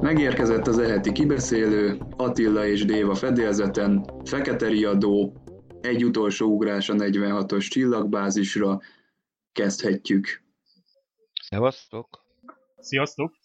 Megérkezett az eheti kibeszélő, Attila és Déva fedélzeten, Fekete Riadó, egy utolsó ugrás a 46-os csillagbázisra, kezdhetjük. Szevasztok! Sziasztok!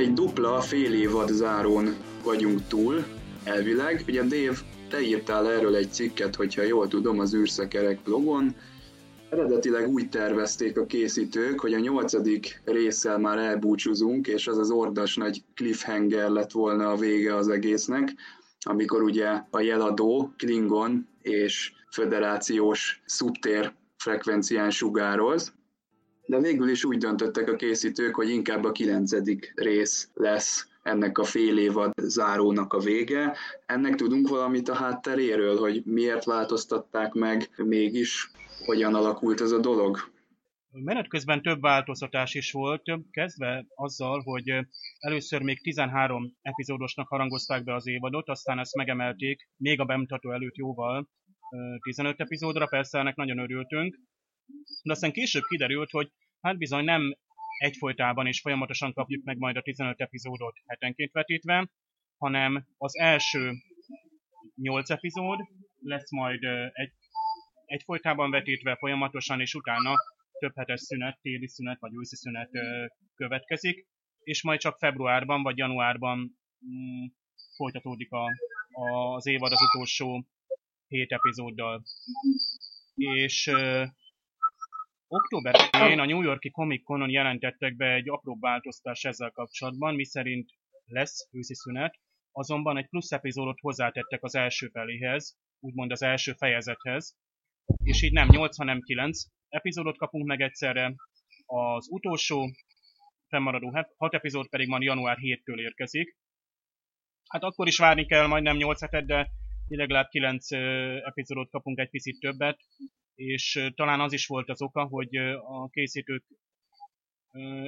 Egy dupla fél évad zárón vagyunk túl, elvileg. Ugye Dave, te írtál erről egy cikket, hogyha jól tudom, az űrszekerek blogon. Eredetileg úgy tervezték a készítők, hogy a nyolcadik résszel már elbúcsúzunk, és az az ordas nagy cliffhanger lett volna a vége az egésznek, amikor ugye a jeladó, Klingon és föderációs szubtér frekvencián sugároz, de végül is úgy döntöttek a készítők, hogy inkább a kilencedik rész lesz ennek a fél évad zárónak a vége. Ennek tudunk valamit a hátteréről, hogy miért változtatták meg mégis, hogyan alakult ez a dolog? Menet közben több változtatás is volt, kezdve azzal, hogy először még 13 epizódosnak harangozták be az évadot, aztán ezt megemelték, még a bemutató előtt jóval 15 epizódra, persze ennek nagyon örültünk, de aztán később kiderült, hogy hát bizony nem egyfolytában és folyamatosan kapjuk meg majd a 15 epizódot hetenként vetítve, hanem az első 8 epizód lesz majd egy, egyfolytában vetítve folyamatosan, és utána több hetes szünet, téli szünet vagy őszi szünet következik, és majd csak februárban vagy januárban mm, folytatódik a, a, az évad az utolsó hét epizóddal. És Október a New Yorki Comic Conon jelentettek be egy apró változtás ezzel kapcsolatban, miszerint lesz őszi szünet, azonban egy plusz epizódot hozzátettek az első feléhez, úgymond az első fejezethez, és így nem 8, hanem 9 epizódot kapunk meg egyszerre. Az utolsó fennmaradó 6 epizód pedig majd január 7-től érkezik. Hát akkor is várni kell majdnem 8 hetet, de legalább 9 epizódot kapunk egy picit többet, és talán az is volt az oka, hogy a készítők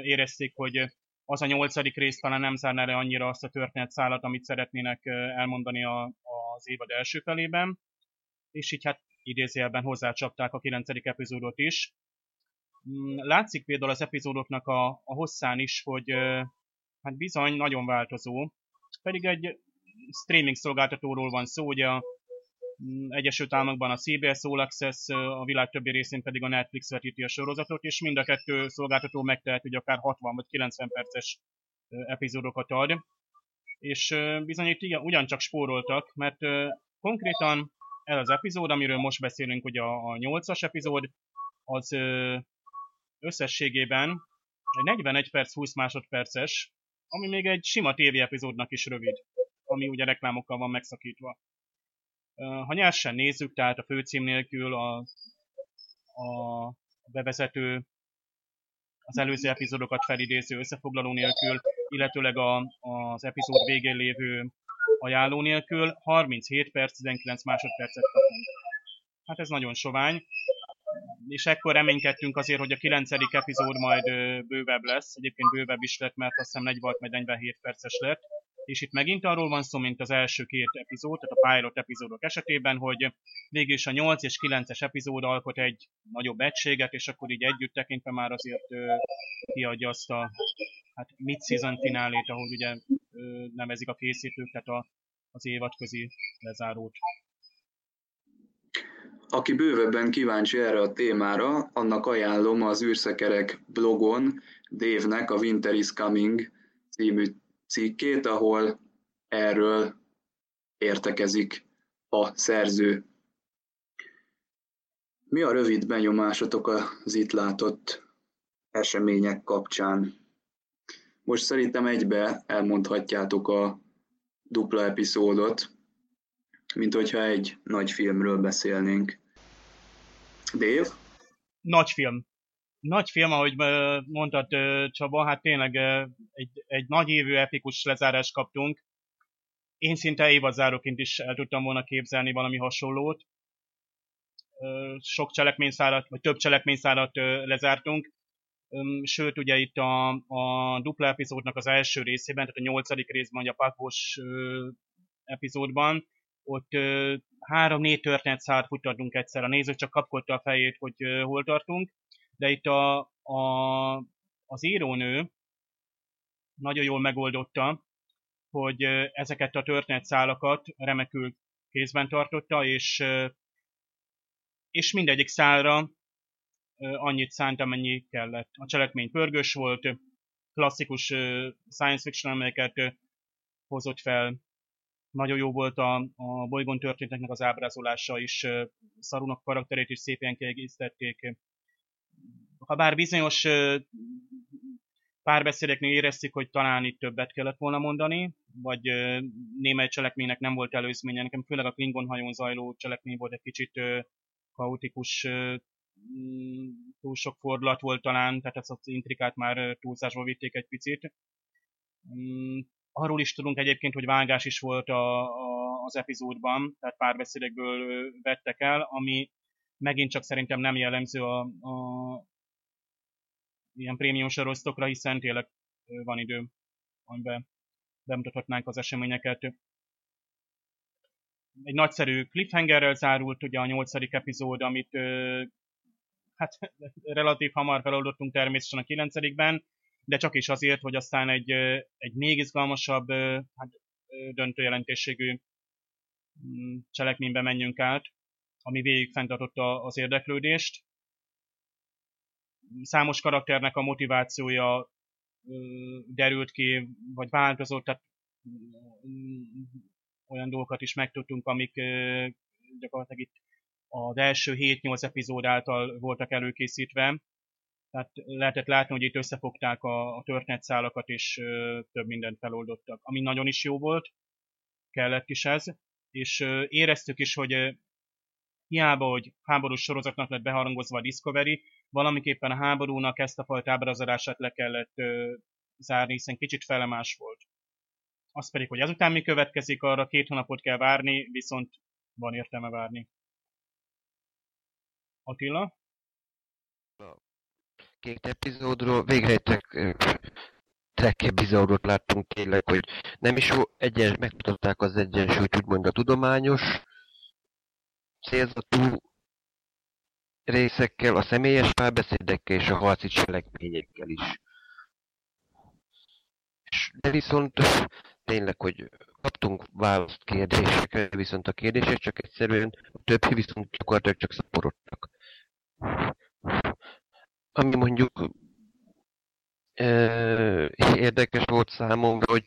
érezték, hogy az a nyolcadik rész talán nem zárná le annyira azt a történetszálat, amit szeretnének elmondani a, az évad első felében, és így hát idézőjelben hozzácsapták a kilencedik epizódot is. Mm, látszik például az epizódoknak a, a hosszán is, hogy hát bizony nagyon változó, pedig egy streaming szolgáltatóról van szó, ugye a Egyesült Államokban a CBS All Access, a világ többi részén pedig a Netflix vetíti a sorozatot, és mind a kettő szolgáltató megtehet, hogy akár 60 vagy 90 perces epizódokat ad. És bizony itt ugyancsak spóroltak, mert konkrétan ez az epizód, amiről most beszélünk, ugye a, a 8-as epizód, az összességében egy 41 perc 20 másodperces, ami még egy sima TV epizódnak is rövid, ami ugye reklámokkal van megszakítva. Ha nyersen nézzük, tehát a főcím nélkül a, a bevezető, az előző epizódokat felidéző összefoglaló nélkül, illetőleg a, az epizód végén lévő ajánló nélkül 37 perc, 19 másodpercet kapunk. Hát ez nagyon sovány, és ekkor reménykedtünk azért, hogy a 9. epizód majd bővebb lesz, egyébként bővebb is lett, mert azt hiszem 40 vagy 47 perces lett, és itt megint arról van szó, mint az első két epizód, tehát a pilot epizódok esetében, hogy végül is a 8 és 9-es epizód alkot egy nagyobb egységet, és akkor így együtt tekintve már azért ö, kiadja azt a hát mid-season finálét, ahogy ugye ö, nevezik a készítők, tehát a, az évadközi lezárót. Aki bővebben kíváncsi erre a témára, annak ajánlom az űrszekerek blogon Dave-nek a Winter is Coming című cikkét, ahol erről értekezik a szerző. Mi a rövid benyomásatok az itt látott események kapcsán? Most szerintem egybe elmondhatjátok a dupla epizódot, mint hogyha egy nagy filmről beszélnénk. Dave? Nagy film nagy film, ahogy mondtad Csaba, hát tényleg egy, egy nagy évű epikus lezárást kaptunk. Én szinte évadzáróként is el tudtam volna képzelni valami hasonlót. sok cselekményszálat, vagy több cselekményszálat lezártunk, sőt ugye itt a, a dupla epizódnak az első részében, tehát a nyolcadik részben, a pakos epizódban, ott három-négy történetszálat futtattunk egyszer. A néző csak kapkodta a fejét, hogy hol tartunk, de itt a, a, az írónő nagyon jól megoldotta, hogy ezeket a történetszálakat remekül kézben tartotta, és, és mindegyik szálra annyit szánt, amennyi kellett. A cselekmény pörgős volt, klasszikus science fiction, amelyeket hozott fel. Nagyon jó volt a, a bolygón történteknek az ábrázolása is, Szarunak karakterét is szépen kiegészítették. Ha bár bizonyos párbeszédeknél éreztük, hogy talán itt többet kellett volna mondani, vagy némely cselekménynek nem volt előzménye. Nekem főleg a Klingon hajón zajló cselekmény volt egy kicsit kaotikus, mm, túl sok fordulat volt talán, tehát ezt az intrikát már túlzásba vitték egy picit. Mm, arról is tudunk egyébként, hogy vágás is volt a, a, az epizódban, tehát párbeszédekből vettek el, ami megint csak szerintem nem jellemző a, a ilyen prémium sorosztokra, hiszen tényleg van idő, amiben bemutathatnánk az eseményeket. Egy nagyszerű cliffhangerrel zárult ugye a nyolcadik epizód, amit hát relatív hamar feloldottunk természetesen a kilencedikben, de csak is azért, hogy aztán egy, egy még izgalmasabb, hát döntő jelentőségű mm, cselekménybe menjünk át, ami végig fenntartotta az érdeklődést számos karakternek a motivációja derült ki, vagy változott, tehát olyan dolgokat is megtudtunk, amik gyakorlatilag itt az első 7-8 epizód által voltak előkészítve. Tehát lehetett látni, hogy itt összefogták a, a történetszálakat, és több mindent feloldottak, ami nagyon is jó volt, kellett is ez, és éreztük is, hogy hiába, hogy háborús sorozatnak lett beharangozva a Discovery, valamiképpen a háborúnak ezt a fajta ábrázolását le kellett ö, zárni, hiszen kicsit felemás volt. Az pedig, hogy ezután mi következik, arra két hónapot kell várni, viszont van értelme várni. Attila? Két epizódról végre egy track epizódot láttunk tényleg, hogy nem is egyes, megmutatták az egyensúlyt, úgymond a tudományos célzatú részekkel, a személyes párbeszédekkel és a harci cselekményekkel is. De viszont tényleg, hogy kaptunk választ kérdésekre, viszont a kérdések csak egyszerűen, a többi viszont gyakorlatilag csak szaporodtak. Ami mondjuk érdekes volt számomra, hogy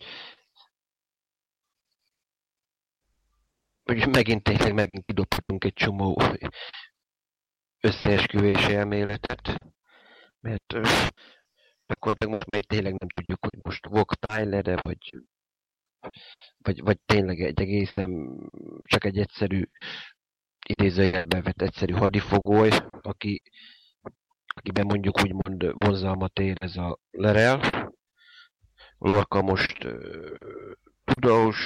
megint tényleg megint kidobhatunk egy csomó összeesküvés elméletet, mert akkor meg most még tényleg nem tudjuk, hogy most Vok tyler vagy, vagy, vagy tényleg egy egészen csak egy egyszerű idézőjelben vett egyszerű hadifogoly, aki, akiben mondjuk úgymond vonzalmat érez a Lerel. Lorca most uh, tudós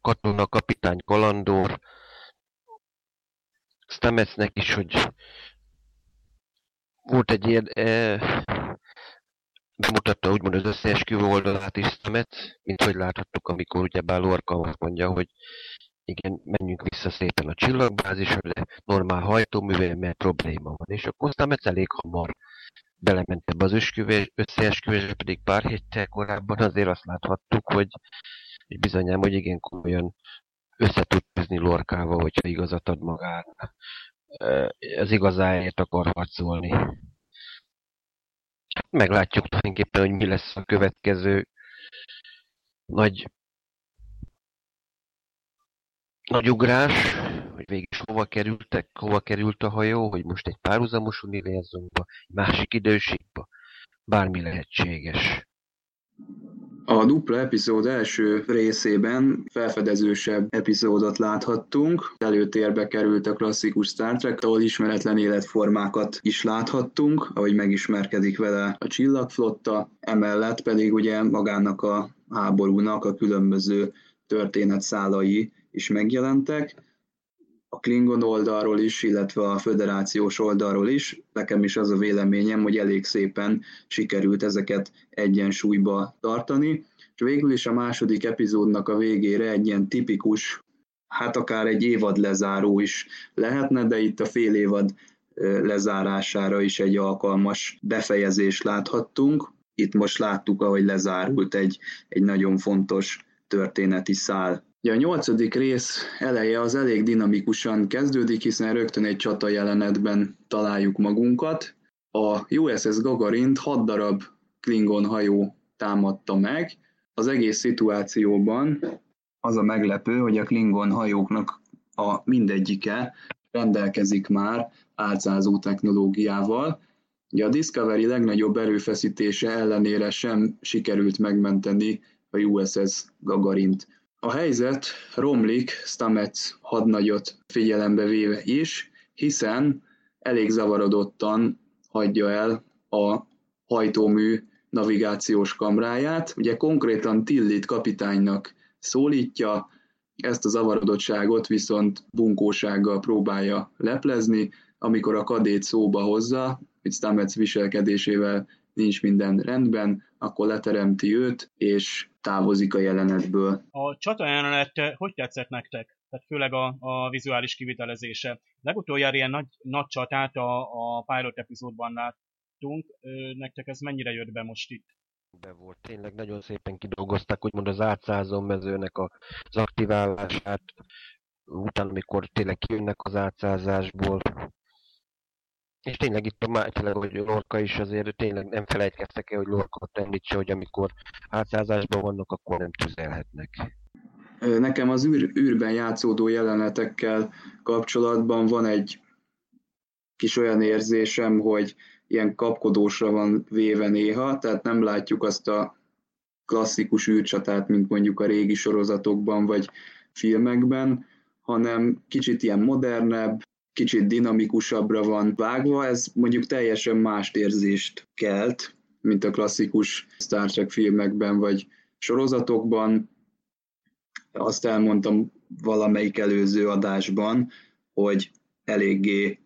katona, kapitány, kalandor, Stametsnek is, hogy volt egy ilyen, e, bemutatta úgymond az összeesküvő oldalát is Stamets, mint hogy láthattuk, amikor ugye Lorca azt mondja, hogy igen, menjünk vissza szépen a csillagbázisra, de normál hajtóművel, mert probléma van. És akkor Stamets elég hamar belement ebbe az összeesküvésbe, pedig pár héttel korábban azért azt láthattuk, hogy, hogy bizonyám, hogy igen komolyan össze tud fűzni Lorkával, hogyha igazat ad magára. Ez igazáért akar harcolni. Meglátjuk tulajdonképpen, hogy mi lesz a következő nagy nagy ugrás, hogy végig hova kerültek, hova került a hajó, hogy most egy párhuzamos univerzumba, egy másik időségbe, bármi lehetséges. A dupla epizód első részében felfedezősebb epizódot láthattunk. Előtérbe került a klasszikus Star Trek, ahol ismeretlen életformákat is láthattunk, ahogy megismerkedik vele a csillagflotta, emellett pedig ugye magának a háborúnak a különböző történetszálai is megjelentek. A Klingon oldalról is, illetve a föderációs oldalról is. Nekem is az a véleményem, hogy elég szépen sikerült ezeket egyensúlyba tartani. És végül is a második epizódnak a végére egy ilyen tipikus, hát akár egy évad lezáró is lehetne, de itt a fél évad lezárására is egy alkalmas befejezést láthattunk. Itt most láttuk, ahogy lezárult egy, egy nagyon fontos történeti szál. Ugye a nyolcadik rész eleje az elég dinamikusan kezdődik, hiszen rögtön egy csata jelenetben találjuk magunkat. A USS Gagarint hat darab Klingon hajó támadta meg. Az egész szituációban az a meglepő, hogy a Klingon hajóknak a mindegyike rendelkezik már álcázó technológiával. Ugye a Discovery legnagyobb erőfeszítése ellenére sem sikerült megmenteni a USS Gagarint. A helyzet romlik Stamets hadnagyot figyelembe véve is, hiszen elég zavarodottan hagyja el a hajtómű navigációs kamráját. Ugye konkrétan Tillit kapitánynak szólítja, ezt a zavarodottságot viszont bunkósággal próbálja leplezni, amikor a kadét szóba hozza, hogy Stamets viselkedésével nincs minden rendben, akkor leteremti őt, és távozik a jelenetből. A csata jelenet hogy tetszett nektek? Tehát főleg a, a vizuális kivitelezése. Legutoljára ilyen nagy, nagy csatát a, a pilot epizódban láttunk. Nektek ez mennyire jött be most itt? Be volt. Tényleg nagyon szépen kidolgozták, úgymond az átszázó mezőnek az aktiválását, utána, amikor tényleg kijönnek az átszázásból, és tényleg itt a tényleg, hogy Lorca is azért tényleg nem felejtkeztek el, hogy Lorca említse, hogy amikor átszázásban vannak, akkor nem tüzelhetnek. Nekem az űr, űrben játszódó jelenetekkel kapcsolatban van egy kis olyan érzésem, hogy ilyen kapkodósra van véve néha, tehát nem látjuk azt a klasszikus űrcsatát, mint mondjuk a régi sorozatokban vagy filmekben, hanem kicsit ilyen modernebb, kicsit dinamikusabbra van vágva, ez mondjuk teljesen más érzést kelt, mint a klasszikus Star Trek filmekben vagy sorozatokban. Azt elmondtam valamelyik előző adásban, hogy eléggé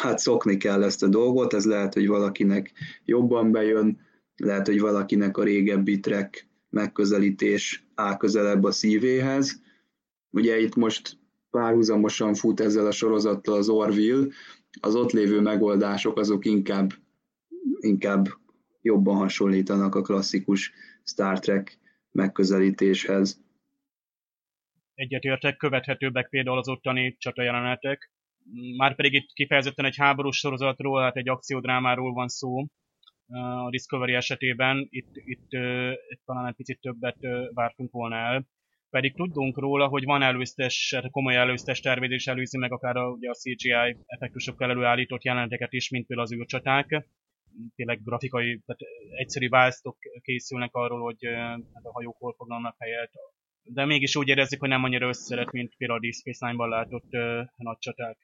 hát szokni kell ezt a dolgot, ez lehet, hogy valakinek jobban bejön, lehet, hogy valakinek a régebbi trek megközelítés áll közelebb a szívéhez. Ugye itt most párhuzamosan fut ezzel a sorozattal az Orville, az ott lévő megoldások azok inkább, inkább jobban hasonlítanak a klasszikus Star Trek megközelítéshez. Egyetértek, követhetőbbek például az ottani jelenetek. Már pedig itt kifejezetten egy háborús sorozatról, hát egy akciódrámáról van szó a Discovery esetében. Itt, itt, itt talán egy picit többet vártunk volna el pedig tudunk róla, hogy van előztes, hát komoly előztes tervezés előzi meg akár a, ugye a CGI effektusokkal előállított jeleneteket is, mint például az űrcsaták. Tényleg grafikai, tehát egyszerű választok készülnek arról, hogy hát a hajók hol foglalnak helyet, de mégis úgy érezzük, hogy nem annyira összeret, mint például a Deep Space Nine-ban látott uh, nagy csaták.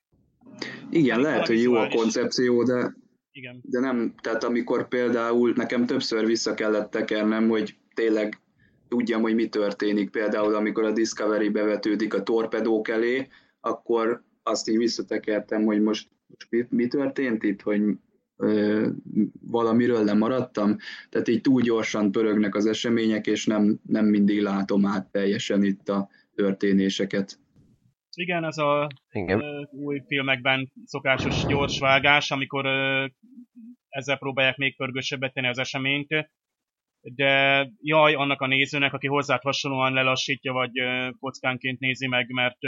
Igen, lehet, hogy jó a koncepció, de, Igen. de nem, tehát amikor például nekem többször vissza kellett tekernem, hogy tényleg tudjam, hogy mi történik. Például, amikor a Discovery bevetődik a torpedók elé, akkor azt így visszatekertem, hogy most, most mi, mi történt itt, hogy ö, valamiről lemaradtam. Tehát így túl gyorsan pörögnek az események, és nem, nem mindig látom át teljesen itt a történéseket. Igen, ez a Igen. Ö, új filmekben szokásos gyors vágás, amikor ö, ezzel próbálják még pörgősebbet tenni az eseményt, de jaj annak a nézőnek, aki hozzá hasonlóan lelassítja, vagy kockánként nézi meg, mert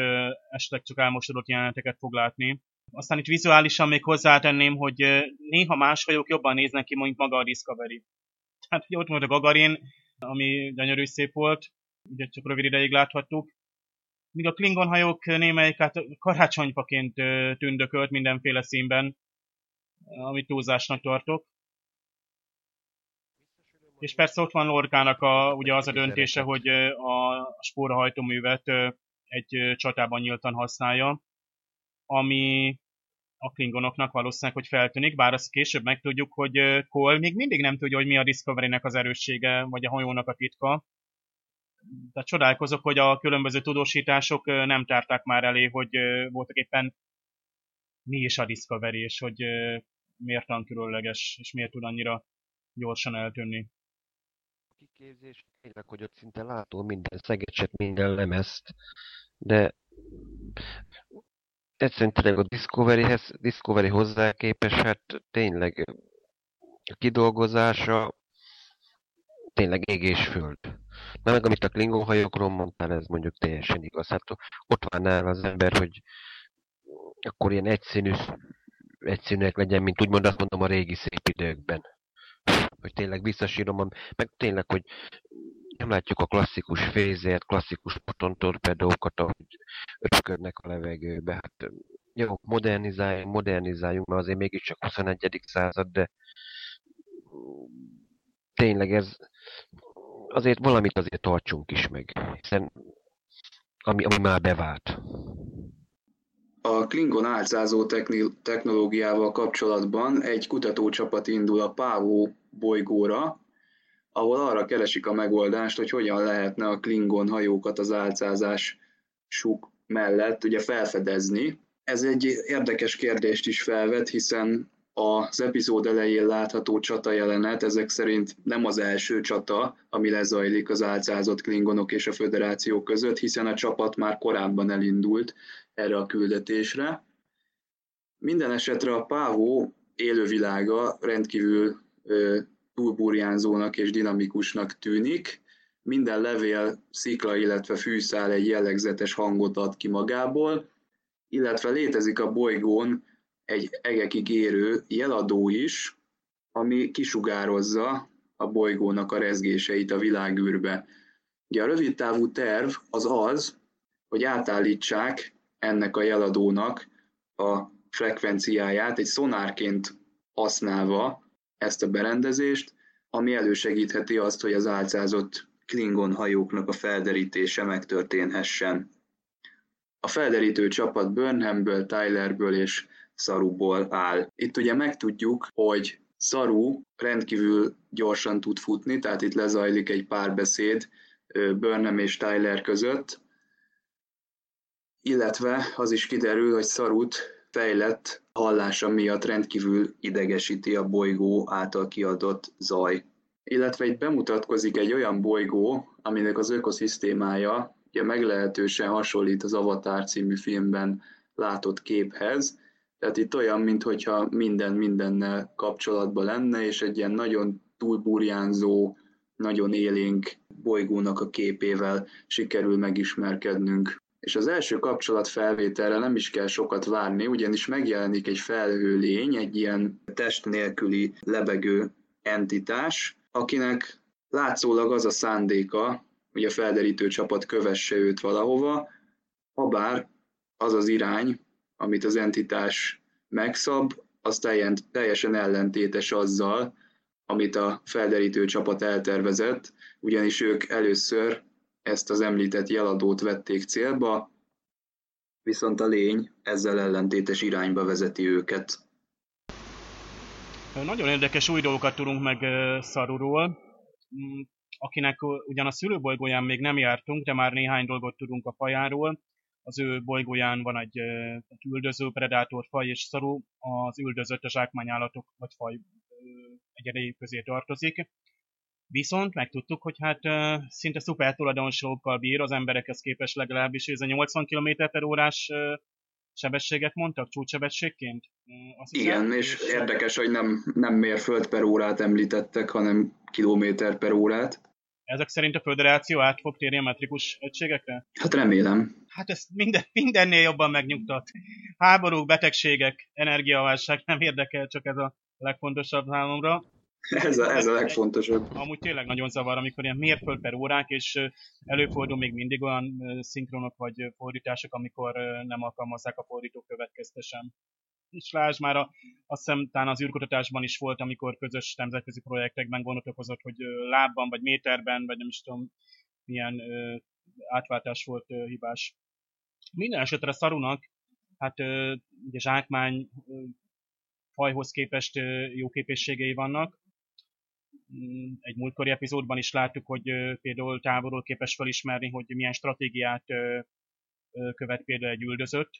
esetleg csak elmosodott jeleneteket fog látni. Aztán itt vizuálisan még hozzátenném, hogy néha más hajók jobban néznek ki, mint maga a Discovery. Tehát hogy ott volt a Gagarin, ami gyönyörű szép volt, ugye csak rövid ideig láthattuk. Míg a Klingon hajók némelyik hát karácsonyfaként tündökölt mindenféle színben, amit túlzásnak tartok. És persze ott van Lorkának a, ugye az a döntése, hogy a spórahajtóművet egy csatában nyíltan használja, ami a klingonoknak valószínűleg, hogy feltűnik, bár azt később megtudjuk, hogy Cole még mindig nem tudja, hogy mi a Discovery-nek az erőssége, vagy a hajónak a titka. tehát csodálkozok, hogy a különböző tudósítások nem tárták már elé, hogy voltak éppen mi is a Discovery, és hogy miért olyan különleges, és miért tud annyira gyorsan eltűnni. A kiképzés tényleg, hogy ott szinte látó minden szegecset, minden lemezt, de egyszerűen tényleg a Discoveryhez, Discovery hozzá képes, hát tényleg a kidolgozása tényleg ég föld. Na meg amit a Klingon hajókról mondtál, ez mondjuk teljesen igaz. Hát ott van nála az ember, hogy akkor ilyen egyszínű, egyszínűek legyen, mint úgymond azt mondom a régi szép időkben. Hogy tényleg visszasírom, meg tényleg, hogy nem látjuk a klasszikus fézért, klasszikus potontorpedókat, ahogy öpködnek a levegőbe. Hát jó, modernizáljunk, modernizáljunk, mert azért mégiscsak 21. század, de tényleg ez azért valamit azért tartsunk is meg, hiszen ami, ami már bevált. A Klingon álcázó technológiával kapcsolatban egy kutatócsapat indul a Pávó bolygóra, ahol arra keresik a megoldást, hogy hogyan lehetne a Klingon hajókat az álcázás suk mellett ugye felfedezni. Ez egy érdekes kérdést is felvet, hiszen az epizód elején látható csata jelenet ezek szerint nem az első csata, ami lezajlik az álcázott klingonok és a föderáció között, hiszen a csapat már korábban elindult erre a küldetésre. Minden esetre a Pávó élővilága rendkívül túlburjánzónak és dinamikusnak tűnik. Minden levél, szikla, illetve fűszál egy jellegzetes hangot ad ki magából, illetve létezik a bolygón egy egekig érő jeladó is, ami kisugározza a bolygónak a rezgéseit a világűrbe. Ugye a rövidtávú terv az az, hogy átállítsák ennek a jeladónak a frekvenciáját egy szonárként használva ezt a berendezést, ami elősegítheti azt, hogy az álcázott Klingon hajóknak a felderítése megtörténhessen. A felderítő csapat Burnhamből, Tylerből és Szaruból áll. Itt ugye megtudjuk, hogy Szaru rendkívül gyorsan tud futni, tehát itt lezajlik egy párbeszéd Burnham és Tyler között, illetve az is kiderül, hogy Szarut fejlett hallása miatt rendkívül idegesíti a bolygó által kiadott zaj. Illetve itt bemutatkozik egy olyan bolygó, aminek az ökoszisztémája ugye meglehetősen hasonlít az Avatar című filmben látott képhez, tehát itt olyan, mintha minden mindennel kapcsolatban lenne, és egy ilyen nagyon túlburjánzó, nagyon élénk bolygónak a képével sikerül megismerkednünk. És az első kapcsolat felvételre nem is kell sokat várni, ugyanis megjelenik egy felhő lény, egy ilyen test nélküli lebegő entitás, akinek látszólag az a szándéka, hogy a felderítő csapat kövesse őt valahova, habár az az irány, amit az entitás megszab, az teljesen ellentétes azzal, amit a felderítő csapat eltervezett, ugyanis ők először ezt az említett jeladót vették célba, viszont a lény ezzel ellentétes irányba vezeti őket. Nagyon érdekes új dolgokat tudunk meg Szaruról, mm, akinek ugyan a szülőbolygóján még nem jártunk, de már néhány dolgot tudunk a fajáról az ő bolygóján van egy, egy üldöző faj, és szarú az üldözött a zsákmányállatok vagy faj egyedei közé tartozik. Viszont megtudtuk, hogy hát szinte szuper tulajdonságokkal bír az emberekhez képest legalábbis, ez a 80 km per órás sebességet mondtak csúcssebességként? Azt Igen, hiszem, és érdekes, hogy nem, nem mérföld per órát említettek, hanem kilométer per órát. Ezek szerint a föderáció át fog térni a metrikus egységekre? Hát remélem. Hát ez minden, mindennél jobban megnyugtat. Háborúk, betegségek, energiaválság nem érdekel, csak ez a legfontosabb számomra. Ez a, ez a legfontosabb. Amúgy tényleg nagyon zavar, amikor ilyen mérföld per órák, és előfordul még mindig olyan szinkronok vagy fordítások, amikor nem alkalmazzák a fordítók következtesen is lásd már, a, azt hiszem talán az űrkutatásban is volt, amikor közös nemzetközi projektekben gondot okozott, hogy lábban, vagy méterben, vagy nem is tudom, milyen ö, átváltás volt ö, hibás. Minden esetre szarunak, hát ö, ugye zsákmány ö, fajhoz képest ö, jó képességei vannak. mm, egy múltkori epizódban is láttuk, hogy például távolról képes felismerni, hogy milyen stratégiát követ például egy üldözött,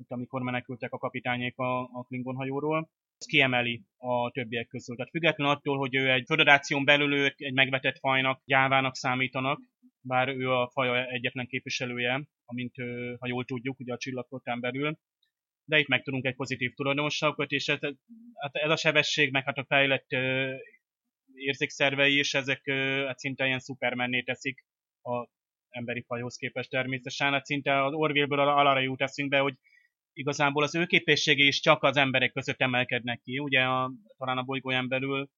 itt amikor menekültek a kapitányék a, a Klingon hajóról. Ez kiemeli a többiek közül. Tehát független attól, hogy ő egy föderáción belül ők egy megvetett fajnak, gyávának számítanak, bár ő a faja egyetlen képviselője, amint, ha jól tudjuk, ugye a csillagflottán belül, de itt megtudunk egy pozitív tulajdonosságot, és ez, hát ez a sebesség, meg hát a fejlett érzékszervei is, ezek hát szinte ilyen szupermenné teszik a emberi fajhoz képest természetesen. Hát szinte az Orville-ből arra jut eszünkbe, hogy igazából az ő képességei is csak az emberek között emelkednek ki. Ugye a, talán a bolygóján belül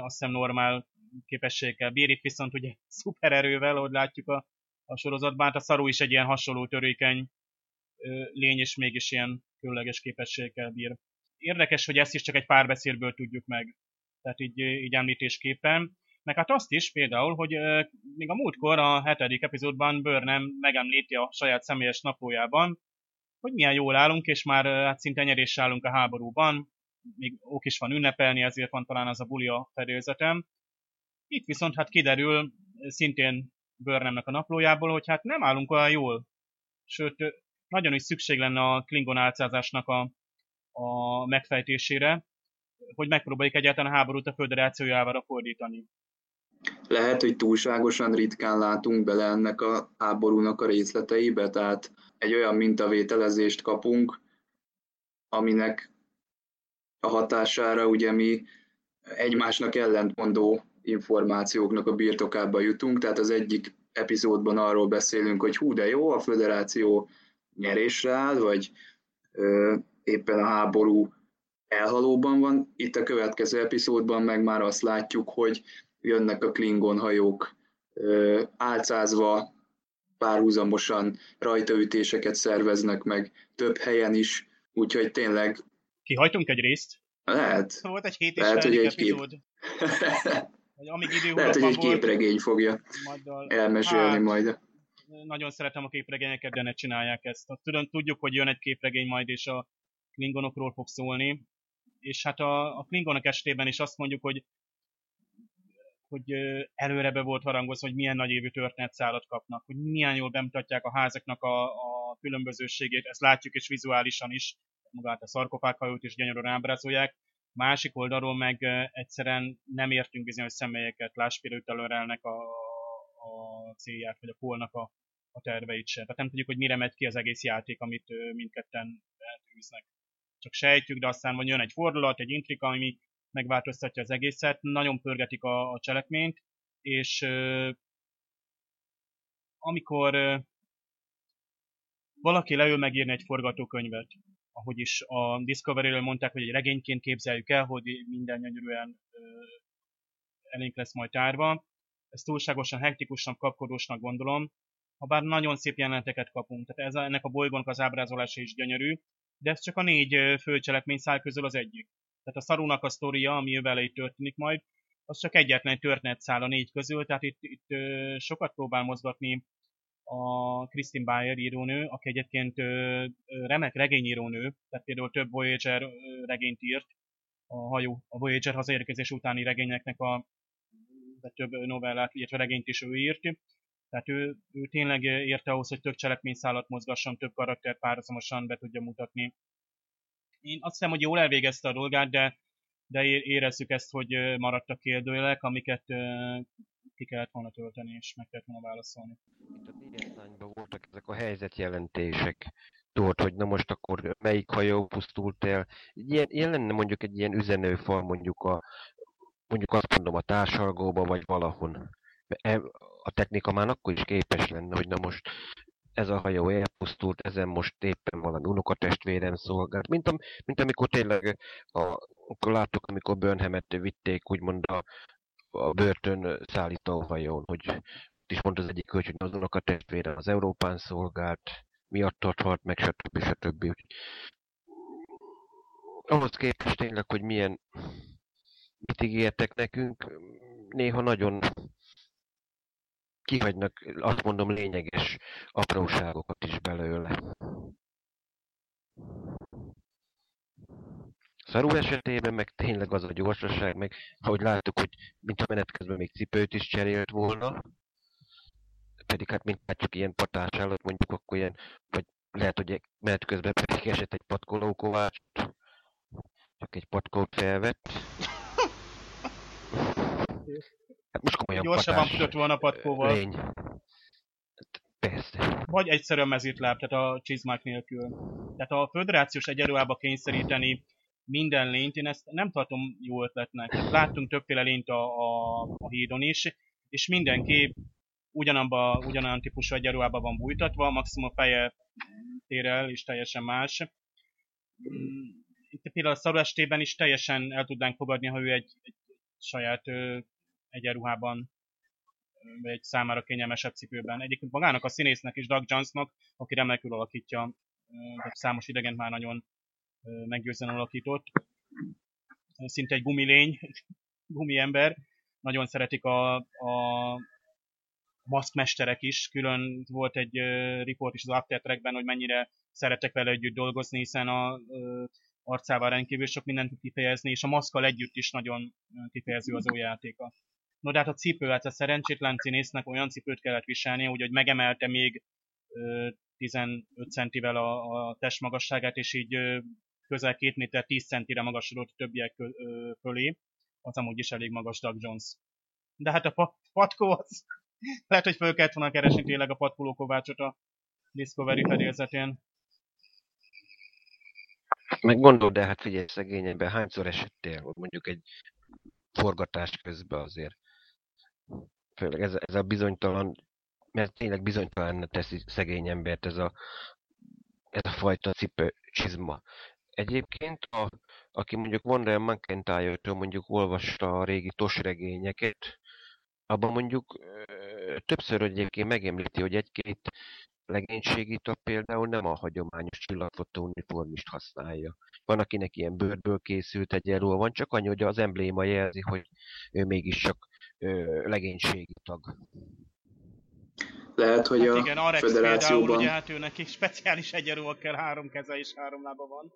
azt hiszem normál képességgel bír, itt viszont ugye szupererővel, ahogy látjuk a, a sorozatban, hát a szarú is egy ilyen hasonló törékeny lény, és mégis ilyen különleges képességgel bír. Érdekes, hogy ezt is csak egy párbeszédből tudjuk meg, tehát így, így említésképpen. Meg hát azt is például, hogy még a múltkor a hetedik epizódban Burnham megemlíti a saját személyes naplójában, hogy milyen jól állunk, és már hát szinte nyerés állunk a háborúban, még ok is van ünnepelni, ezért van talán az a buli a fedélzetem. Itt viszont hát kiderül szintén Burnhamnek a naplójából, hogy hát nem állunk olyan jól. Sőt, nagyon is szükség lenne a Klingon álcázásnak a, a megfejtésére, hogy megpróbáljuk egyáltalán a háborút a föderáció javára fordítani. Lehet, hogy túlságosan ritkán látunk bele ennek a háborúnak a részleteibe, tehát egy olyan mintavételezést kapunk, aminek a hatására ugye mi egymásnak ellentmondó információknak a birtokába jutunk, tehát az egyik epizódban arról beszélünk, hogy hú, de jó, a föderáció nyerésre áll, vagy ö, éppen a háború elhalóban van. Itt a következő epizódban meg már azt látjuk, hogy jönnek a Klingon hajók álcázva, párhuzamosan rajtaütéseket szerveznek meg több helyen is, úgyhogy tényleg... Kihajtunk egy részt? Lehet. Volt egy hét és lehet, hogy egy epizód. Kép... amíg idő lehet, hogy egy képregény fogja elmesélni hát, majd nagyon szeretem a képregényeket, de ne csinálják ezt. Tudom, tudjuk, hogy jön egy képregény majd, és a klingonokról fog szólni, és hát a, a klingonok estében is azt mondjuk, hogy hogy előre be volt harangozva, hogy milyen nagy évű történetszálat kapnak, hogy milyen jól bemutatják a házaknak a, a különbözőségét, ezt látjuk és vizuálisan is, magát a szarkofághajót is gyönyörűen ábrázolják. Másik oldalról meg egyszerűen nem értünk bizonyos személyeket, láss például a, a célját, vagy a polnak a, a terveit se. Tehát nem tudjuk, hogy mire megy ki az egész játék, amit mindketten eltűznek. Csak sejtjük, de aztán van jön egy fordulat, egy intrika, ami megváltoztatja az egészet, nagyon pörgetik a, a cselekményt, és euh, amikor euh, valaki leül megírni egy forgatókönyvet, ahogy is a Discovery-ről mondták, hogy egy regényként képzeljük el, hogy minden gyönyörűen euh, elénk lesz majd tárva, ezt túlságosan hektikusan, kapkodósnak gondolom, ha bár nagyon szép jeleneteket kapunk. Tehát ez, ennek a bolygónak az ábrázolása is gyönyörű, de ez csak a négy főcselekményszál közül az egyik. Tehát a szarúnak a sztoria, ami vele itt történik majd, az csak egyetlen történetszál a négy közül, tehát itt, itt sokat próbál mozgatni a Christine Bayer írónő, aki egyébként remek regényírónő, tehát például több Voyager regényt írt, a hajó, a Voyager hazaérkezés utáni regényeknek a de több novellát, illetve regényt is ő írt. Tehát ő, ő tényleg érte ahhoz, hogy több cselekményszálat mozgasson, több karakter párhuzamosan be tudja mutatni. Én azt hiszem, hogy jól elvégezte a dolgát, de, de érezzük ezt, hogy maradtak kérdőjelek, amiket ki kellett volna tölteni, és meg kellett volna válaszolni. Itt a voltak ezek a helyzetjelentések, tudod, hogy na most akkor melyik hajó pusztult el. Ilyen, ilyen lenne mondjuk egy ilyen üzenőfal mondjuk a mondjuk azt mondom a társalgóba, vagy valahon. E, a technika már akkor is képes lenne, hogy na most ez a hajó elpusztult, ezen most éppen valami unokatestvérem szolgált. Mint, am, mint amikor tényleg, a, akkor láttuk, amikor Burnhamet vitték úgymond a, a börtön szállító hajón, hogy is mondta az egyik kölcs, hogy az unokatestvérem az Európán szolgált, miatt halt meg, stb. stb. Ahhoz képest tényleg, hogy milyen mit ígértek nekünk, néha nagyon kihagynak, azt mondom, lényeges apróságokat is belőle. Szaru esetében meg tényleg az a gyorsaság, meg ahogy láttuk, hogy mint a menet közben még cipőt is cserélt volna, pedig hát mint csak ilyen patás állat mondjuk, akkor ilyen, vagy lehet, hogy menet közben pedig esett egy patkoló kovács, csak egy patkót felvett. Hát most komolyan Gyorsabban futott volna patkóval. Lény. Hát persze. Vagy egyszerűen mezítláb, tehát a csizmák nélkül. Tehát a föderációs egyenruhába kényszeríteni minden lényt, én ezt nem tartom jó ötletnek. Láttunk többféle lényt a, a, a hídon is, és mindenki ugyanabba, ugyanolyan típusú egyenruhába van bújtatva, maximum a feje tér el, és teljesen más. Itt például a Szaru estében is teljesen el tudnánk fogadni, ha ő egy, egy saját egyenruhában vagy egy számára kényelmesebb cipőben. Egyébként magának a színésznek is, Doug Jonesnak, aki remekül alakítja, számos idegent már nagyon meggyőzően alakított. Szinte egy gumilény, gumiember. Nagyon szeretik a, a maszkmesterek is. Külön volt egy uh, report is az After hogy mennyire szeretek vele együtt dolgozni, hiszen a uh, arcával rendkívül sok mindent tud kifejezni, és a maszkkal együtt is nagyon kifejező az ő játéka. No, de hát a cipő, hát a szerencsétlen színésznek olyan cipőt kellett viselnie, hogy, hogy megemelte még ö, 15 centivel a, a testmagasságát, és így ö, közel 2 méter 10 centire magasodott többiek ö, fölé. Az amúgy is elég magas Doug Jones. De hát a pat, patkó az... Lehet, hogy föl kellett volna keresni tényleg a patkoló kovácsot a Discovery fedélzetén. Meg gondol, de hát figyelj, szegényebben hányszor esettél, mondjuk egy forgatás közben azért. Főleg ez, ez a bizonytalan, mert tényleg bizonytalan teszi szegény embert ez a, ez a fajta cipő csizma. Egyébként, a, aki mondjuk Wonder McIntyre-től mondjuk olvasta a régi tosregényeket, abban mondjuk ö, többször egyébként megemlíti, hogy egy-két legénységi tag például nem a hagyományos csillagfotó uniformist használja. Van, akinek ilyen bőrből készült egyenról van, csak annyi, hogy az embléma jelzi, hogy ő mégiscsak legénységi tag. Lehet, hogy Hát a igen, Arex federációban... például, ugye hát ő neki speciális egyenruha kell, három keze és három lába van.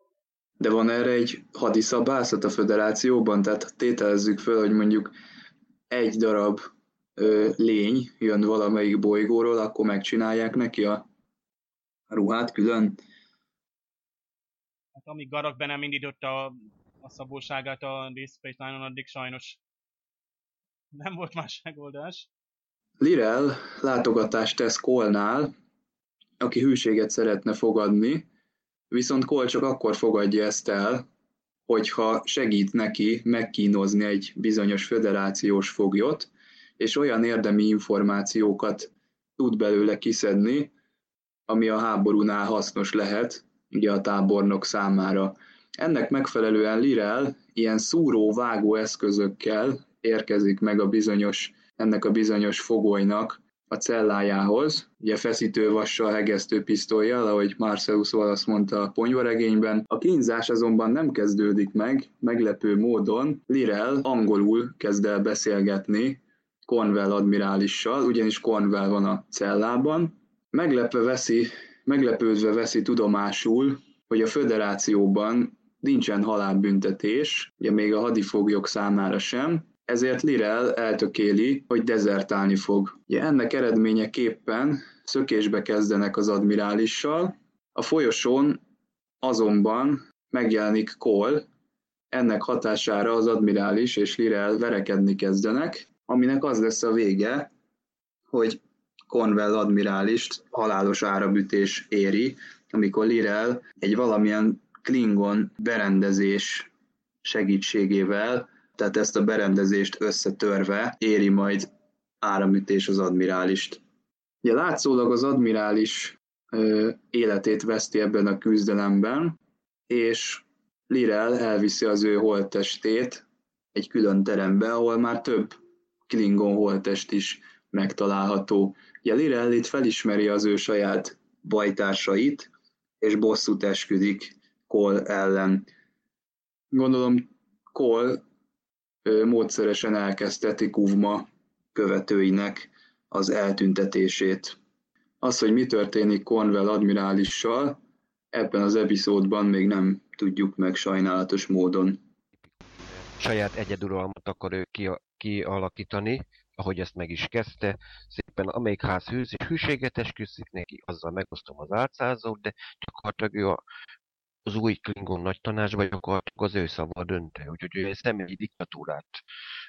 De van erre egy hadiszabászat a federációban? Tehát tételezzük föl, hogy mondjuk egy darab ö, lény jön valamelyik bolygóról, akkor megcsinálják neki a ruhát külön. Hát amíg Garak be nem indította a, a szabóságát a Space Nine-on, addig sajnos nem volt más megoldás. Lirel látogatást tesz Kolnál, aki hűséget szeretne fogadni, viszont Kol csak akkor fogadja ezt el, hogyha segít neki megkínozni egy bizonyos föderációs foglyot, és olyan érdemi információkat tud belőle kiszedni, ami a háborúnál hasznos lehet, ugye a tábornok számára. Ennek megfelelően Lirel ilyen szúró-vágó eszközökkel érkezik meg a bizonyos, ennek a bizonyos fogolynak a cellájához, ugye feszítővassal, hegesztő pisztolyjal, ahogy Marcellus Wallace mondta a ponyvaregényben. A kínzás azonban nem kezdődik meg, meglepő módon Lirel angolul kezd el beszélgetni Cornwell admirálissal, ugyanis Cornwell van a cellában. Meglepve veszi, meglepődve veszi tudomásul, hogy a föderációban nincsen halálbüntetés, ugye még a hadifoglyok számára sem, ezért Lirel eltökéli, hogy dezertálni fog. Ugye ennek eredményeképpen szökésbe kezdenek az admirálissal, a folyosón azonban megjelenik Cole, ennek hatására az admirális és Lirel verekedni kezdenek, aminek az lesz a vége, hogy Cornwell admirálist halálos árabütés éri, amikor Lirel egy valamilyen Klingon berendezés segítségével, tehát ezt a berendezést összetörve éri majd áramütés az admirálist. Ugye látszólag az admirális ö, életét veszti ebben a küzdelemben, és Lirel elviszi az ő holttestét egy külön terembe, ahol már több Klingon holttest is megtalálható. Ugye Lirel itt felismeri az ő saját bajtársait, és bosszút esküdik Cole ellen. Gondolom Cole módszeresen elkezdheti Kuvma követőinek az eltüntetését. Az, hogy mi történik Cornwell admirálissal, ebben az epizódban még nem tudjuk meg sajnálatos módon. Saját egyeduralmat akar ő kialakítani, ahogy ezt meg is kezdte, szépen amelyik ház hűz, és hűséget esküszik neki, azzal megosztom az álcázót, de gyakorlatilag ő a, az új Klingon nagy tanácsban gyakorlatilag az ő szava döntő, úgyhogy ő egy személyi diktatúrát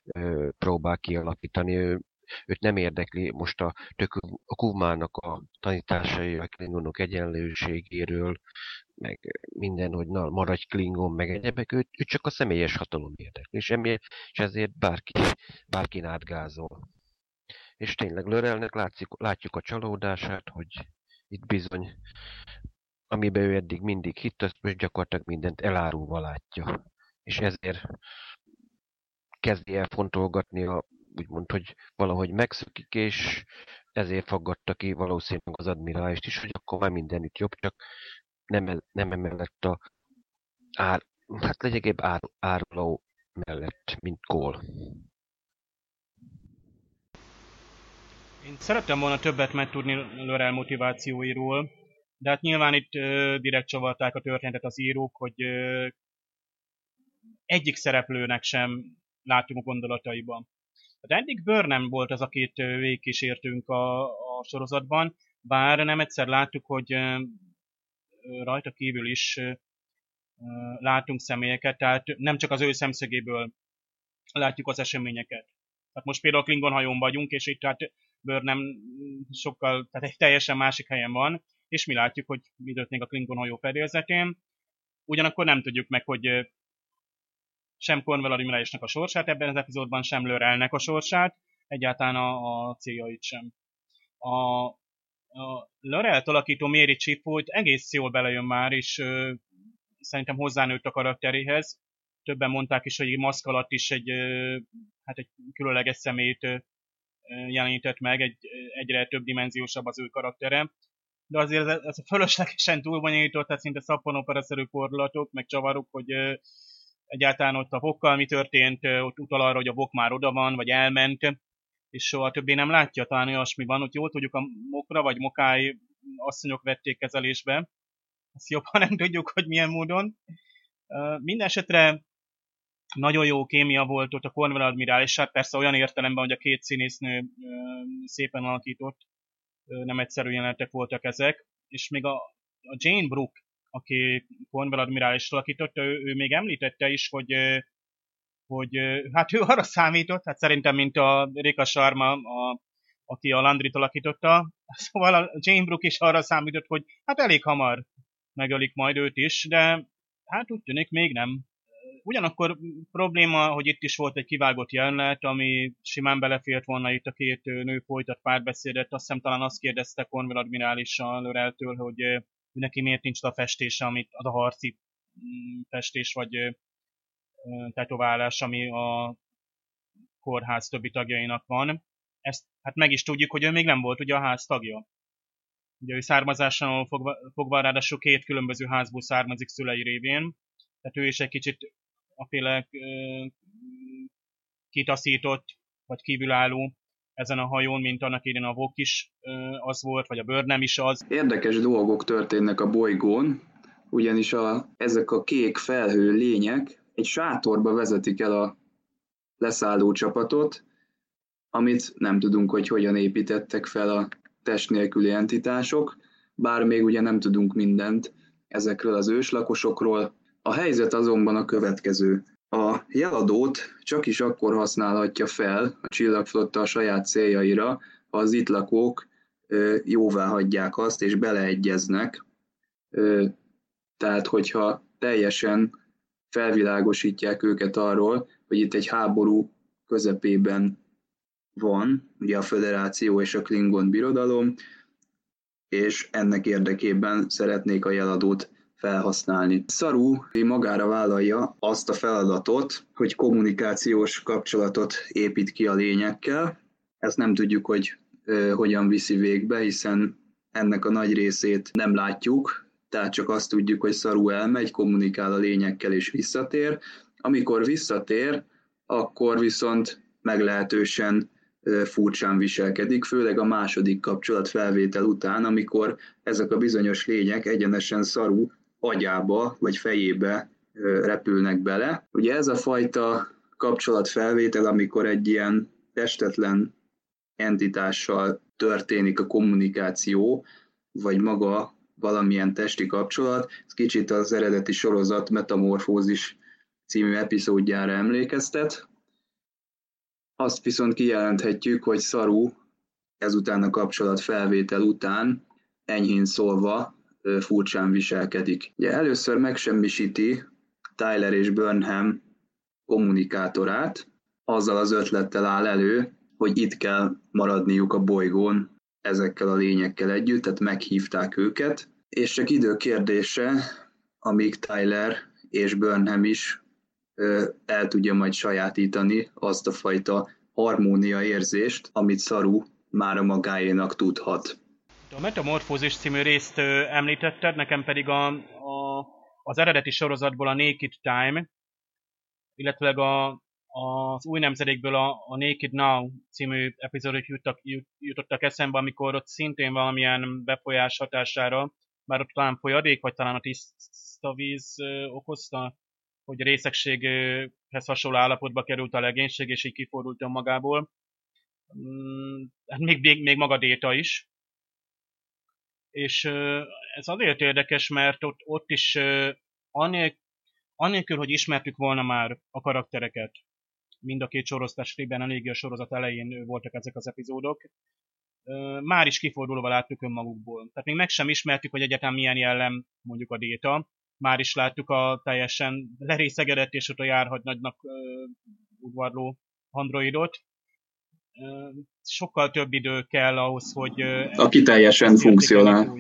ö, próbál kialakítani, ő, őt nem érdekli most a, tök, a Kuvmának a tanításai a Klingonok egyenlőségéről, meg minden, hogy na, maradj Klingon, meg egyebek, őt, őt csak a személyes hatalom érdekli, és, emiatt, és ezért bárki, bárkin átgázol. És tényleg Lörelnek látszik, látjuk a csalódását, hogy itt bizony, amiben ő eddig mindig hitt, azt most gyakorlatilag mindent elárulva látja. És ezért kezdi el fontolgatni a, úgymond, hogy valahogy megszökik, és ezért faggatta ki valószínűleg az admiráist is, hogy akkor már mindenütt jobb, csak nem, nem emellett a ár, hát lényegében ár, áruló mellett, mint kól. Én szerettem volna többet megtudni Lörel motivációiról, de hát nyilván itt ö, direkt csavarták a történetet az írók, hogy ö, egyik szereplőnek sem látunk a gondolataiban. Tehát eddig Burnham volt az, akit végigkísértünk a, a sorozatban, bár nem egyszer láttuk, hogy rajta kívül is látunk személyeket, tehát nem csak az ő szemszögéből látjuk az eseményeket. Tehát most például Klingon hajón vagyunk, és itt hát nem sokkal, tehát egy teljesen másik helyen van, és mi látjuk, hogy mi történik a Klingon hajó fedélzetén. Ugyanakkor nem tudjuk meg, hogy sem Cornwell admirálisnak a sorsát ebben az epizódban, sem Lörelnek a sorsát, egyáltalán a, a céljait sem. A, a Lorelt alakító Mary Chipwood egész jól belejön már, és ö, szerintem hozzánőtt a karakteréhez. Többen mondták is, hogy maszk alatt is egy, ö, hát egy különleges szemét ö, jelenített meg, egy, egyre több dimenziósabb az ő karaktere. De azért ez, ez a fölöslegesen túlbonyolított, tehát szinte szappanopera-szerű fordulatok, meg csavarok, hogy egyáltalán ott a vokkal mi történt, ott utal arra, hogy a vok már oda van, vagy elment, és soha többé nem látja, talán olyasmi van, hogy jól tudjuk, a mokra vagy mokály asszonyok vették kezelésbe, azt jobban nem tudjuk, hogy milyen módon. Minden esetre nagyon jó kémia volt ott a Cornwall admirális, hát persze olyan értelemben, hogy a két színésznő szépen alakított, nem egyszerű jelenetek voltak ezek, és még a, a Jane Brooke, aki Cornwall admirális alakította, ő, ő még említette is, hogy hogy hát ő arra számított, hát szerintem, mint a Rika Sharma, a, aki a Landrit alakította, szóval a Jane Brooke is arra számított, hogy hát elég hamar megölik majd őt is, de hát úgy tűnik még nem. Ugyanakkor probléma, hogy itt is volt egy kivágott jelenet, ami simán belefért volna itt a két nő folytat párbeszédet. Azt hiszem talán azt kérdezte Cornwell admirális a Löreltől, hogy neki miért nincs a festése, amit az a harci mm, festés, vagy tetoválás, ami a kórház többi tagjainak van. Ezt hát meg is tudjuk, hogy ő még nem volt ugye a ház tagja. Ugye ő származáson fogva, fogva ráadásul két különböző házból származik szülei révén, tehát ő is egy kicsit a féle kitaszított, vagy kívülálló ezen a hajón, mint annak idén a Vok is az volt, vagy a bőr nem is az. Érdekes dolgok történnek a bolygón, ugyanis a, ezek a kék felhő lények egy sátorba vezetik el a leszálló csapatot, amit nem tudunk, hogy hogyan építettek fel a test nélküli entitások, bár még ugye nem tudunk mindent ezekről az őslakosokról. A helyzet azonban a következő. A jeladót csak is akkor használhatja fel a csillagflotta a saját céljaira, ha az itt lakók jóvá hagyják azt és beleegyeznek. Tehát, hogyha teljesen felvilágosítják őket arról, hogy itt egy háború közepében van, ugye a Föderáció és a Klingon birodalom, és ennek érdekében szeretnék a jeladót felhasználni. Szaru magára vállalja azt a feladatot, hogy kommunikációs kapcsolatot épít ki a lényekkel. Ezt nem tudjuk, hogy ö, hogyan viszi végbe, hiszen ennek a nagy részét nem látjuk, tehát csak azt tudjuk, hogy Szaru elmegy, kommunikál a lényekkel és visszatér. Amikor visszatér, akkor viszont meglehetősen furcsán viselkedik, főleg a második kapcsolat felvétel után, amikor ezek a bizonyos lények egyenesen szarú agyába vagy fejébe repülnek bele. Ugye ez a fajta kapcsolatfelvétel, amikor egy ilyen testetlen entitással történik a kommunikáció, vagy maga valamilyen testi kapcsolat, ez kicsit az eredeti sorozat Metamorfózis című epizódjára emlékeztet. Azt viszont kijelenthetjük, hogy Szaru ezután a kapcsolat felvétel után enyhén szólva furcsán viselkedik. Ugye először megsemmisíti Tyler és Burnham kommunikátorát, azzal az ötlettel áll elő, hogy itt kell maradniuk a bolygón ezekkel a lényekkel együtt, tehát meghívták őket, és csak idő kérdése, amíg Tyler és Burnham is el tudja majd sajátítani azt a fajta harmónia érzést, amit Saru már a magáénak tudhat. A Metamorfózis című részt említetted, nekem pedig a, a, az eredeti sorozatból a Naked Time, illetve a, az új nemzedékből a, a Naked Now című epizódok jutottak, jutottak eszembe, amikor ott szintén valamilyen befolyás hatására, bár ott talán folyadék, vagy talán a tiszta víz okozta, hogy részegséghez hasonló állapotba került a legénység, és így kifordult magából. Mm, hát még, még, még maga Déta is. És ez azért érdekes, mert ott, ott is annélkül, hogy ismertük volna már a karaktereket, mind a két sorozatesében, eléggé a sorozat elején voltak ezek az epizódok, már is kifordulva láttuk önmagukból. Tehát még meg sem ismertük, hogy egyetem milyen jellem mondjuk a déta, már is láttuk a teljesen lerészegedett és ott a járhagy nagynak udvarló androidot. Sokkal több idő kell ahhoz, hogy... Aki teljesen funkcionál.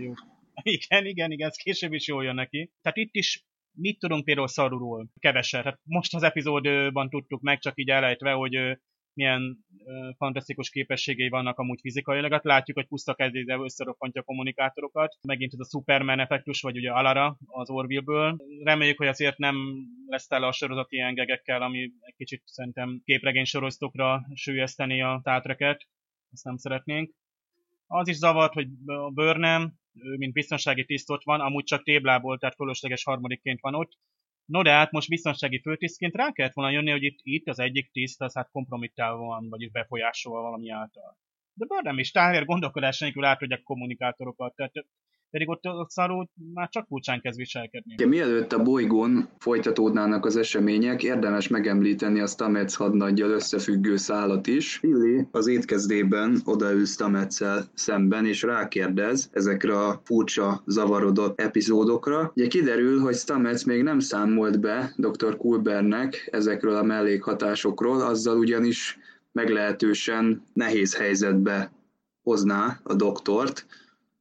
Igen, igen, igen, ez később is jól jön neki. Tehát itt is mit tudunk például Szaruról? Keveset. Hát most az epizódban tudtuk meg, csak így elejtve, hogy milyen fantasztikus képességei vannak amúgy fizikailag. Hát látjuk, hogy puszta kezdével összeroppantja a kommunikátorokat. Megint ez a Superman effektus, vagy ugye Alara az Orville-ből. Reméljük, hogy azért nem lesz tele a sorozat ilyen gegekkel, ami egy kicsit szerintem képregény soroztokra sűjeszteni a tátreket. Ezt nem szeretnénk. Az is zavart, hogy a Burnham, ő mint biztonsági tiszt ott van, amúgy csak téblából, tehát fölösleges harmadikként van ott, No de hát most biztonsági főtisztként rá kellett volna jönni, hogy itt, itt az egyik tiszt az hát kompromittálva van, vagyis befolyásolva valami által. De bár nem is, Tyler gondolkodás nélkül átadják kommunikátorokat, tehát pedig ott, ott szarú már csak furcsán kezd viselkedni. Ja, mielőtt a bolygón folytatódnának az események, érdemes megemlíteni a Stamets hadnaggyal összefüggő szállat is. Billy az étkezdében odaül Stametszel szemben, és rákérdez ezekre a furcsa, zavarodott epizódokra. Ugye kiderül, hogy Stamets még nem számolt be dr. Kulbernek ezekről a mellékhatásokról, azzal ugyanis meglehetősen nehéz helyzetbe hozná a doktort,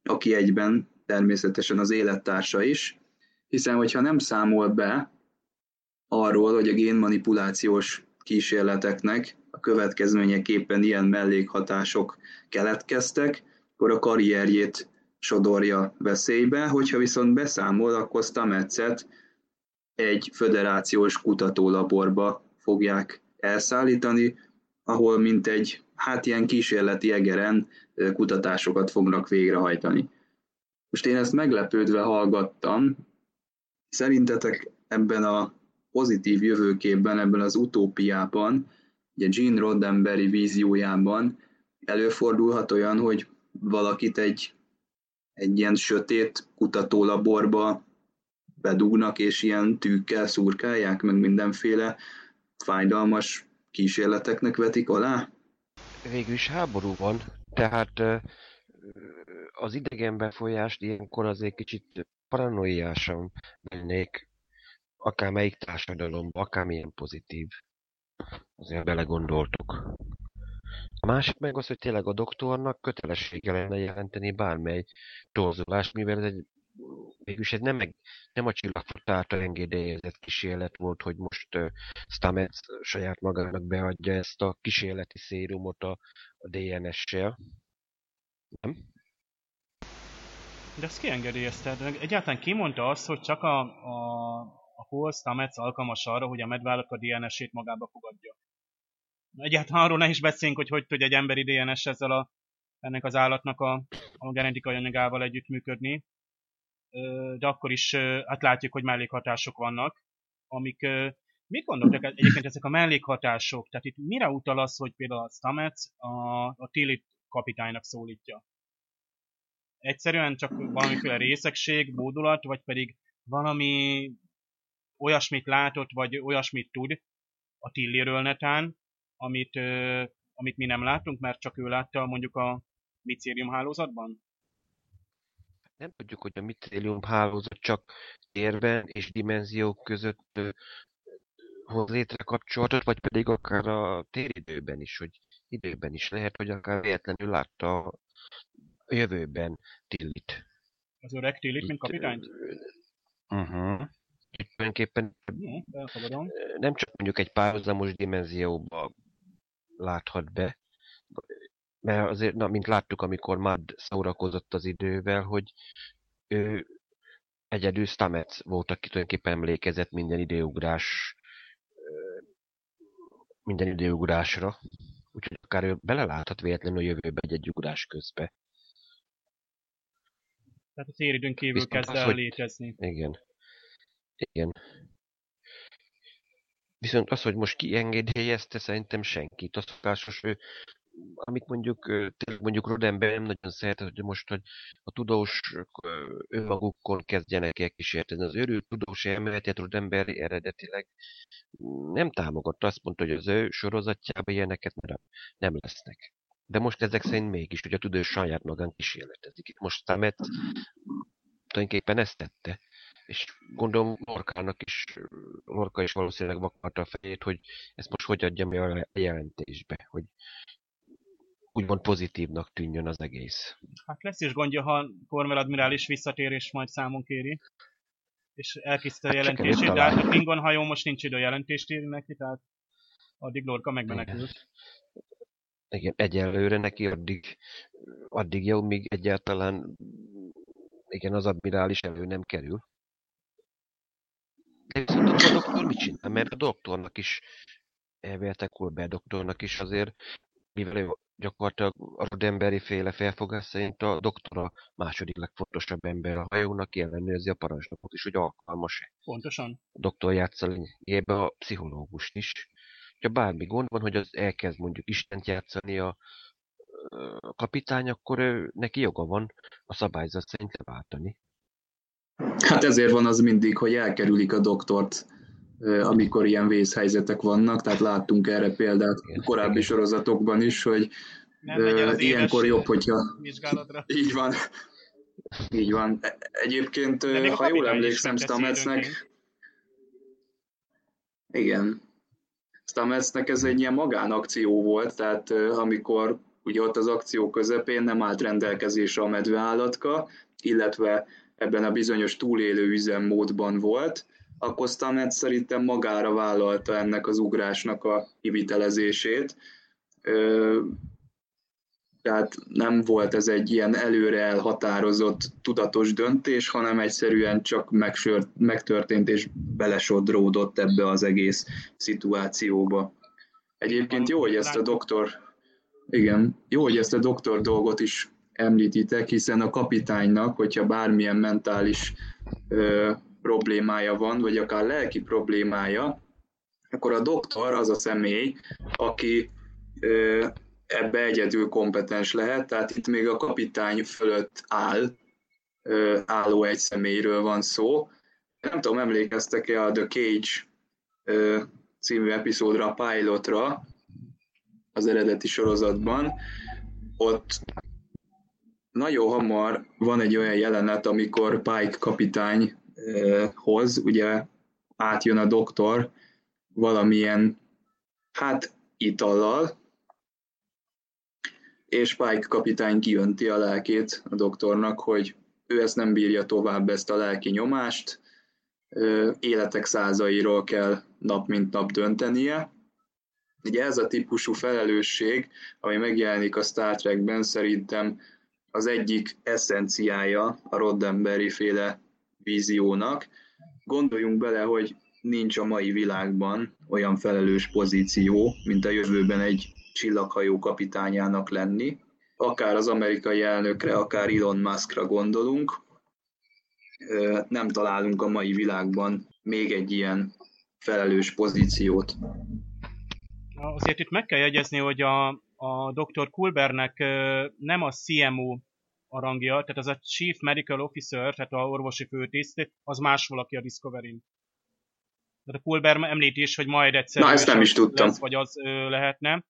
aki egyben természetesen az élettársa is, hiszen hogyha nem számol be arról, hogy a génmanipulációs kísérleteknek a következményeképpen ilyen mellékhatások keletkeztek, akkor a karrierjét sodorja veszélybe, hogyha viszont beszámol, akkor Stametszet egy föderációs kutatólaborba fogják elszállítani, ahol mint egy hát ilyen kísérleti egeren kutatásokat fognak végrehajtani. Most én ezt meglepődve hallgattam. Szerintetek ebben a pozitív jövőképben, ebben az utópiában, ugye Gene Roddenberry víziójában előfordulhat olyan, hogy valakit egy, egy ilyen sötét kutatólaborba bedugnak, és ilyen tűkkel szurkálják, meg mindenféle fájdalmas kísérleteknek vetik alá? Végül is háború van, tehát az idegen befolyást ilyenkor azért kicsit paranoiásan vennék akármelyik társadalomba, akármilyen pozitív. Azért belegondoltuk. A másik meg az, hogy tényleg a doktornak kötelessége lenne jelenteni bármely torzulást, mivel ez egy végülis ez nem, meg, nem a csillagfot által engedélyezett kísérlet volt, hogy most uh, Stamets saját magának beadja ezt a kísérleti szérumot a, a DNS-sel. Nem? De ezt kiengedélyezted? Egyáltalán ki mondta azt, hogy csak a, a, a Stamets alkalmas arra, hogy a medvállak a DNS-ét magába fogadja? Egyáltalán arról ne is beszéljünk, hogy hogy tud egy emberi DNS ezzel a, ennek az állatnak a, a genetikai anyagával együttműködni. De akkor is hát látjuk, hogy mellékhatások vannak, amik Mit gondoltak egyébként ezek a mellékhatások? Tehát itt mire utal az, hogy például a Stamets a, a Tilit kapitánynak szólítja? Egyszerűen csak valamiféle részegség, módulat, vagy pedig valami olyasmit látott, vagy olyasmit tud a Tilliről netán, amit, amit mi nem látunk, mert csak ő látta mondjuk a micérium hálózatban? Nem tudjuk, hogy a micérium hálózat csak térben és dimenziók között hoz létre kapcsolatot, vagy pedig akár a téridőben is, hogy időben is lehet, hogy akár véletlenül látta a jövőben Tillit. Az öreg Tillit, mint kapitányt? Uh-huh. Tulajdonképpen uh nem csak mondjuk egy párhuzamos dimenzióba láthat be, mert azért, na, mint láttuk, amikor Mad szórakozott az idővel, hogy ő egyedül Stamets volt, aki tulajdonképpen emlékezett minden időugrás minden időugrásra. Úgyhogy akár ő beleláthat véletlenül a jövőbe egy-egy ugrás közbe. Tehát a téridőn kívül Viszont kezd az, el hogy... létezni. Igen. Igen. Viszont az, hogy most ki engedélyezte, szerintem senkit. Az szokásos, ő amit mondjuk, mondjuk Rodember nem nagyon szeretett, hogy most, hogy a tudósok önmagukkon kezdjenek el kísértezni. Az őrült tudós elméletet Rodember eredetileg nem támogatta. Azt mondta, hogy az ő sorozatjában ilyeneket nem, nem lesznek. De most ezek szerint mégis, hogy a tudós saját magán kísérletezik. Itt most Stamet tulajdonképpen ezt tette. És gondolom Lorkának is, Lorka is valószínűleg vakarta a fejét, hogy ezt most hogy adja mi a jelentésbe, hogy úgymond pozitívnak tűnjön az egész. Hát lesz is gondja, ha Kormel admirális visszatér és majd számon kéri, és elkészíti a hát jelentését, de hát a Klingon hajó most nincs idő jelentést írni neki, tehát addig Lorca megmenekült. Igen. Egyelőre neki addig, addig jó, míg egyáltalán igen, az admirális elő nem kerül. De viszont a doktor mit csinál? Mert a doktornak is, elvéltek Colbert doktornak is azért, mivel ő gyakorlatilag a Rodemberi féle felfogás szerint a doktor a második legfontosabb ember a hajónak, ellenőrzi a parancsnokot is, hogy alkalmas-e. Pontosan. A doktor játsza lényegében a pszichológust is. Ha bármi gond van, hogy az elkezd mondjuk Istent játszani a, a kapitány, akkor ő, neki joga van a szabályzat szerint leváltani. Hát ezért van az mindig, hogy elkerülik a doktort amikor ilyen vészhelyzetek vannak, tehát láttunk erre példát a korábbi sorozatokban is, hogy uh, ilyenkor jobb, hogyha... Így van. Így van. E, egyébként, ha jól emlékszem, Stametsnek... Igen. Stametsnek ez egy ilyen magánakció volt, tehát amikor ugye ott az akció közepén nem állt rendelkezésre a medveállatka, illetve ebben a bizonyos túlélő üzemmódban volt, akkor Stamet szerintem magára vállalta ennek az ugrásnak a kivitelezését. Tehát nem volt ez egy ilyen előre elhatározott, tudatos döntés, hanem egyszerűen csak megsört, megtörtént és belesodródott ebbe az egész szituációba. Egyébként jó, hogy ezt a doktor, igen, jó, hogy ezt a doktor dolgot is említitek, hiszen a kapitánynak, hogyha bármilyen mentális ö, problémája van, vagy akár lelki problémája, akkor a doktor az a személy, aki ebbe egyedül kompetens lehet, tehát itt még a kapitány fölött áll, álló egy személyről van szó. Nem tudom, emlékeztek-e a The Cage című epizódra, a pilotra, az eredeti sorozatban, ott nagyon hamar van egy olyan jelenet, amikor Pike kapitány hoz, ugye átjön a doktor valamilyen, hát itallal, és Pike kapitány kijönti a lelkét a doktornak, hogy ő ezt nem bírja tovább, ezt a lelki nyomást, életek százairól kell nap mint nap döntenie. Ugye ez a típusú felelősség, ami megjelenik a Star Trekben, szerintem az egyik eszenciája a Roddenberry féle víziónak. Gondoljunk bele, hogy nincs a mai világban olyan felelős pozíció, mint a jövőben egy csillaghajó kapitányának lenni. Akár az amerikai elnökre, akár Elon Muskra gondolunk, nem találunk a mai világban még egy ilyen felelős pozíciót. Azért itt meg kell jegyezni, hogy a, a dr. Kulbernek nem a CMO a rangja, tehát az a Chief Medical Officer, tehát a orvosi főtiszt, az más valaki a Discovery-n. Tehát a Kulber említi is, hogy majd egyszer Na, ezt nem is tudtam. Lesz, vagy az ö, lehetne.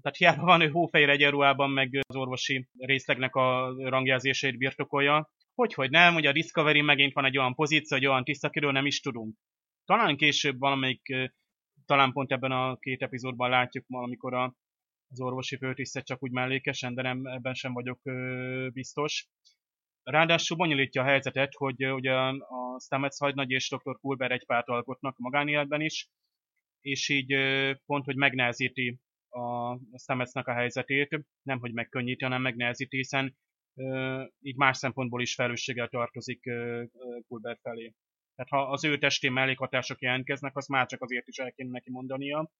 Tehát hiába van ő hófehér egyenruhában, meg az orvosi részlegnek a rangjelzését birtokolja. Hogy, hogy nem, ugye a Discovery megint van egy olyan pozíció, egy olyan tiszta, akiről nem is tudunk. Talán később valamelyik, talán pont ebben a két epizódban látjuk valamikor a, az orvosi főtisztet csak úgy mellékesen, de nem, ebben sem vagyok ö, biztos. Ráadásul bonyolítja a helyzetet, hogy ugye a Stamets hagynagy és Dr. Kulber egy párt alkotnak magánéletben is, és így pont, hogy megnehezíti a Stametsnek a helyzetét, nem hogy megkönnyíti, hanem megnehezíti, hiszen így más szempontból is felelősséggel tartozik Kulber felé. Tehát ha az ő testén mellékhatások jelentkeznek, az már csak azért is el kéne neki mondania.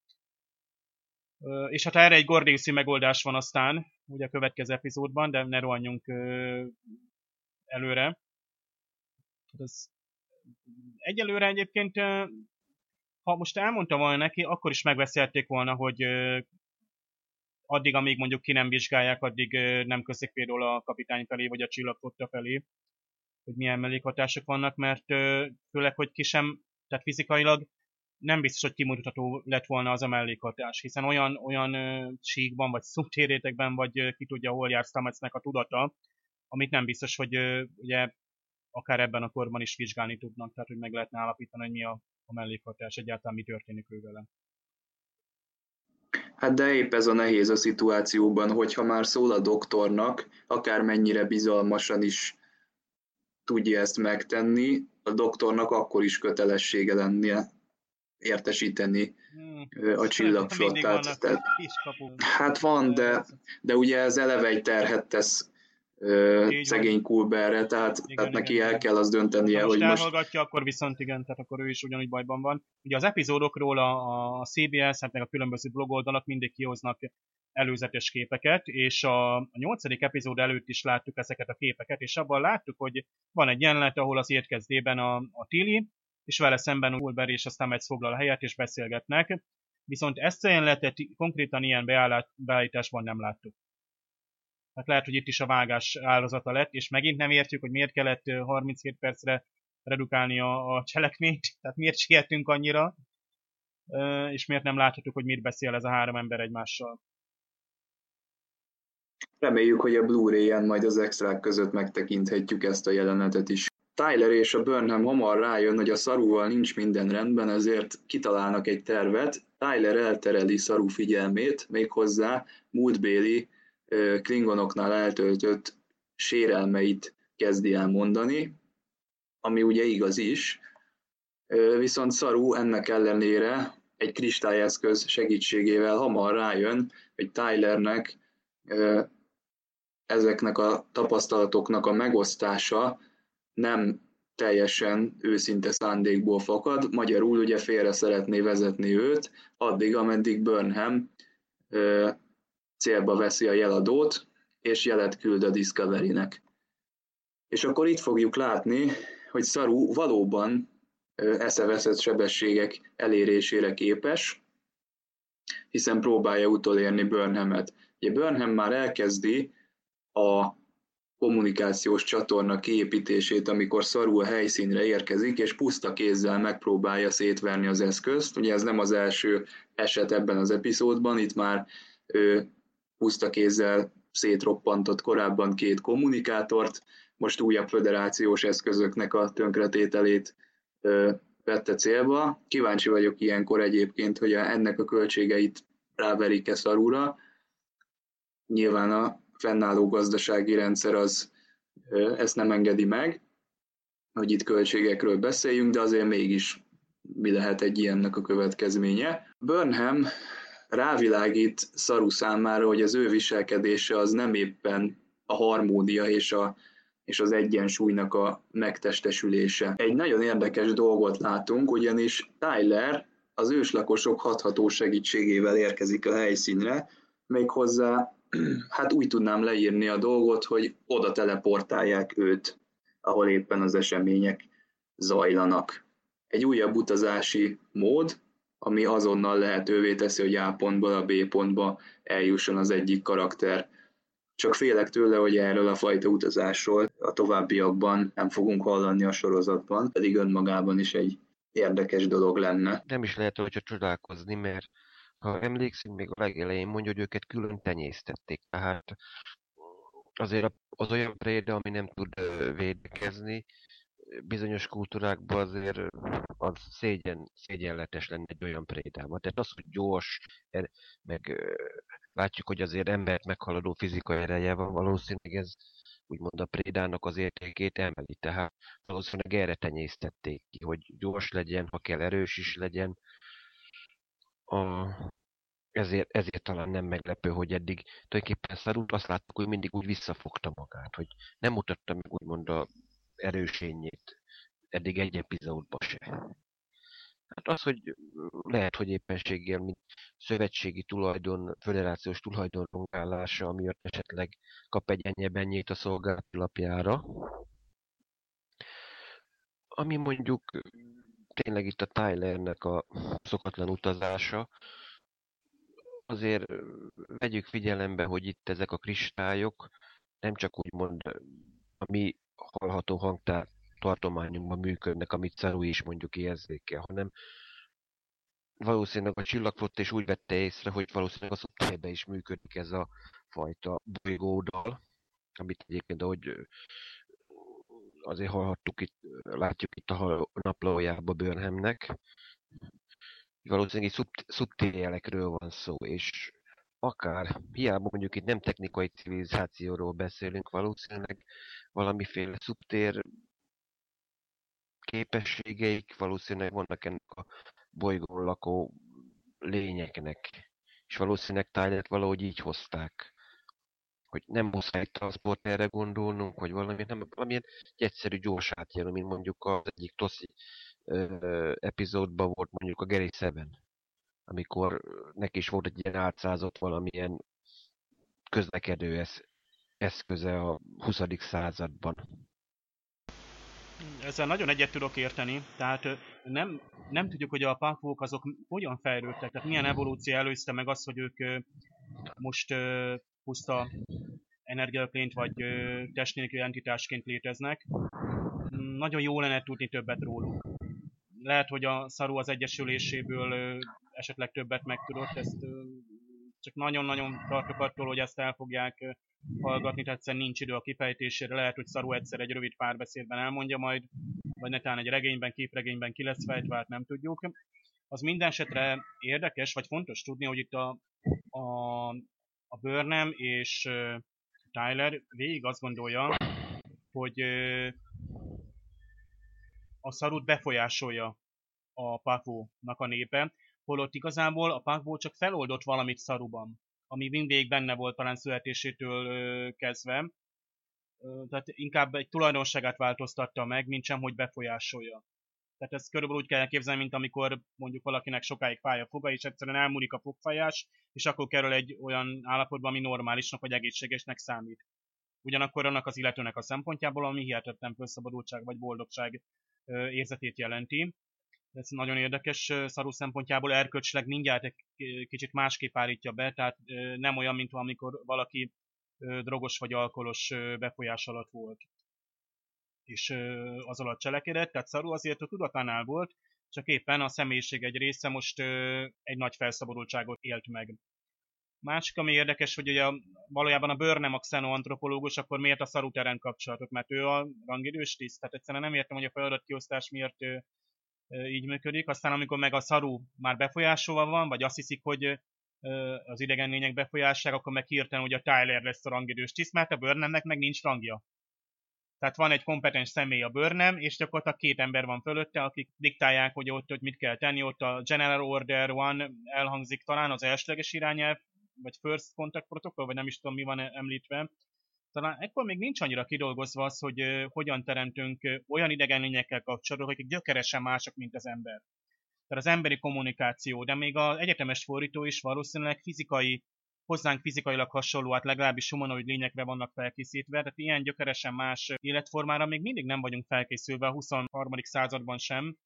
És hát erre egy gordészi megoldás van aztán, ugye a következő epizódban, de ne rohanjunk előre. Hát ez egyelőre egyébként, ha most elmondta volna neki, akkor is megbeszélték volna, hogy addig, amíg mondjuk ki nem vizsgálják, addig nem köszik például a kapitány felé, vagy a csillagfotta felé, hogy milyen mellékhatások vannak, mert főleg, hogy ki sem, tehát fizikailag nem biztos, hogy kimutatható lett volna az a mellékhatás, hiszen olyan, olyan síkban, vagy szubtérétekben, vagy ki tudja, hol jár Stametsnek a tudata, amit nem biztos, hogy ugye akár ebben a korban is vizsgálni tudnak, tehát hogy meg lehetne állapítani, hogy mi a, a mellékhatás, egyáltalán mi történik ő vele. Hát de épp ez a nehéz a szituációban, hogyha már szól a doktornak, akár mennyire bizalmasan is tudja ezt megtenni, a doktornak akkor is kötelessége lennie értesíteni hmm. a csillagflottát. Tehát, hát van, de, de ugye ez eleve egy terhet tesz így szegény Kulberre, tehát, igen, tehát neki igen, el kell az döntenie, ha hogy most... elhallgatja, akkor viszont igen, tehát akkor ő is ugyanúgy bajban van. Ugye az epizódokról a, a CBS, hát meg a különböző blogoldalak mindig kihoznak előzetes képeket, és a, a nyolcadik epizód előtt is láttuk ezeket a képeket, és abban láttuk, hogy van egy jelenet, ahol az érkezdében a, a Tilly, és vele szemben Ulber és aztán megy foglal a helyet, és beszélgetnek. Viszont ezt a jelenetet konkrétan ilyen beállításban nem láttuk. Tehát lehet, hogy itt is a vágás áldozata lett, és megint nem értjük, hogy miért kellett 37 percre redukálni a, a cselekményt, tehát miért sietünk annyira, és miért nem láthatjuk, hogy mit beszél ez a három ember egymással. Reméljük, hogy a Blu-ray-en majd az extrák között megtekinthetjük ezt a jelenetet is. Tyler és a Burnham hamar rájön, hogy a szarúval nincs minden rendben, ezért kitalálnak egy tervet. Tyler eltereli szarú figyelmét, méghozzá múltbéli klingonoknál eltöltött sérelmeit kezdi el mondani, ami ugye igaz is, viszont Saru ennek ellenére egy kristályeszköz segítségével hamar rájön, hogy Tylernek ezeknek a tapasztalatoknak a megosztása nem teljesen őszinte szándékból fakad, magyarul ugye félre szeretné vezetni őt, addig, ameddig Burnham célba veszi a jeladót, és jelet küld a Discovery-nek. És akkor itt fogjuk látni, hogy Saru valóban eszeveszett sebességek elérésére képes, hiszen próbálja utolérni Burnhamet. Ugye Burnham már elkezdi a kommunikációs csatorna kiépítését, amikor Saru a helyszínre érkezik, és puszta kézzel megpróbálja szétverni az eszközt. Ugye ez nem az első eset ebben az epizódban, itt már puszta kézzel szétroppantott korábban két kommunikátort, most újabb föderációs eszközöknek a tönkretételét vette célba. Kíváncsi vagyok ilyenkor egyébként, hogy ennek a költségeit ráverik-e szarúra. Nyilván a fennálló gazdasági rendszer az ezt nem engedi meg, hogy itt költségekről beszéljünk, de azért mégis mi lehet egy ilyennek a következménye. Burnham rávilágít Szaru számára, hogy az ő viselkedése az nem éppen a harmónia és a, és az egyensúlynak a megtestesülése. Egy nagyon érdekes dolgot látunk, ugyanis Tyler az őslakosok hatható segítségével érkezik a helyszínre, méghozzá hát úgy tudnám leírni a dolgot, hogy oda teleportálják őt, ahol éppen az események zajlanak. Egy újabb utazási mód, ami azonnal lehetővé teszi, hogy A pontból a B pontba eljusson az egyik karakter. Csak félek tőle, hogy erről a fajta utazásról a továbbiakban nem fogunk hallani a sorozatban, pedig önmagában is egy érdekes dolog lenne. Nem is lehet, hogyha csodálkozni, mert ha emlékszünk, még a legelején mondja, hogy őket külön tenyésztették. Tehát azért az olyan préda, ami nem tud védekezni, bizonyos kultúrákban azért az szégyen, szégyenletes lenne egy olyan prédában. Tehát az, hogy gyors, er, meg látjuk, hogy azért embert meghaladó fizikai ereje van, valószínűleg ez úgymond a prédának az értékét emeli. Tehát valószínűleg erre tenyésztették ki, hogy gyors legyen, ha kell erős is legyen. A, ezért, ezért talán nem meglepő, hogy eddig tulajdonképpen szarult azt láttuk, hogy mindig úgy visszafogta magát, hogy nem mutatta meg úgymond a erősényét eddig egy epizódban se. Hát az, hogy lehet, hogy éppenséggel, mint szövetségi tulajdon, föderációs tulajdon rongállása, amiatt esetleg kap egy ennyi a szolgálati lapjára. Ami mondjuk tényleg itt a Tylernek a szokatlan utazása, azért vegyük figyelembe, hogy itt ezek a kristályok nem csak úgymond a mi hallható hangtár tartományunkban működnek, amit Ceru is mondjuk érzékel, hanem valószínűleg a csillagflott is úgy vette észre, hogy valószínűleg a szubtérben is működik ez a fajta bolygódal, amit egyébként, ahogy azért hallhattuk itt, látjuk itt a naplójába Burnhamnek, valószínűleg szubtérjelekről van szó, és akár, hiába mondjuk itt nem technikai civilizációról beszélünk, valószínűleg valamiféle szubtér képességeik valószínűleg vannak ennek a bolygón lakó lényeknek. És valószínűleg Tyler valahogy így hozták. Hogy nem muszáj transporterre gondolnunk, vagy valami, nem, valamilyen egy egyszerű gyors átjön, mint mondjuk az egyik Toszi epizódban volt mondjuk a Gary Seven, amikor neki is volt egy ilyen átszázott valamilyen közlekedő eszköze a 20. században. Ezzel nagyon egyet tudok érteni, tehát nem, nem tudjuk, hogy a pakvók azok hogyan fejlődtek, tehát milyen evolúció előzte meg azt, hogy ők most puszta energiaként vagy test entitásként léteznek. Nagyon jó lenne tudni többet róluk. Lehet, hogy a szarú az egyesüléséből esetleg többet megtudott, ezt csak nagyon-nagyon tartok attól, hogy ezt el fogják hallgatni, tehát egyszerűen nincs idő a kifejtésére, lehet, hogy szarú egyszer egy rövid párbeszédben elmondja majd, vagy netán egy regényben, képregényben ki lesz fejtve, hát nem tudjuk. Az minden esetre érdekes, vagy fontos tudni, hogy itt a, a, a Burnham és Tyler végig azt gondolja, hogy a szarút befolyásolja a Pakónak a népe, holott igazából a Pakó csak feloldott valamit szaruban ami mindig benne volt talán születésétől kezdve. Tehát inkább egy tulajdonságát változtatta meg, mint sem, hogy befolyásolja. Tehát ezt körülbelül úgy kell elképzelni, mint amikor mondjuk valakinek sokáig fáj a foga, és egyszerűen elmúlik a fogfájás, és akkor kerül egy olyan állapotba, ami normálisnak vagy egészségesnek számít. Ugyanakkor annak az illetőnek a szempontjából, ami hihetetlen felszabadultság vagy boldogság érzetét jelenti ez nagyon érdekes szarú szempontjából, erkölcsileg mindjárt egy kicsit másképp állítja be, tehát nem olyan, mint amikor valaki drogos vagy alkoholos befolyás alatt volt. És az alatt cselekedett, tehát szarú azért a tudatánál volt, csak éppen a személyiség egy része most egy nagy felszabadultságot élt meg. Másik, ami érdekes, hogy ugye valójában a bőr nem a xenoantropológus, akkor miért a szaruteren kapcsolatot, mert ő a rangidős tiszt, tehát egyszerűen nem értem, hogy a feladatkiosztás miért így működik. Aztán amikor meg a szaru már befolyásolva van, vagy azt hiszik, hogy az idegen lények befolyására, akkor meg hirtelen, hogy a Tyler lesz a rangidős tiszt, mert a Burnhamnek meg nincs rangja. Tehát van egy kompetens személy a Burnham, és gyakorlatilag két ember van fölötte, akik diktálják, hogy ott hogy mit kell tenni. Ott a General Order One elhangzik talán az elsőleges irányelv, vagy First Contact Protocol, vagy nem is tudom mi van említve, talán ekkor még nincs annyira kidolgozva az, hogy hogyan teremtünk olyan idegen lényekkel kapcsolatban, akik gyökeresen mások, mint az ember. Tehát az emberi kommunikáció, de még az egyetemes fordító is valószínűleg fizikai, hozzánk fizikailag hasonló, hát legalábbis humanoid lényekre vannak felkészítve, tehát ilyen gyökeresen más életformára még mindig nem vagyunk felkészülve a 23. században sem,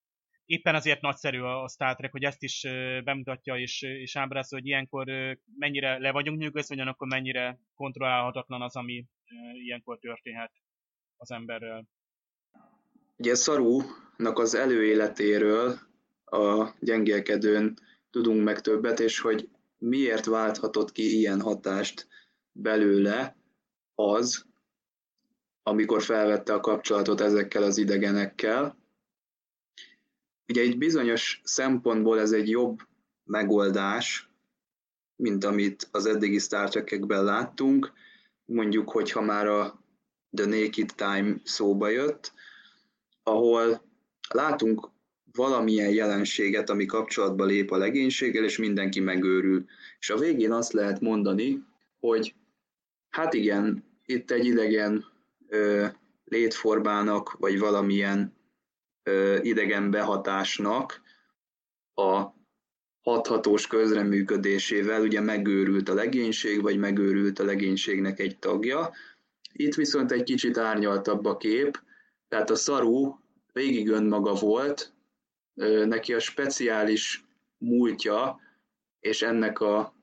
éppen azért nagyszerű a Star Trek, hogy ezt is bemutatja és, és ábrázol, hogy ilyenkor mennyire le vagyunk nyűgözve, ugyanakkor mennyire kontrollálhatatlan az, ami ilyenkor történhet az emberrel. Ugye Szarúnak az előéletéről a gyengélkedőn tudunk meg többet, és hogy miért válthatott ki ilyen hatást belőle az, amikor felvette a kapcsolatot ezekkel az idegenekkel, Ugye egy bizonyos szempontból ez egy jobb megoldás, mint amit az eddigi Star Trek-ekben láttunk. Mondjuk, hogyha már a The Naked Time szóba jött, ahol látunk valamilyen jelenséget, ami kapcsolatba lép a legénységgel, és mindenki megőrül. És a végén azt lehet mondani, hogy hát igen, itt egy idegen ö, létformának, vagy valamilyen idegen behatásnak a hathatós közreműködésével ugye megőrült a legénység, vagy megőrült a legénységnek egy tagja. Itt viszont egy kicsit árnyaltabb a kép, tehát a szarú végig önmaga volt, neki a speciális múltja és ennek a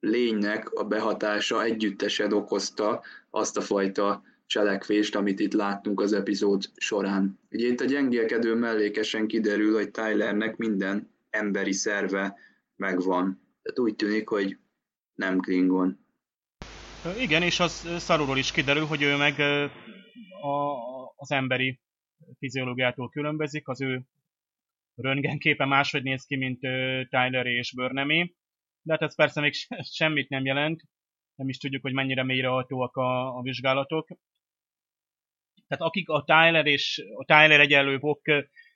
lénynek a behatása együttesen okozta azt a fajta cselekvést, amit itt láttunk az epizód során. Ugye itt a gyengélkedő mellékesen kiderül, hogy Tylernek minden emberi szerve megvan. Tehát úgy tűnik, hogy nem Klingon. Igen, és az szarulról is kiderül, hogy ő meg a, az emberi fiziológiától különbözik, az ő röntgenképe máshogy néz ki, mint Tyler és Burnham de hát ez persze még semmit nem jelent, nem is tudjuk, hogy mennyire mélyrehatóak a, a vizsgálatok. Tehát akik a Tyler és a Tyler egyenlő Vok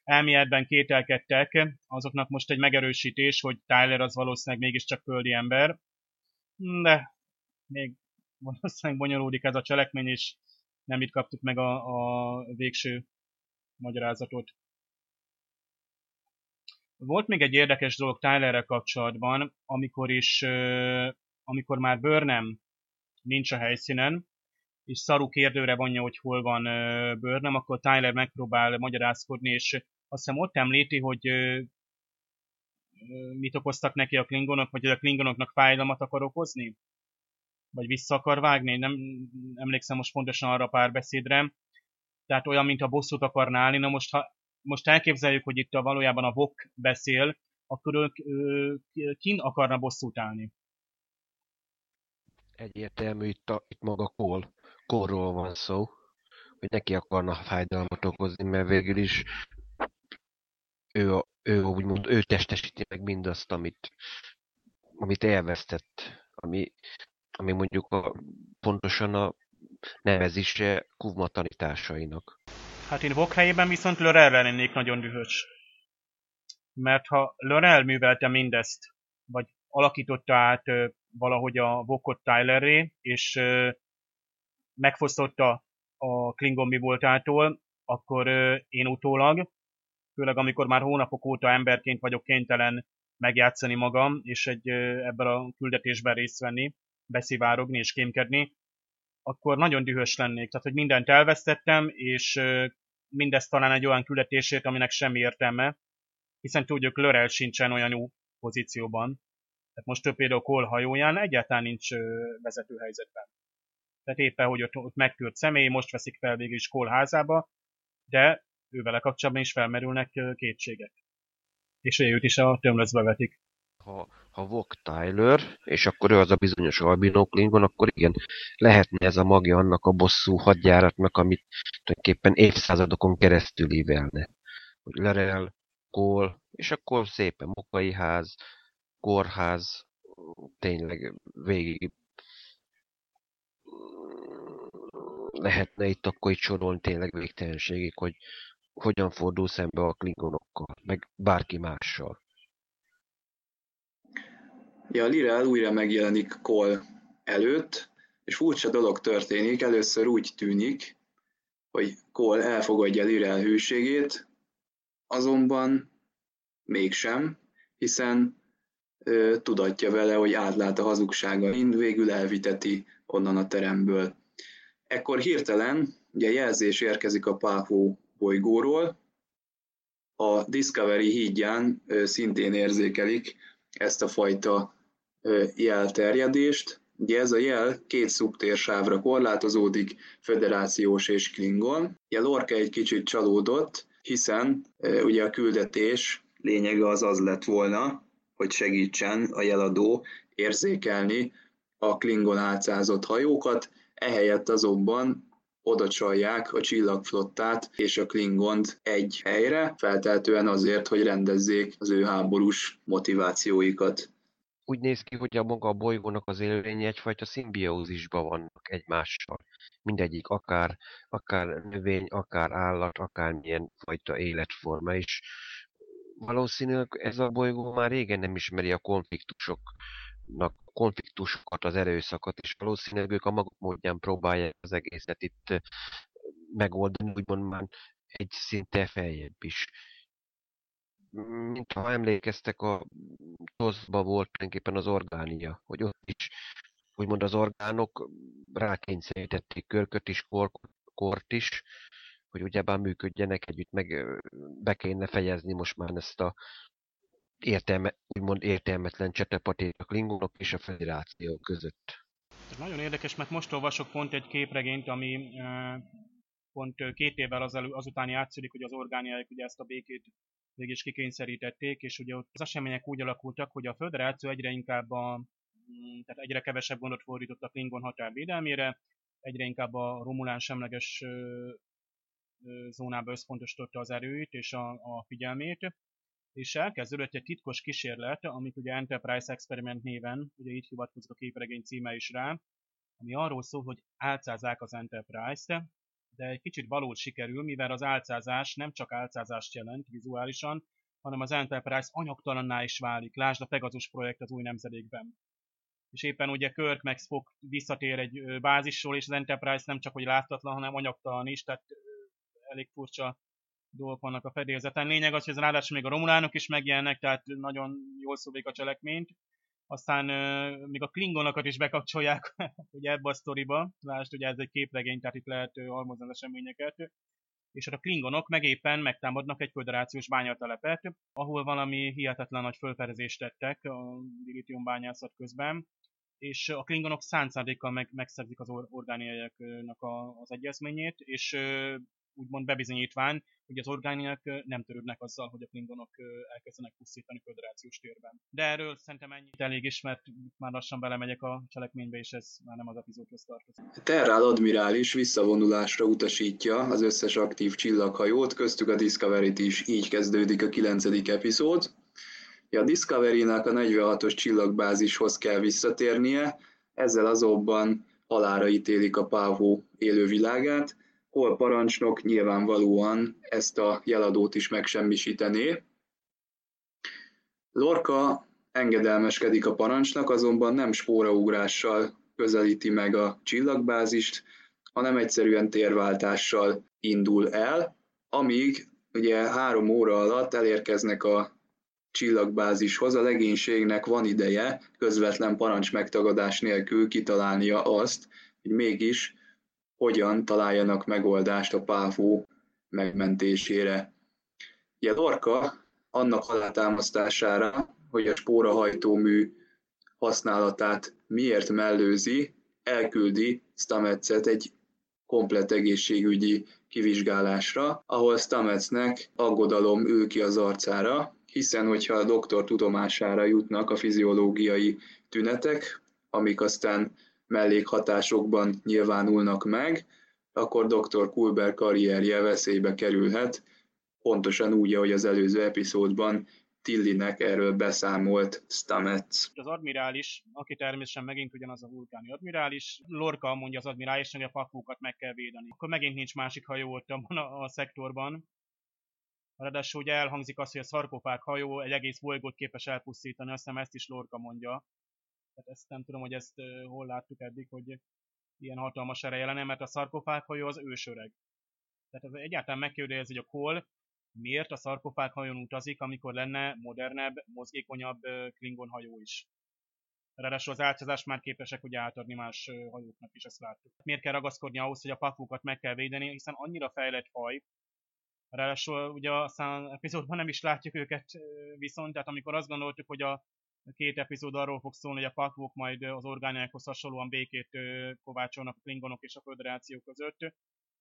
elméletben kételkedtek, azoknak most egy megerősítés, hogy Tyler az valószínűleg mégiscsak földi ember. De még valószínűleg bonyolódik ez a cselekmény, és nem itt kaptuk meg a, a végső magyarázatot. Volt még egy érdekes dolog Tylerrel kapcsolatban, amikor is, amikor már Burnham nincs a helyszínen, és Szaru kérdőre vonja, hogy hol van Burnham, akkor Tyler megpróbál magyarázkodni, és azt hiszem ott említi, hogy mit okoztak neki a klingonok, vagy hogy a klingonoknak fájdalmat akar okozni? Vagy vissza akar vágni? Nem emlékszem most pontosan arra a párbeszédre. Tehát olyan, mint a bosszút akarná állni. Na most, ha most elképzeljük, hogy itt a valójában a Vok beszél, akkor ők, kin akarna bosszút állni. Egyértelmű itt, a, itt maga Cole korról van szó, hogy neki akarna fájdalmat okozni, mert végül is ő, ő úgymond, ő testesíti meg mindazt, amit, amit elvesztett, ami, ami mondjuk a, pontosan a nevezése Kuvma tanításainak. Hát én Vok helyében viszont Lörelre lennék nagyon dühös. Mert ha Lörel művelte mindezt, vagy alakította át valahogy a Vokot Tylerré, és megfosztotta a Klingon mi voltától, akkor én utólag, főleg amikor már hónapok óta emberként vagyok kénytelen megjátszani magam, és egy ebben a küldetésben részt venni, beszivárogni és kémkedni, akkor nagyon dühös lennék. Tehát, hogy mindent elvesztettem, és mindezt talán egy olyan küldetését, aminek semmi értelme, hiszen tudjuk, Lörel sincsen olyan jó pozícióban. Tehát most több például Cole hajóján egyáltalán nincs vezető helyzetben tehát éppen, hogy ott, ott megtört személy, most veszik fel végül is Cole házába, de ővele kapcsolatban is felmerülnek kétségek. És őt is a tömlözbe vetik. Ha, ha Vok Tyler, és akkor ő az a bizonyos albino Klingon, akkor igen, lehetne ez a magja annak a bosszú hadjáratnak, amit tulajdonképpen évszázadokon keresztül ívelne. Hogy lerel, Cole, és akkor szépen Mokai ház, kórház, tényleg végig lehetne itt akkor itt sorolni tényleg végtelenségig, hogy hogyan fordul szembe a klingonokkal, meg bárki mással. Ja, Lirel újra megjelenik Cole előtt, És furcsa dolog történik, először úgy tűnik, hogy Cole elfogadja Lirel hűségét, azonban mégsem, hiszen ö, tudatja vele, hogy átlát a hazugságain, végül elviteti onnan a teremből. Ekkor hirtelen ugye jelzés érkezik a Pápó bolygóról, a Discovery hídján szintén érzékelik ezt a fajta jelterjedést. Ugye ez a jel két szubtérsávra korlátozódik, föderációs és klingon. Ugye Lorca egy kicsit csalódott, hiszen ugye a küldetés lényege az az lett volna, hogy segítsen a jeladó érzékelni a Klingon álcázott hajókat, ehelyett azonban oda csalják a csillagflottát és a Klingont egy helyre, felteltően azért, hogy rendezzék az ő háborús motivációikat. Úgy néz ki, hogy a maga a bolygónak az élőlényi egyfajta szimbiózisban vannak egymással. Mindegyik akár, akár növény, akár állat, akár milyen fajta életforma is valószínűleg ez a bolygó már régen nem ismeri a konfliktusoknak, konfliktusokat, az erőszakot, és valószínűleg ők a maguk módján próbálják az egészet itt megoldani, úgymond már egy szinte feljebb is. Mint ha emlékeztek, a TOSZ-ba volt tulajdonképpen az orgánia, hogy ott is úgymond az orgánok rákényszerítették körköt is, kort is, hogy ugyebár működjenek együtt, meg be kéne fejezni most már ezt a értelme, úgymond értelmetlen csetepatét a klingonok és a federáció között. Ez nagyon érdekes, mert most olvasok pont egy képregényt, ami pont két évvel az elő, azután játszódik, hogy az orgániák ugye ezt a békét végig is kikényszerítették, és ugye ott az események úgy alakultak, hogy a föderáció egyre inkább a, mm, tehát egyre kevesebb gondot fordított a Klingon határ védelmére, egyre inkább a Romulán semleges zónába összpontosította az erőit és a, a figyelmét, és elkezdődött egy titkos kísérlet, amit ugye Enterprise Experiment néven, ugye így hivatkozik a képregény címe is rá, ami arról szól, hogy álcázzák az Enterprise-t, de egy kicsit valót sikerül, mivel az álcázás nem csak álcázást jelent vizuálisan, hanem az Enterprise anyagtalanná is válik. Lásd a Pegasus projekt az új nemzedékben. És éppen ugye Kirk meg Spock visszatér egy bázisról, és az Enterprise nem csak hogy láthatatlan, hanem anyagtalan is, tehát elég furcsa dolgok vannak a fedélzeten. Lényeg az, hogy ez ráadásul még a romulánok is megjelennek, tehát nagyon jól szóvék a cselekményt. Aztán még a klingonokat is bekapcsolják ugye ebbe a sztoriba. Lásd, ugye ez egy képregény, tehát itt lehet uh, almozni az eseményeket. És a klingonok meg éppen megtámadnak egy föderációs bányatelepet, ahol valami hihetetlen nagy fölfedezést tettek a dilitium bányászat közben és a klingonok szándékkal meg, megszerzik az or- orgániaiaknak az egyezményét, és úgymond bebizonyítván, hogy az orgániak nem törődnek azzal, hogy a klingonok elkezdenek pusztítani föderációs térben. De erről szerintem ennyi elég is, mert már lassan belemegyek a cselekménybe, és ez már nem az epizódhoz tartozik. Terrál admirális visszavonulásra utasítja az összes aktív csillaghajót, köztük a Discovery-t is, így kezdődik a kilencedik epizód. A Discovery-nak a 46-os csillagbázishoz kell visszatérnie, ezzel azonban halára ítélik a Pávó élővilágát, hol parancsnok nyilvánvalóan ezt a jeladót is megsemmisítené. Lorca engedelmeskedik a parancsnak, azonban nem spóraugrással közelíti meg a csillagbázist, hanem egyszerűen térváltással indul el, amíg ugye három óra alatt elérkeznek a csillagbázishoz, a legénységnek van ideje közvetlen parancs megtagadás nélkül kitalálnia azt, hogy mégis hogyan találjanak megoldást a pávó megmentésére. Ugye Lorca annak alátámasztására, hogy a spórahajtómű használatát miért mellőzi, elküldi Stametset egy komplet egészségügyi kivizsgálásra, ahol Stametsnek aggodalom ül ki az arcára, hiszen hogyha a doktor tudomására jutnak a fiziológiai tünetek, amik aztán mellékhatásokban nyilvánulnak meg, akkor dr. Kulber karrierje veszélybe kerülhet, pontosan úgy, ahogy az előző epizódban Tillinek erről beszámolt Stamets. Az admirális, aki természetesen megint ugyanaz a vulkáni admirális, Lorca mondja az admirális, hogy a pakókat meg kell védeni. Akkor megint nincs másik hajó ott a, a szektorban. Ráadásul ugye elhangzik az, hogy a szarkofág hajó egy egész bolygót képes elpusztítani, azt hiszem ezt is Lorca mondja. Tehát ezt nem tudom, hogy ezt hol láttuk eddig, hogy ilyen hatalmas ereje lenne, mert a szarkofághajó az ősöreg. Tehát ez egyáltalán megkérdezi, hogy a Kol miért a szarkofághajón utazik, amikor lenne modernebb, mozgékonyabb Klingon hajó is. Ráadásul az álcázás már képesek ugye átadni más hajóknak is, ezt láttuk. Miért kell ragaszkodni ahhoz, hogy a pakvukat meg kell védeni, hiszen annyira fejlett faj, Ráadásul ugye aztán epizódban nem is látjuk őket viszont, tehát amikor azt gondoltuk, hogy a két epizód arról fog szólni, hogy a pakvok majd az orgániákhoz hasonlóan békét kovácsolnak a klingonok és a föderáció között,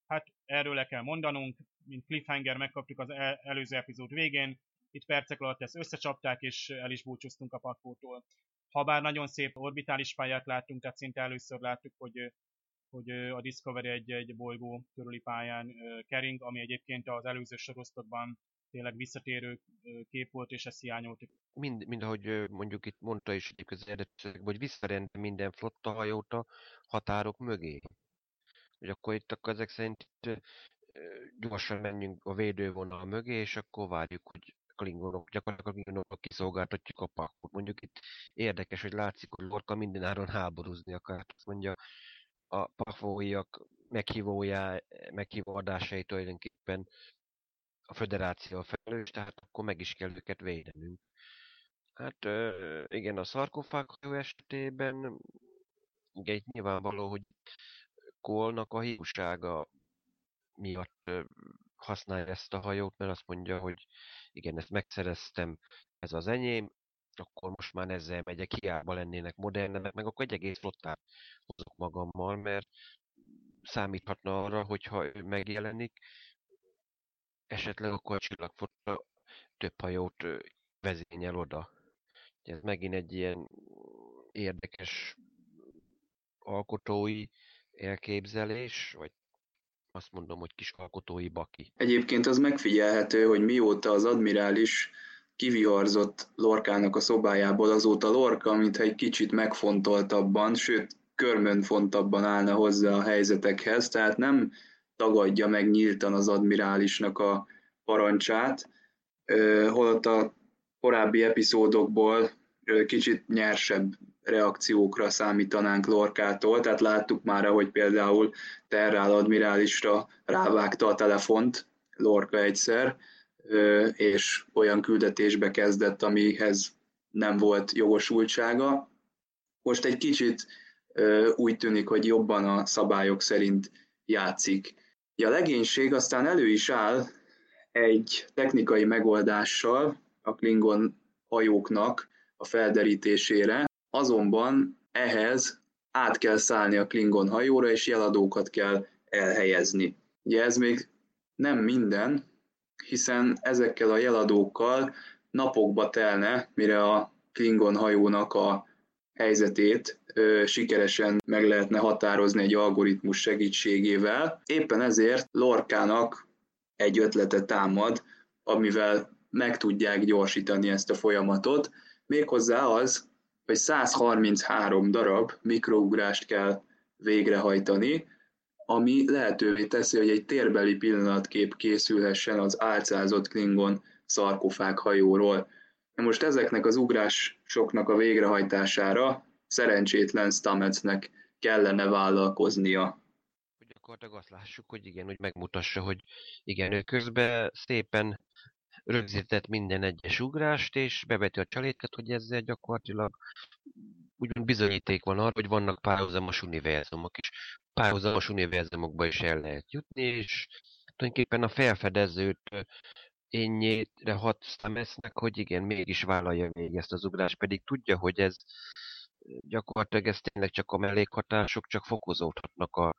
hát erről le kell mondanunk, mint cliffhanger megkaptuk az előző epizód végén, itt percek alatt ezt összecsapták, és el is búcsúztunk a pakvótól. Habár nagyon szép orbitális pályát láttunk, tehát szinte először láttuk, hogy hogy a Discovery egy, egy bolygó körüli pályán kering, ami egyébként az előző sorozatban tényleg visszatérő kép volt, és ezt hiányoltuk. Mind, mind ahogy mondjuk itt mondta is az eredetileg, hogy visszarend minden flotta hajót a határok mögé. Hogy akkor itt akkor ezek szerint itt gyorsan menjünk a védővonal mögé, és akkor várjuk, hogy klingonok, gyakorlatilag a klingonok kiszolgáltatjuk a pakot. Mondjuk itt érdekes, hogy látszik, hogy Lorca mindenáron háborúzni akar. Azt mondja, a pafóiak meghívójá, meghívó adásai tulajdonképpen a föderáció felelős, tehát akkor meg is kell őket védenünk. Hát igen, a szarkofághajó esetében igen, itt nyilvánvaló, hogy Kolnak a hiúsága miatt használja ezt a hajót, mert azt mondja, hogy igen, ezt megszereztem, ez az enyém, akkor most már ezzel megyek, hiába lennének modernebbek, meg akkor egy egész flottát hozok magammal, mert számíthatna arra, hogyha ő megjelenik, esetleg akkor a csillagflotta több hajót vezényel oda. Ez megint egy ilyen érdekes alkotói elképzelés, vagy azt mondom, hogy kis alkotói baki. Egyébként az megfigyelhető, hogy mióta az admirális kiviharzott Lorkának a szobájából, azóta Lorca, mintha egy kicsit megfontoltabban, sőt körmönfontabban állna hozzá a helyzetekhez, tehát nem tagadja meg nyíltan az admirálisnak a parancsát, holott a korábbi epizódokból kicsit nyersebb reakciókra számítanánk Lorkától, tehát láttuk már, hogy például Terrál admirálisra rávágta a telefont Lorka egyszer, és olyan küldetésbe kezdett, amihez nem volt jogosultsága. Most egy kicsit úgy tűnik, hogy jobban a szabályok szerint játszik. A legénység aztán elő is áll egy technikai megoldással a Klingon hajóknak a felderítésére, azonban ehhez át kell szállni a Klingon hajóra, és jeladókat kell elhelyezni. Ugye ez még nem minden, hiszen ezekkel a jeladókkal napokba telne, mire a Klingon hajónak a helyzetét sikeresen meg lehetne határozni egy algoritmus segítségével. Éppen ezért Lorkának egy ötlete támad, amivel meg tudják gyorsítani ezt a folyamatot, méghozzá az, hogy 133 darab mikrougrást kell végrehajtani, ami lehetővé teszi, hogy egy térbeli pillanatkép készülhessen az álcázott Klingon szarkofág hajóról. Most ezeknek az ugrásoknak a végrehajtására szerencsétlen Stametsnek kellene vállalkoznia. Gyakorlatilag azt lássuk, hogy igen, hogy megmutassa, hogy igen, ő közben szépen rögzített minden egyes ugrást, és beveti a csalétket, hogy ezzel gyakorlatilag úgymond bizonyíték van arra, hogy vannak párhuzamos univerzumok, és párhuzamos univerzumokba is el lehet jutni, és tulajdonképpen a felfedezőt énnyére hat hogy igen, mégis vállalja még ezt az ugrást, pedig tudja, hogy ez gyakorlatilag ez tényleg csak a mellékhatások, csak fokozódhatnak a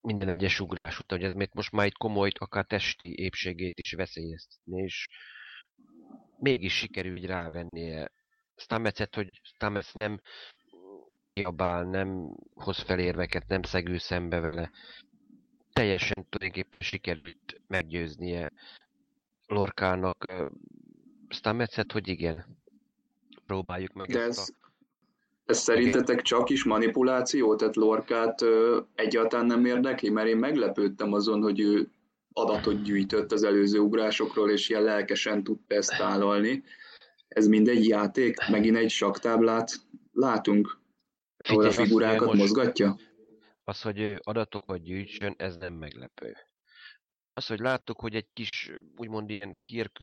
minden egyes ugrás után, hogy ez még most már egy komoly, akár testi épségét is veszélyeztetni, és mégis sikerül így rávennie. Stametszet, hogy Stamets nem kiabál, nem hoz felérveket, nem szegül szembe vele. Teljesen tulajdonképpen sikerült meggyőznie Lorkának. Stametszet, hogy igen, próbáljuk meg De ez, a... ez szerintetek csak is manipuláció? Tehát Lorkát ö, egyáltalán nem érdekli? Mert én meglepődtem azon, hogy ő adatot gyűjtött az előző ugrásokról, és ilyen lelkesen tudta ezt tálalni. Ez mindegy játék, megint egy saktáblát látunk Ahol a figurákat mozgatja? Az, hogy adatokat gyűjtsön, ez nem meglepő. Az, hogy láttuk, hogy egy kis, úgymond ilyen kirk,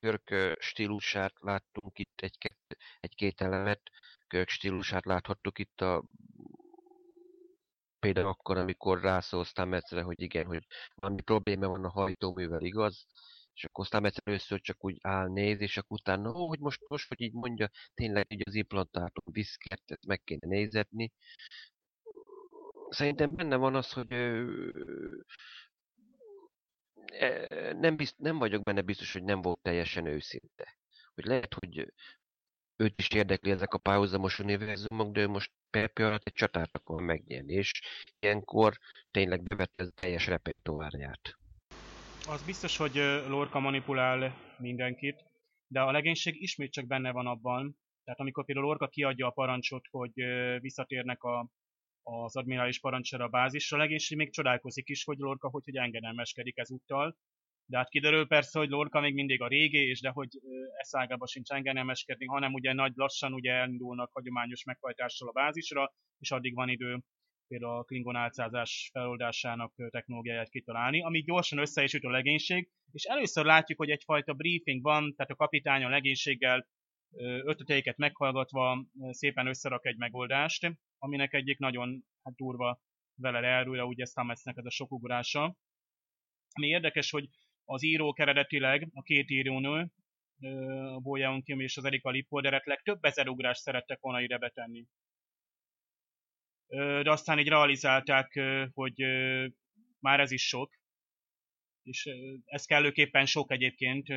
körk stílusát láttunk itt, egy-két egy két elemet, körk stílusát láthattuk itt a például akkor, amikor rászólztam egyszerre, hogy igen, hogy valami probléma van a hajtóművel, igaz? És akkor aztán egyszer először csak úgy áll, néz, és akkor utána, ó, hogy most, most, hogy így mondja, tényleg így az implantátum viszket, ezt meg kéne nézetni. Szerintem benne van az, hogy nem, bizt, nem vagyok benne biztos, hogy nem volt teljesen őszinte. Hogy lehet, hogy őt is érdekli ezek a párhuzamos univerzumok, de ő most per pillanat egy csatát akar megnyerni, és ilyenkor tényleg bevette a teljes repertoárját. Az biztos, hogy Lorca manipulál mindenkit, de a legénység ismét csak benne van abban, tehát amikor például Lorca kiadja a parancsot, hogy visszatérnek a, az admirális parancsra a bázisra, legénység még csodálkozik is, hogy Lorca hogy, hogy engedelmeskedik ezúttal, de hát kiderül persze, hogy Lorca még mindig a régi, és de hogy eszágába sincs engedelmeskedni, hanem ugye nagy lassan ugye elindulnak hagyományos meghajtással a bázisra, és addig van idő például a Klingon álcázás feloldásának technológiáját kitalálni, ami gyorsan össze is üt a legénység, és először látjuk, hogy egyfajta briefing van, tehát a kapitány a legénységgel ötleteiket meghallgatva szépen összerak egy megoldást, aminek egyik nagyon hát, durva vele elrújra, ugye Stametsnek ez a sok ugrása. Ami érdekes, hogy az írók eredetileg, a két írónő, a Bojaon Kim és az Erika Lippolder több ezer ugrást szerettek volna ide betenni. De aztán így realizálták, hogy már ez is sok, és ez kellőképpen sok egyébként,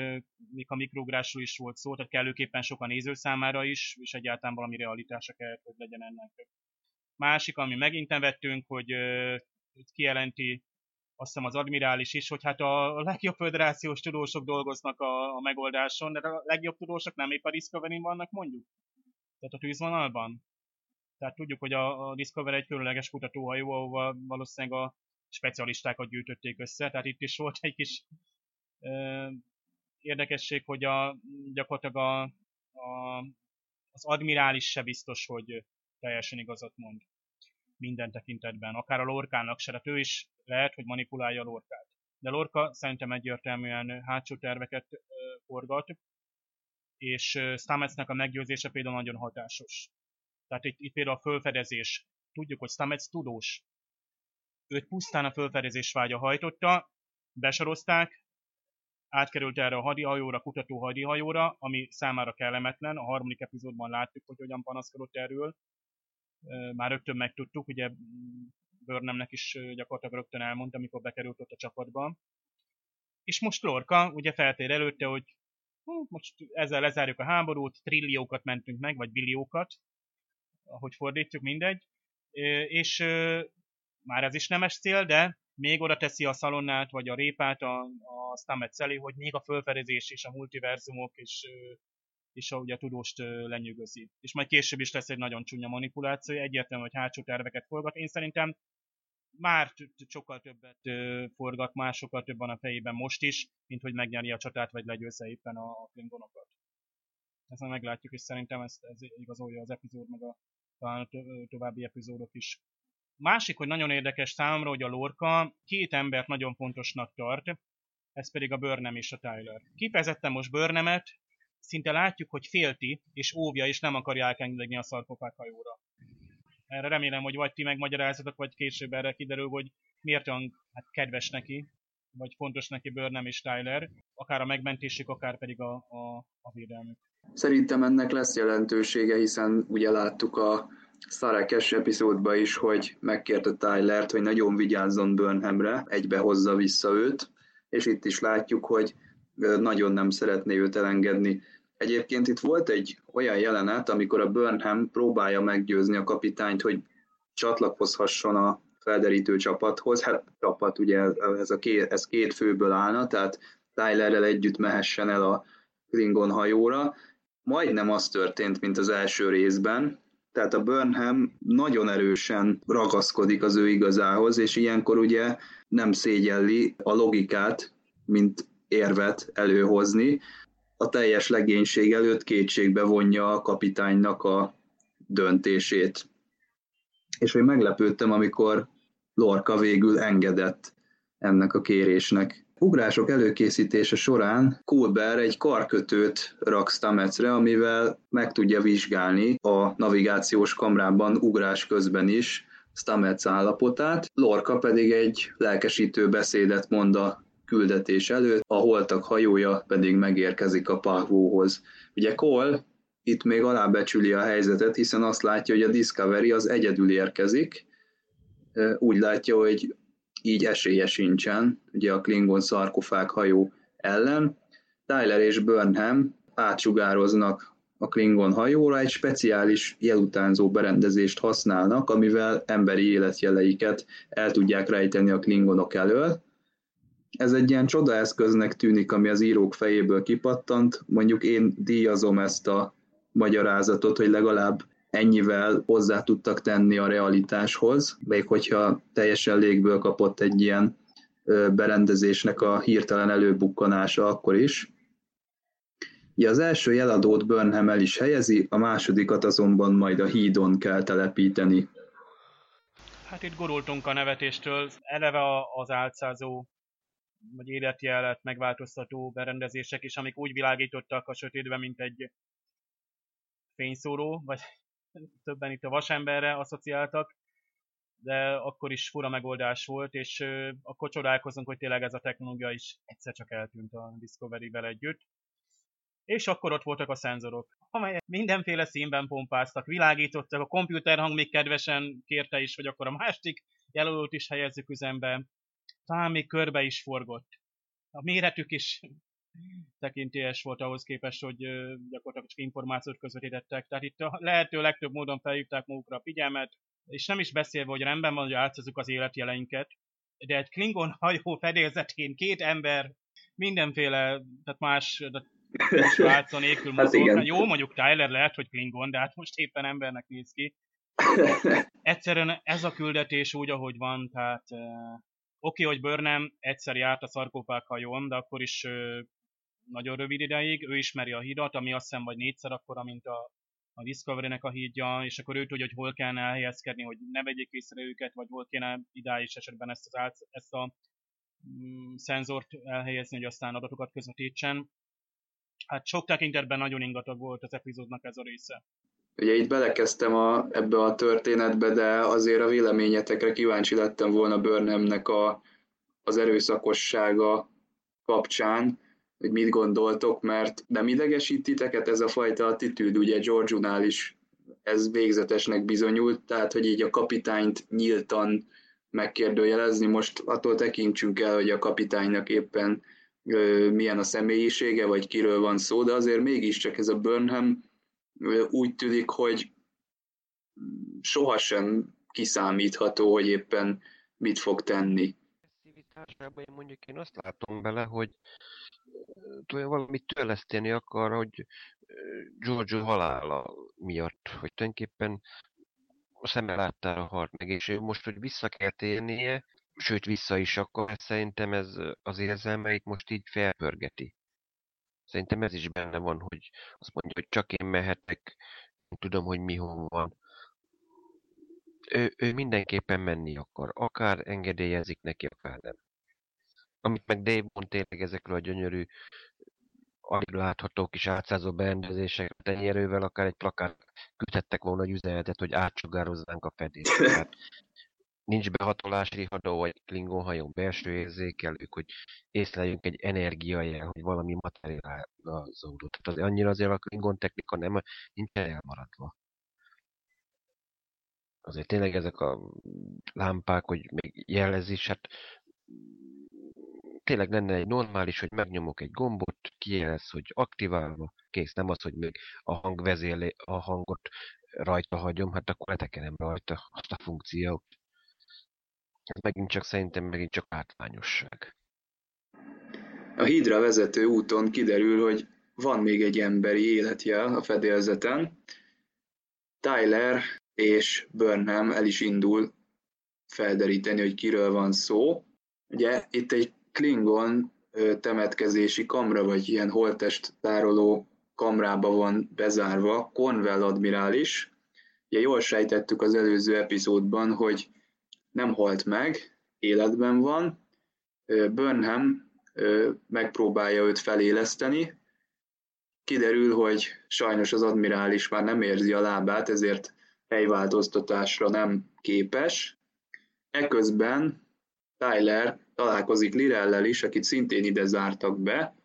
még a mikrógrásról is volt szó, tehát kellőképpen sok a néző számára is, és egyáltalán valami realitása kellett, hogy legyen ennek. Másik, ami megint nevettünk, hogy kijelenti azt hiszem az admirális is, hogy hát a legjobb föderációs tudósok dolgoznak a, a megoldáson, de a legjobb tudósok nem épp a discovery vannak mondjuk? Tehát a tűzvonalban? Tehát tudjuk, hogy a, a Discover egy különleges kutatóhajó, ahova valószínűleg a specialistákat gyűjtötték össze, tehát itt is volt egy kis ö, érdekesség, hogy a, gyakorlatilag a, a, az admirális se biztos, hogy teljesen igazat mond minden tekintetben, akár a Lorkának se, tehát ő is lehet, hogy manipulálja a Lorkát. De Lorca szerintem egyértelműen hátsó terveket forgat, és Stametsnek a meggyőzése például nagyon hatásos. Tehát itt, itt például a fölfedezés. Tudjuk, hogy Stamets tudós. Őt pusztán a fölfedezés vágya hajtotta, besorozták, átkerült erre a hadihajóra, kutató hadihajóra, ami számára kellemetlen. A harmadik epizódban láttuk, hogy hogyan panaszkodott erről, már rögtön megtudtuk, ugye Burnhamnek is gyakorlatilag rögtön elmondta, amikor bekerült ott a csapatba. És most Lorca ugye feltér előtte, hogy hú, most ezzel lezárjuk a háborút, trilliókat mentünk meg, vagy billiókat, ahogy fordítjuk, mindegy. És már ez is nemes cél, de még oda teszi a szalonnát, vagy a répát a, a Stamets elé, hogy még a fölfedezés és a multiverzumok és és a, ugye a tudóst lenyűgözi. És majd később is lesz egy nagyon csúnya manipuláció, egyértelmű, hogy hátsó terveket forgat. Én szerintem már sokkal többet forgat, már sokkal több van a fejében most is, mint hogy megnyeri a csatát, vagy legyőzze éppen a, a klingonokat. Ezt már meglátjuk, és szerintem ezt, ez igazolja az epizód, meg a a további epizódok is. Másik, hogy nagyon érdekes számomra, hogy a Lorca két embert nagyon fontosnak tart, ez pedig a Burnham és a Tyler. Kifejezetten most Burnhamet, szinte látjuk, hogy félti és óvja, és nem akarja elkengedni a szarkofág hajóra. Erre remélem, hogy vagy ti megmagyarázatok, vagy később erre kiderül, hogy miért olyan hát, kedves neki, vagy fontos neki Burnham és Tyler, akár a megmentésük, akár pedig a, a, a védelmük. Szerintem ennek lesz jelentősége, hiszen ugye láttuk a Szarekes epizódban is, hogy megkérte Tylert, hogy nagyon vigyázzon Burnhamre, egybe hozza vissza őt, és itt is látjuk, hogy nagyon nem szeretné őt elengedni. Egyébként itt volt egy olyan jelenet, amikor a Burnham próbálja meggyőzni a kapitányt, hogy csatlakozhasson a felderítő csapathoz. Hát csapat ugye ez, a két, ez két főből állna, tehát Tylerrel együtt mehessen el a Klingon hajóra. Majdnem az történt, mint az első részben, tehát a Burnham nagyon erősen ragaszkodik az ő igazához, és ilyenkor ugye nem szégyelli a logikát, mint érvet előhozni, a teljes legénység előtt kétségbe vonja a kapitánynak a döntését. és hogy meglepődtem, amikor Lorca végül engedett ennek a kérésnek. Ugrások előkészítése során Colbert egy karkötőt rak Stametsre, amivel meg tudja vizsgálni a navigációs kamrában ugrás közben is Stamets állapotát. Lorca pedig egy lelkesítő beszédet mond a küldetés előtt, a holtak hajója pedig megérkezik a Pahvóhoz. Ugye Cole itt még alábecsüli a helyzetet, hiszen azt látja, hogy a Discovery az egyedül érkezik, úgy látja, hogy így esélye sincsen, ugye a Klingon szarkofág hajó ellen. Tyler és Burnham átsugároznak a Klingon hajóra, egy speciális jelutánzó berendezést használnak, amivel emberi életjeleiket el tudják rejteni a Klingonok elől. Ez egy ilyen csodaeszköznek tűnik, ami az írók fejéből kipattant. Mondjuk én díjazom ezt a magyarázatot, hogy legalább ennyivel hozzá tudtak tenni a realitáshoz, még hogyha teljesen légből kapott egy ilyen berendezésnek a hirtelen előbukkanása akkor is. Ugye az első jeladót Burnham el is helyezi, a másodikat azonban majd a hídon kell telepíteni. Hát itt gurultunk a nevetéstől. Eleve az álcázó vagy életjelet megváltoztató berendezések is, amik úgy világítottak a sötétben, mint egy fényszóró, vagy többen itt a vasemberre asszociáltak, de akkor is fura megoldás volt, és akkor csodálkozunk, hogy tényleg ez a technológia is egyszer csak eltűnt a Discovery-vel együtt. És akkor ott voltak a szenzorok, amelyek mindenféle színben pompáztak, világítottak, a komputerhang még kedvesen kérte is, hogy akkor a másik jelölőt is helyezzük üzembe, talán még körbe is forgott. A méretük is tekintélyes volt ahhoz képest, hogy gyakorlatilag csak információt közvetítettek. Tehát itt a lehető legtöbb módon felhívták magukra a figyelmet, és nem is beszélve, hogy rendben van, hogy átszazuk az életjeleinket, de egy Klingon hajó fedélzetén két ember mindenféle, tehát más, váltszó nélkül hát igen. Jó, mondjuk Tyler lehet, hogy Klingon, de hát most éppen embernek néz ki. Egyszerűen ez a küldetés úgy, ahogy van, tehát Oké, okay, hogy Burnham egyszer járt a szarkófág hajón, de akkor is nagyon rövid ideig, ő ismeri a hídat, ami azt hiszem vagy négyszer akkora, mint a, a Discovery-nek a hídja, és akkor ő tudja, hogy hol kellene elhelyezkedni, hogy ne vegyék észre őket, vagy hol kéne idális esetben ezt, az át, ezt a mm, szenzort elhelyezni, hogy aztán adatokat közvetítsen. Hát sok tekintetben nagyon ingatag volt az epizódnak ez a része. Ugye itt belekezdtem a, ebbe a történetbe, de azért a véleményetekre kíváncsi lettem volna Burnhamnek a, az erőszakossága kapcsán, hogy mit gondoltok, mert nem idegesít titeket ez a fajta attitűd, ugye Georgiunál is ez végzetesnek bizonyult, tehát hogy így a kapitányt nyíltan megkérdőjelezni, most attól tekintsünk el, hogy a kapitánynak éppen ö, milyen a személyisége, vagy kiről van szó, de azért mégiscsak ez a Burnham úgy tűnik, hogy sohasem kiszámítható, hogy éppen mit fog tenni. Én mondjuk én azt látom bele, hogy tudja, valamit törleszteni akar, hogy George halála miatt, hogy tulajdonképpen a szeme láttára halt meg, és most, hogy vissza kell térnie, sőt vissza is akar, szerintem ez az érzelmeit most így felpörgeti. Szerintem ez is benne van, hogy azt mondja, hogy csak én mehetek, tudom, hogy mi hol van. Ő, ő mindenképpen menni akar, akár engedélyezik neki, akár nem amit meg Dave mond tényleg ezekről a gyönyörű, alig látható kis átszázó berendezések tenyerővel, akár egy plakát küldhettek volna egy üzenetet, hogy átsugározzánk a fedést. Nincs behatolási hadó, vagy Klingon hajón belső érzékelők, hogy észleljünk egy energiajel, hogy valami materializálódott. Tehát az, annyira azért a Klingon technika nem nincs elmaradva. Azért tényleg ezek a lámpák, hogy még jelezés, hát tényleg lenne egy normális, hogy megnyomok egy gombot, kijelez, hogy aktiválva, kész, nem az, hogy még a hang vezélé, a hangot rajta hagyom, hát akkor letekerem rajta azt a funkciót. Ez megint csak szerintem megint csak átványosság. A hídra vezető úton kiderül, hogy van még egy emberi életjel a fedélzeten. Tyler és Burnham el is indul felderíteni, hogy kiről van szó. Ugye itt egy Klingon temetkezési kamra, vagy ilyen holttest tároló kamrába van bezárva Cornwell admirális. Ugye jól sejtettük az előző epizódban, hogy nem halt meg, életben van. Burnham megpróbálja őt feléleszteni. Kiderül, hogy sajnos az admirális már nem érzi a lábát, ezért helyváltoztatásra nem képes. Eközben Tyler találkozik Lirellel is, akit szintén ide zártak be,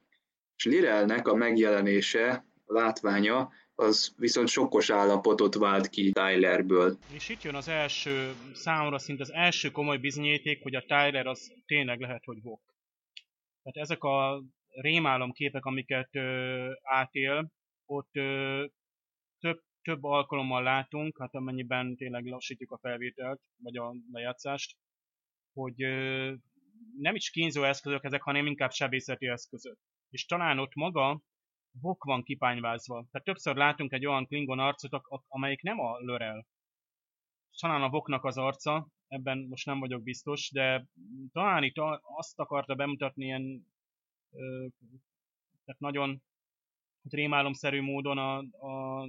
és Lirelnek a megjelenése, a látványa, az viszont sokkos állapotot vált ki Tylerből. És itt jön az első, számomra szinte az első komoly bizonyíték, hogy a Tyler az tényleg lehet, hogy vok. Tehát ezek a rémálom képek, amiket ö, átél, ott ö, több, több alkalommal látunk, hát amennyiben tényleg lassítjuk a felvételt, vagy a lejátszást, hogy ö, nem is kínzó eszközök ezek, hanem inkább sebészeti eszközök. És talán ott maga Vok van kipányvázva. Tehát többször látunk egy olyan Klingon arcot, amelyik nem a Lörel. Talán a Voknak az arca, ebben most nem vagyok biztos, de talán itt azt akarta bemutatni ilyen ö, tehát nagyon rémálomszerű módon a, a,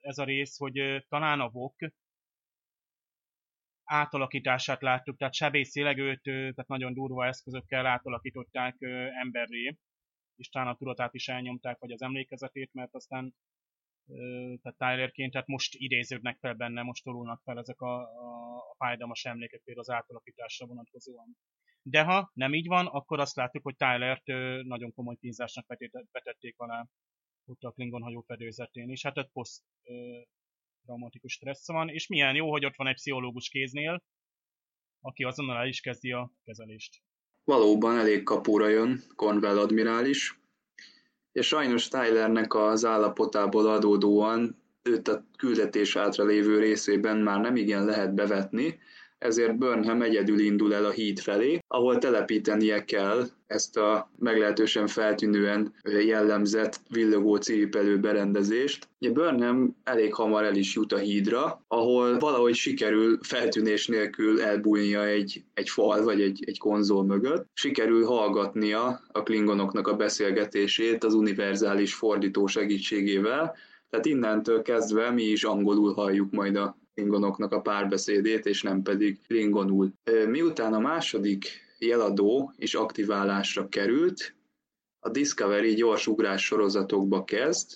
ez a rész, hogy ö, talán a Vok átalakítását láttuk, tehát sebészileg őt, tehát nagyon durva eszközökkel átalakították emberré, és talán a tudatát is elnyomták, vagy az emlékezetét, mert aztán tehát Tylerként, tehát most idéződnek fel benne, most tolulnak fel ezek a, a, a fájdalmas emlékek például az átalakításra vonatkozóan. De ha nem így van, akkor azt látjuk, hogy Tylert nagyon komoly kínzásnak vetették alá ott a Klingon hajó fedőzetén, és hát ott poszt traumatikus stressz van, és milyen jó, hogy ott van egy pszichológus kéznél, aki azonnal el is kezdi a kezelést. Valóban elég kapóra jön Cornwell admirális, és sajnos Tylernek az állapotából adódóan őt a küldetés átra lévő részében már nem igen lehet bevetni, ezért Burnham egyedül indul el a híd felé, ahol telepítenie kell ezt a meglehetősen feltűnően jellemzett villogó cipelő berendezést. Ugye Burnham elég hamar el is jut a hídra, ahol valahogy sikerül feltűnés nélkül elbújnia egy, egy fal vagy egy, egy konzol mögött. Sikerül hallgatnia a klingonoknak a beszélgetését az univerzális fordító segítségével, tehát innentől kezdve mi is angolul halljuk majd a klingonoknak a párbeszédét, és nem pedig klingonul. Miután a második jeladó is aktiválásra került, a Discovery gyors ugrás sorozatokba kezd,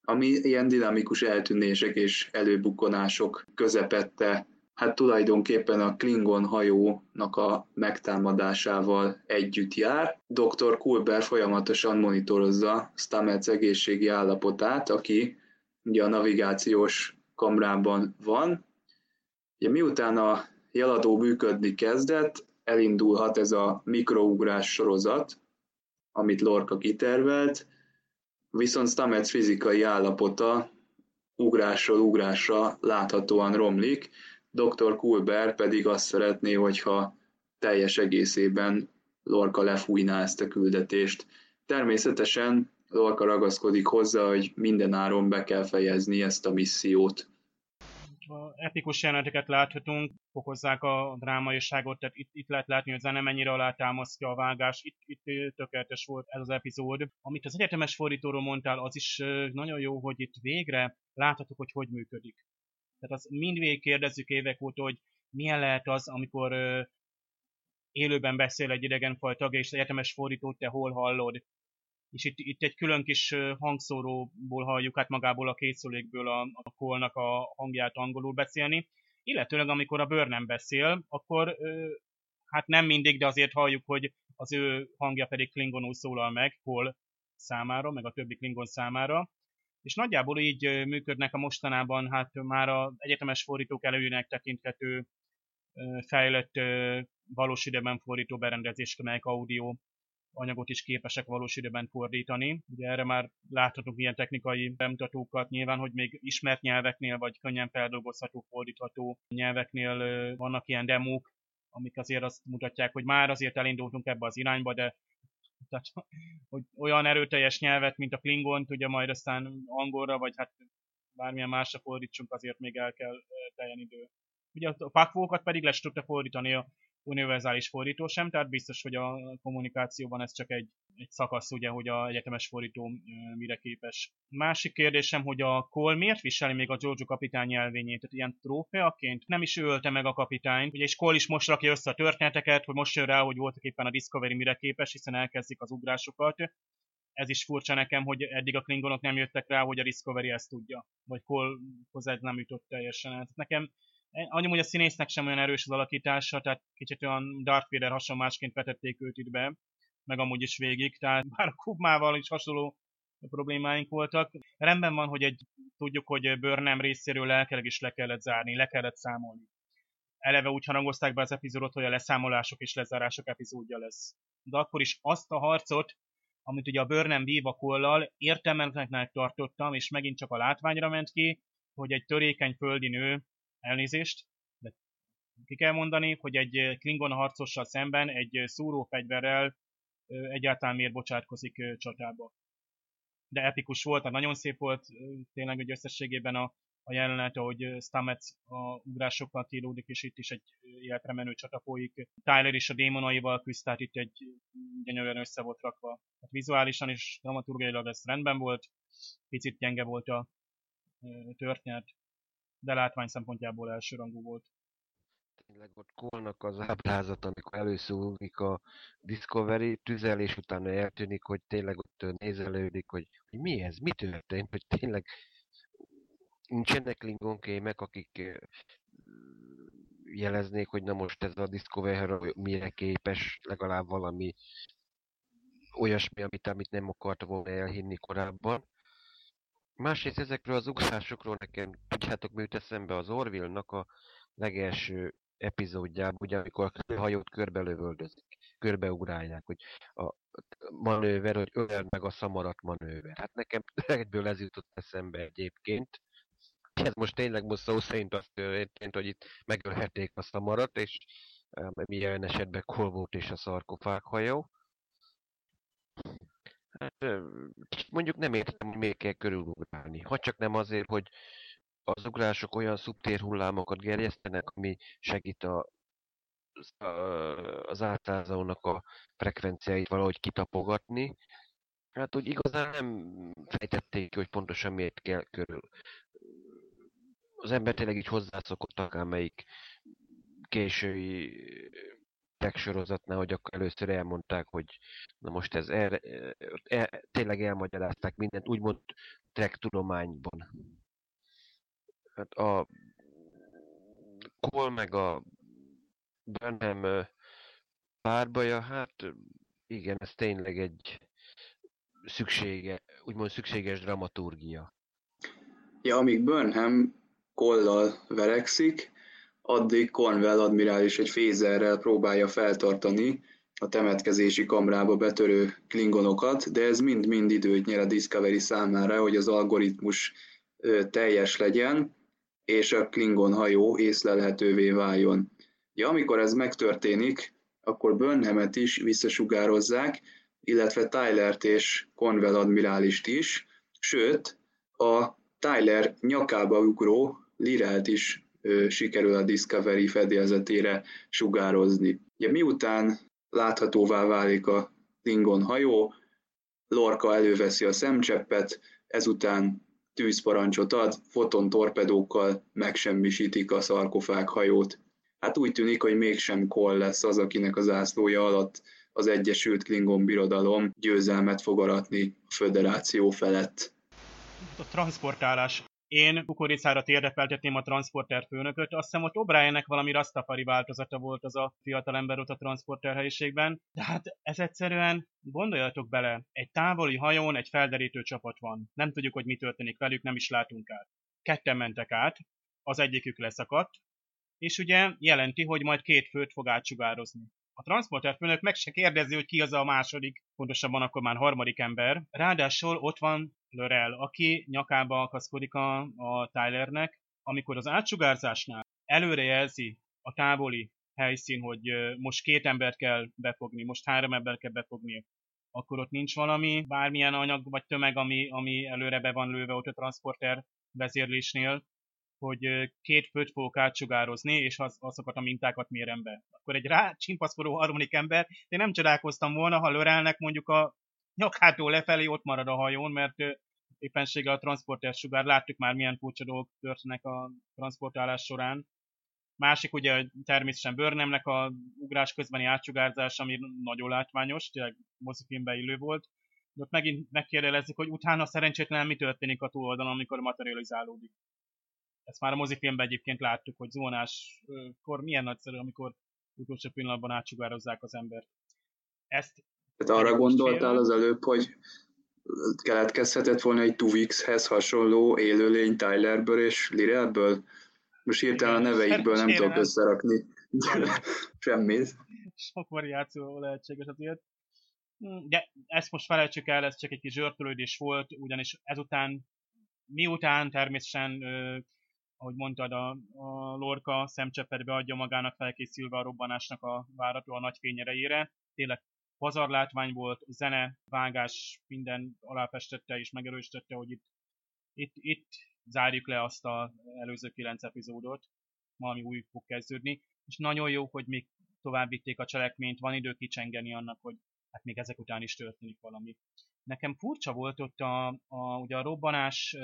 ami ilyen dinamikus eltűnések és előbukkanások közepette, hát tulajdonképpen a Klingon hajónak a megtámadásával együtt jár. Dr. Kulber folyamatosan monitorozza Stamets egészségi állapotát, aki ugye a navigációs kamrában van. Ugye miután a jeladó működni kezdett, elindulhat ez a mikrougrás sorozat, amit Lorca kitervelt, viszont Stamets fizikai állapota ugrásról ugrásra láthatóan romlik, Dr. Kulber pedig azt szeretné, hogyha teljes egészében Lorca lefújná ezt a küldetést. Természetesen Lorca ragaszkodik hozzá, hogy minden áron be kell fejezni ezt a missziót. Epikus jeleneteket láthatunk, fokozzák a drámaiságot, tehát itt, itt lehet látni, hogy a zene mennyire alátámasztja a vágás, itt, itt tökéletes volt ez az epizód. Amit az egyetemes fordítóról mondtál, az is nagyon jó, hogy itt végre láthatok, hogy hogy működik. Tehát az mindvégig kérdezzük évek óta, hogy milyen lehet az, amikor élőben beszél egy idegenfaj tagja, és egyetemes fordítót te hol hallod és itt, itt egy külön kis hangszóróból halljuk hát magából a készülékből a, a kolnak a hangját angolul beszélni, illetőleg amikor a bőr nem beszél, akkor hát nem mindig, de azért halljuk, hogy az ő hangja pedig klingonul szólal meg, hol számára, meg a többi klingon számára, és nagyjából így működnek a mostanában, hát már az egyetemes fordítók előjének tekinthető fejlett valós időben fordító berendezés, melyek audio anyagot is képesek valós időben fordítani. Ugye erre már láthatunk ilyen technikai bemutatókat, nyilván, hogy még ismert nyelveknél, vagy könnyen feldolgozható, fordítható nyelveknél vannak ilyen demók, amik azért azt mutatják, hogy már azért elindultunk ebbe az irányba, de tehát, hogy olyan erőteljes nyelvet, mint a Klingont, ugye majd aztán angolra, vagy hát bármilyen másra fordítsunk, azért még el kell teljen idő. Ugye a pakvókat pedig le tudta fordítani a univerzális fordító sem, tehát biztos, hogy a kommunikációban ez csak egy egy szakasz, ugye, hogy a egyetemes fordító mire képes. Másik kérdésem, hogy a Cole miért viseli még a Giorgio kapitány jelvényét, tehát ilyen trófeaként? Nem is ölte meg a kapitányt, ugye, és Cole is most rakja össze a történeteket, hogy most jön rá, hogy voltak éppen a Discovery mire képes, hiszen elkezdik az ugrásokat. Ez is furcsa nekem, hogy eddig a Klingonok nem jöttek rá, hogy a Discovery ezt tudja, vagy Cole hozzá nem jutott teljesen el. Nekem annyi, hogy a színésznek sem olyan erős az alakítása, tehát kicsit olyan Darth Vader hasonlásként vetették őt itt be, meg amúgy is végig, tehát bár a Kubmával is hasonló problémáink voltak. Rendben van, hogy egy, tudjuk, hogy Burnham részéről lelkileg is le kellett zárni, le kellett számolni. Eleve úgy harangozták be az epizódot, hogy a leszámolások és lezárások epizódja lesz. De akkor is azt a harcot, amit ugye a Burnham vív a kollal, értelmetlennek tartottam, és megint csak a látványra ment ki, hogy egy törékeny földi nő, elnézést, de ki kell mondani, hogy egy Klingon harcossal szemben egy szúrófegyverrel egyáltalán miért bocsátkozik csatába. De epikus volt, nagyon szép volt tényleg hogy összességében a, a jelenet, ahogy Stamets a ugrásokkal kilódik, és itt is egy életre menő csata folyik. Tyler is a démonaival küzd, tehát itt egy gyönyörűen össze volt rakva. Hát vizuálisan és dramaturgiailag ez rendben volt, picit gyenge volt a történet, de látvány szempontjából elsőrangú volt. Tényleg ott Kolnak az ábrázat, amikor először ugrik a Discovery, tüzelés utána eltűnik, hogy tényleg ott nézelődik, hogy, hogy mi ez, mi történt, hogy tényleg nincsenek klingonkémek, akik jeleznék, hogy na most ez a Discovery mire képes, legalább valami olyasmi, amit, amit nem akarta volna elhinni korábban. Másrészt ezekről az ugrásokról nekem, tudjátok, mi jut eszembe az Orville-nak a legelső epizódjában, ugye amikor a hajót körbelövöldözik, körbeugrálják, hogy a manőver, hogy ölel meg a szamarat manőver. Hát nekem egyből ez jutott eszembe egyébként. Ez most tényleg most szó szerint azt történt, hogy itt megölhették a szamarat, és milyen esetben Kolvót és a szarkofág hajó. Hát, mondjuk nem értem, hogy miért kell körülugrálni. Ha csak nem azért, hogy az ugrások olyan szubtérhullámokat gerjesztenek, ami segít a, az átázónak a frekvenciáit valahogy kitapogatni. Hát úgy igazán nem fejtették ki, hogy pontosan miért kell körül. Az ember tényleg így hozzászokott akármelyik késői sorozatnál, hogy akkor először elmondták, hogy na most ez el, el, tényleg elmagyarázták mindent, úgymond trek tudományban. Hát a Cole meg a Burnham párbaja, hát igen, ez tényleg egy szüksége, úgymond szükséges dramaturgia. Ja, amíg Burnham kollal verekszik, addig Cornwell admirális egy fézerrel próbálja feltartani a temetkezési kamrába betörő klingonokat, de ez mind-mind időt nyer a Discovery számára, hogy az algoritmus teljes legyen, és a Klingon hajó észlelhetővé váljon. Ja, amikor ez megtörténik, akkor Burnhamet is visszasugározzák, illetve Tylert és Conwell admirálist is, sőt, a Tyler nyakába ugró Lirelt is sikerül a Discovery fedélzetére sugározni. Ja, miután láthatóvá válik a Klingon hajó, Lorca előveszi a szemcseppet, ezután tűzparancsot ad, fotontorpedókkal megsemmisítik a szarkofág hajót. Hát úgy tűnik, hogy mégsem Koll lesz az, akinek az ászlója alatt az Egyesült Klingon Birodalom győzelmet fog aratni a föderáció felett. A transportálás én kukoricára térdepeltetném a transporter főnököt, azt hiszem ott O'Briennek valami rastafari változata volt az a fiatal ember ott a transporter helyiségben, de hát ez egyszerűen, gondoljatok bele, egy távoli hajón egy felderítő csapat van. Nem tudjuk, hogy mi történik velük, nem is látunk át. Ketten mentek át, az egyikük leszakadt, és ugye jelenti, hogy majd két főt fog átsugározni. A transporter főnök meg se kérdezi, hogy ki az a második, pontosabban akkor már harmadik ember. Ráadásul ott van Lörel, aki nyakába akaszkodik a, a Tylernek, amikor az átsugárzásnál előrejelzi a távoli helyszín, hogy most két embert kell befogni, most három embert kell befogni, akkor ott nincs valami, bármilyen anyag vagy tömeg, ami, ami előre be van lőve ott a transporter vezérlésnél, hogy két főt fogok átsugározni, és az, azokat a mintákat mérem be. Akkor egy rá csimpaszkodó harmadik ember, én nem csodálkoztam volna, ha Lörelnek mondjuk a nyakától lefelé ott marad a hajón, mert éppenséggel a transporter sugár, láttuk már milyen furcsa dolgok történnek a transportálás során. Másik ugye természetesen Börnemnek a ugrás közbeni átsugárzás, ami nagyon látványos, tényleg mozifilmbe illő volt. De ott megint megkérdelezzük, hogy utána szerencsétlen mi történik a túloldalon, amikor materializálódik. Ezt már a mozifilmben egyébként láttuk, hogy zónáskor milyen nagyszerű, amikor utolsó pillanatban átsugározzák az embert. Ezt Tehát arra gondoltál az előbb, hogy keletkezhetett volna egy Tuvixhez hasonló élőlény Tylerből és Lirelből? Most hirtelen a neveikből nem tudok összerakni semmit. Sok variáció lehetséges azért. De ezt most felejtsük el, ez csak egy kis zsörtölődés volt, ugyanis ezután, miután természetesen, ahogy mondtad, a, a Lorca szemcseppet beadja magának felkészülve a robbanásnak a várató a nagy fényerejére, tényleg pazarlátvány volt, zene, vágás, minden aláfestette és megerősítette, hogy itt, itt, itt zárjuk le azt az előző kilenc epizódot, valami új fog kezdődni, és nagyon jó, hogy még tovább vitték a cselekményt, van idő kicsengeni annak, hogy hát még ezek után is történik valami. Nekem furcsa volt ott a, a, ugye a robbanás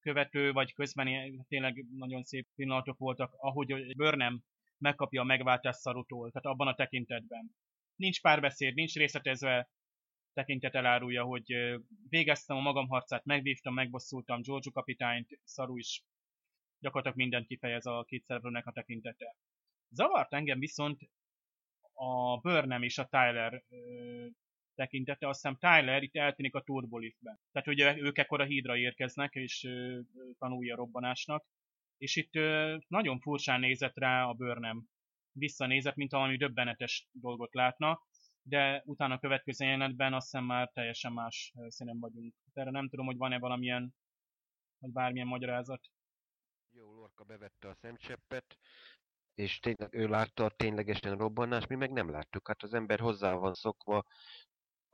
követő, vagy közben tényleg nagyon szép pillanatok voltak, ahogy Burnham megkapja a megváltás szarutól, tehát abban a tekintetben. Nincs párbeszéd, nincs részletezve, tekintet elárulja, hogy végeztem a magam harcát, megvívtam, megbosszultam Giorgio kapitányt, Szaru is gyakorlatilag mindent kifejez a két szereplőnek a tekintete. Zavart engem viszont a Burnham és a Tyler ö, tekintete, azt hiszem Tyler itt eltűnik a turboliftben. Tehát ugye ők ekkor a hídra érkeznek, és ö, tanulja robbanásnak. És itt nagyon furcsán nézett rá a Burnham. Visszanézett, mint valami döbbenetes dolgot látna, de utána a következő jelenetben azt hiszem már teljesen más színen vagyunk. Erre nem tudom, hogy van-e valamilyen, vagy bármilyen magyarázat. Jó, Lorca bevette a szemcseppet, és tényleg ő látta a ténylegesen robbanást, mi meg nem láttuk. Hát az ember hozzá van szokva,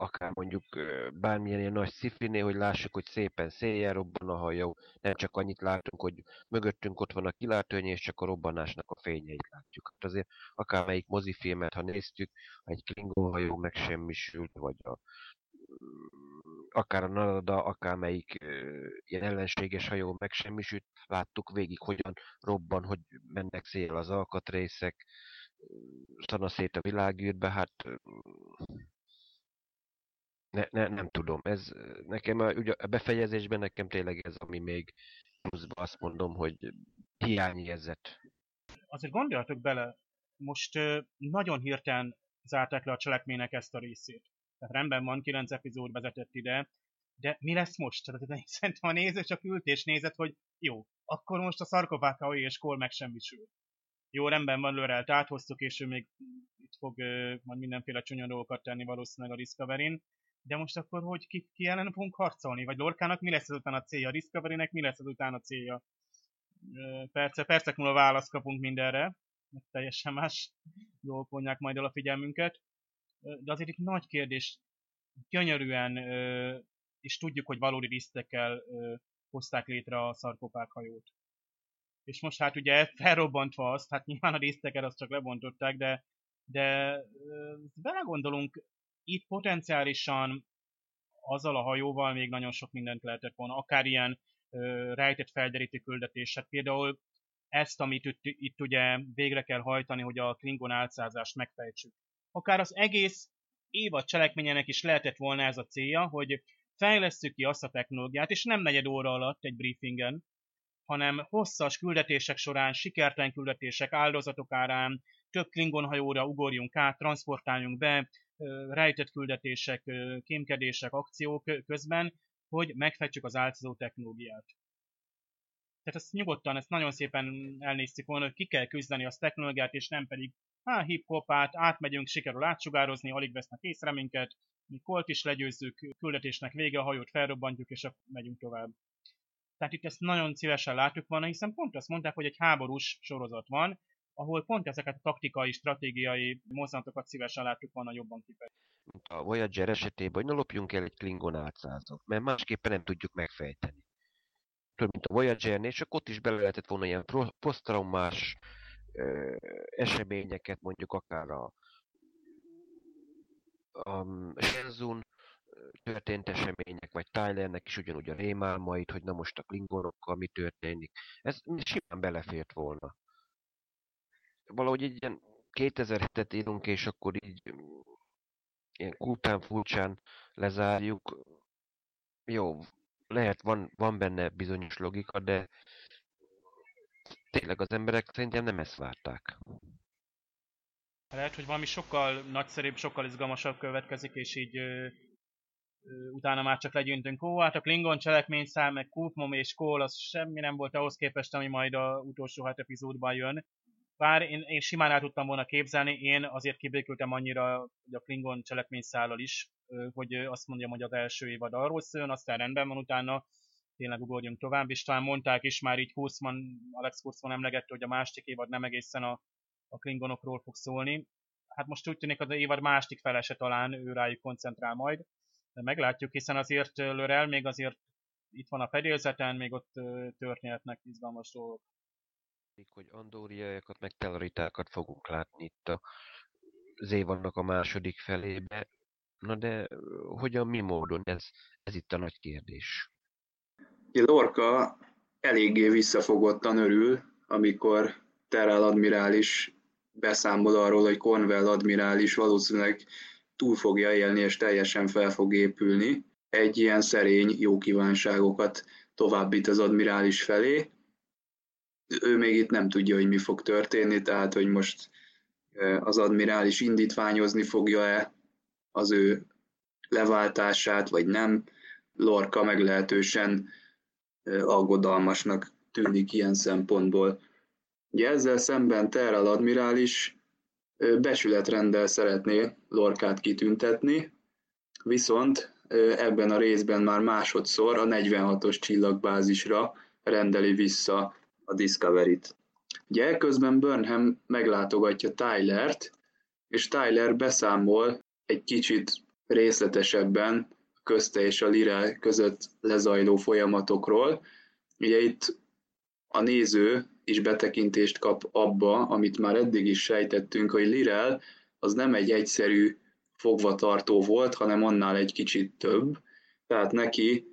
akár mondjuk bármilyen ilyen nagy szifiné, hogy lássuk, hogy szépen széjjel robban a hajó. Nem csak annyit látunk, hogy mögöttünk ott van a kilátónyi, és csak a robbanásnak a fényeit látjuk. Hát azért akármelyik mozifilmet, ha néztük, egy Klingon hajó megsemmisült, vagy a akár a Narada, akármelyik ilyen ellenséges hajó megsemmisült, láttuk végig, hogyan robban, hogy mennek szél az alkatrészek, szana szét a világűrbe, hát ne, ne, nem tudom. Ez nekem a, ugye a befejezésben nekem tényleg ez, ami még pluszban azt mondom, hogy hiányérzet. Azért gondoljatok bele, most nagyon hirtelen zárták le a cselekménynek ezt a részét. Tehát rendben van, 9 epizód vezetett ide, de mi lesz most? Tehát szerintem a néző csak ült és nézett, hogy jó, akkor most a szarkofághajói és Kol megsemmisül. Jó, rendben van, Lörelt áthoztuk, és ő még itt fog uh, majd mindenféle csúnya dolgokat tenni valószínűleg a Discovery-n. De most akkor hogy ki, ki ellen fogunk harcolni? Vagy Lorkának mi lesz ezután a célja? A Discovery-nek mi lesz ezután a célja? Perce, percek múlva választ kapunk mindenre. Teljesen más dolgok vonják majd el a figyelmünket. De azért itt nagy kérdés, gyönyörűen, és tudjuk, hogy valódi lisztekkel hozták létre a szarkopághajót. És most hát ugye felrobbantva azt, hát nyilván a liszteket azt csak lebontották, de, de belegondolunk, itt potenciálisan azzal a hajóval még nagyon sok mindent lehetett volna, akár ilyen ö, rejtett felderítő küldetések. Például ezt, amit itt, itt ugye végre kell hajtani, hogy a Klingon álcázást megfejtsük. Akár az egész évad cselekményének is lehetett volna ez a célja, hogy fejlesztjük ki azt a technológiát, és nem negyed óra alatt egy briefingen, hanem hosszas küldetések során, sikertelen küldetések, áldozatok árán, több Klingon hajóra ugorjunk át, transportáljunk be, rejtett küldetések, kémkedések, akciók közben, hogy megfejtsük az álcázó technológiát. Tehát ezt nyugodtan, ezt nagyon szépen elnéztük volna, hogy ki kell küzdeni azt technológiát, és nem pedig há, hip-hopát, átmegyünk, sikerül átsugározni, alig vesznek észre minket, mi kolt is legyőzzük, küldetésnek vége, a hajót felrobbantjuk, és akkor megyünk tovább. Tehát itt ezt nagyon szívesen látjuk volna, hiszen pont azt mondták, hogy egy háborús sorozat van, ahol pont ezeket a taktikai, stratégiai mozzanatokat szívesen láttuk volna jobban kifejezni. A Voyager esetében, hogy ne lopjunk el egy Klingon átszázat, mert másképpen nem tudjuk megfejteni. Több, mint a Voyager-nél, csak ott is bele lehetett volna ilyen posztraumás eseményeket, mondjuk akár a a Shenzun történt események, vagy Tylernek is ugyanúgy a rémálmait, hogy na most a klingonokkal mi történik. Ez simán belefért volna. Valahogy egy ilyen 2007-et írunk, és akkor így ilyen kultán furcsán lezárjuk. Jó, lehet van, van benne bizonyos logika, de tényleg az emberek szerintem nem ezt várták. Lehet, hogy valami sokkal nagyszerűbb, sokkal izgalmasabb következik, és így ö, ö, utána már csak legyűntünk. Ó, hát a Klingon cselekményszám, meg Kufmom és Kól, az semmi nem volt ahhoz képest, ami majd a utolsó hat epizódban jön. Bár én, én simán el tudtam volna képzelni, én azért kibékültem annyira hogy a Klingon cselekményszállal is, hogy azt mondjam, hogy az első évad arról szól, aztán rendben van utána, tényleg ugorjunk tovább, és talán mondták is már így Kurzman, Alex Kurzman emlegette, hogy a másik évad nem egészen a, a Klingonokról fog szólni. Hát most úgy tűnik, az évad másik felese talán ő rájuk koncentrál majd, de meglátjuk, hiszen azért Lörel még azért itt van a fedélzeten, még ott történhetnek izgalmas dolgok hogy andóriaiakat, meg telaritákat fogunk látni itt a, az évadnak a második felébe. Na de hogyan, mi módon? Ez, ez itt a nagy kérdés. Lorca eléggé visszafogottan örül, amikor Terrell admirális beszámol arról, hogy Cornwell admirális valószínűleg túl fogja élni és teljesen fel fog épülni. Egy ilyen szerény jó kívánságokat továbbít az admirális felé, ő még itt nem tudja, hogy mi fog történni, tehát hogy most az admirális indítványozni fogja-e az ő leváltását, vagy nem. Lorca meglehetősen aggodalmasnak tűnik ilyen szempontból. Ugye ezzel szemben Terral admirális besületrendel szeretné Lorkát kitüntetni, viszont ebben a részben már másodszor a 46-os csillagbázisra rendeli vissza a Discovery-t. Ugye közben Burnham meglátogatja Tylert, és Tyler beszámol egy kicsit részletesebben közte és a Lire között lezajló folyamatokról. Ugye itt a néző is betekintést kap abba, amit már eddig is sejtettünk, hogy Lirel az nem egy egyszerű fogvatartó volt, hanem annál egy kicsit több. Tehát neki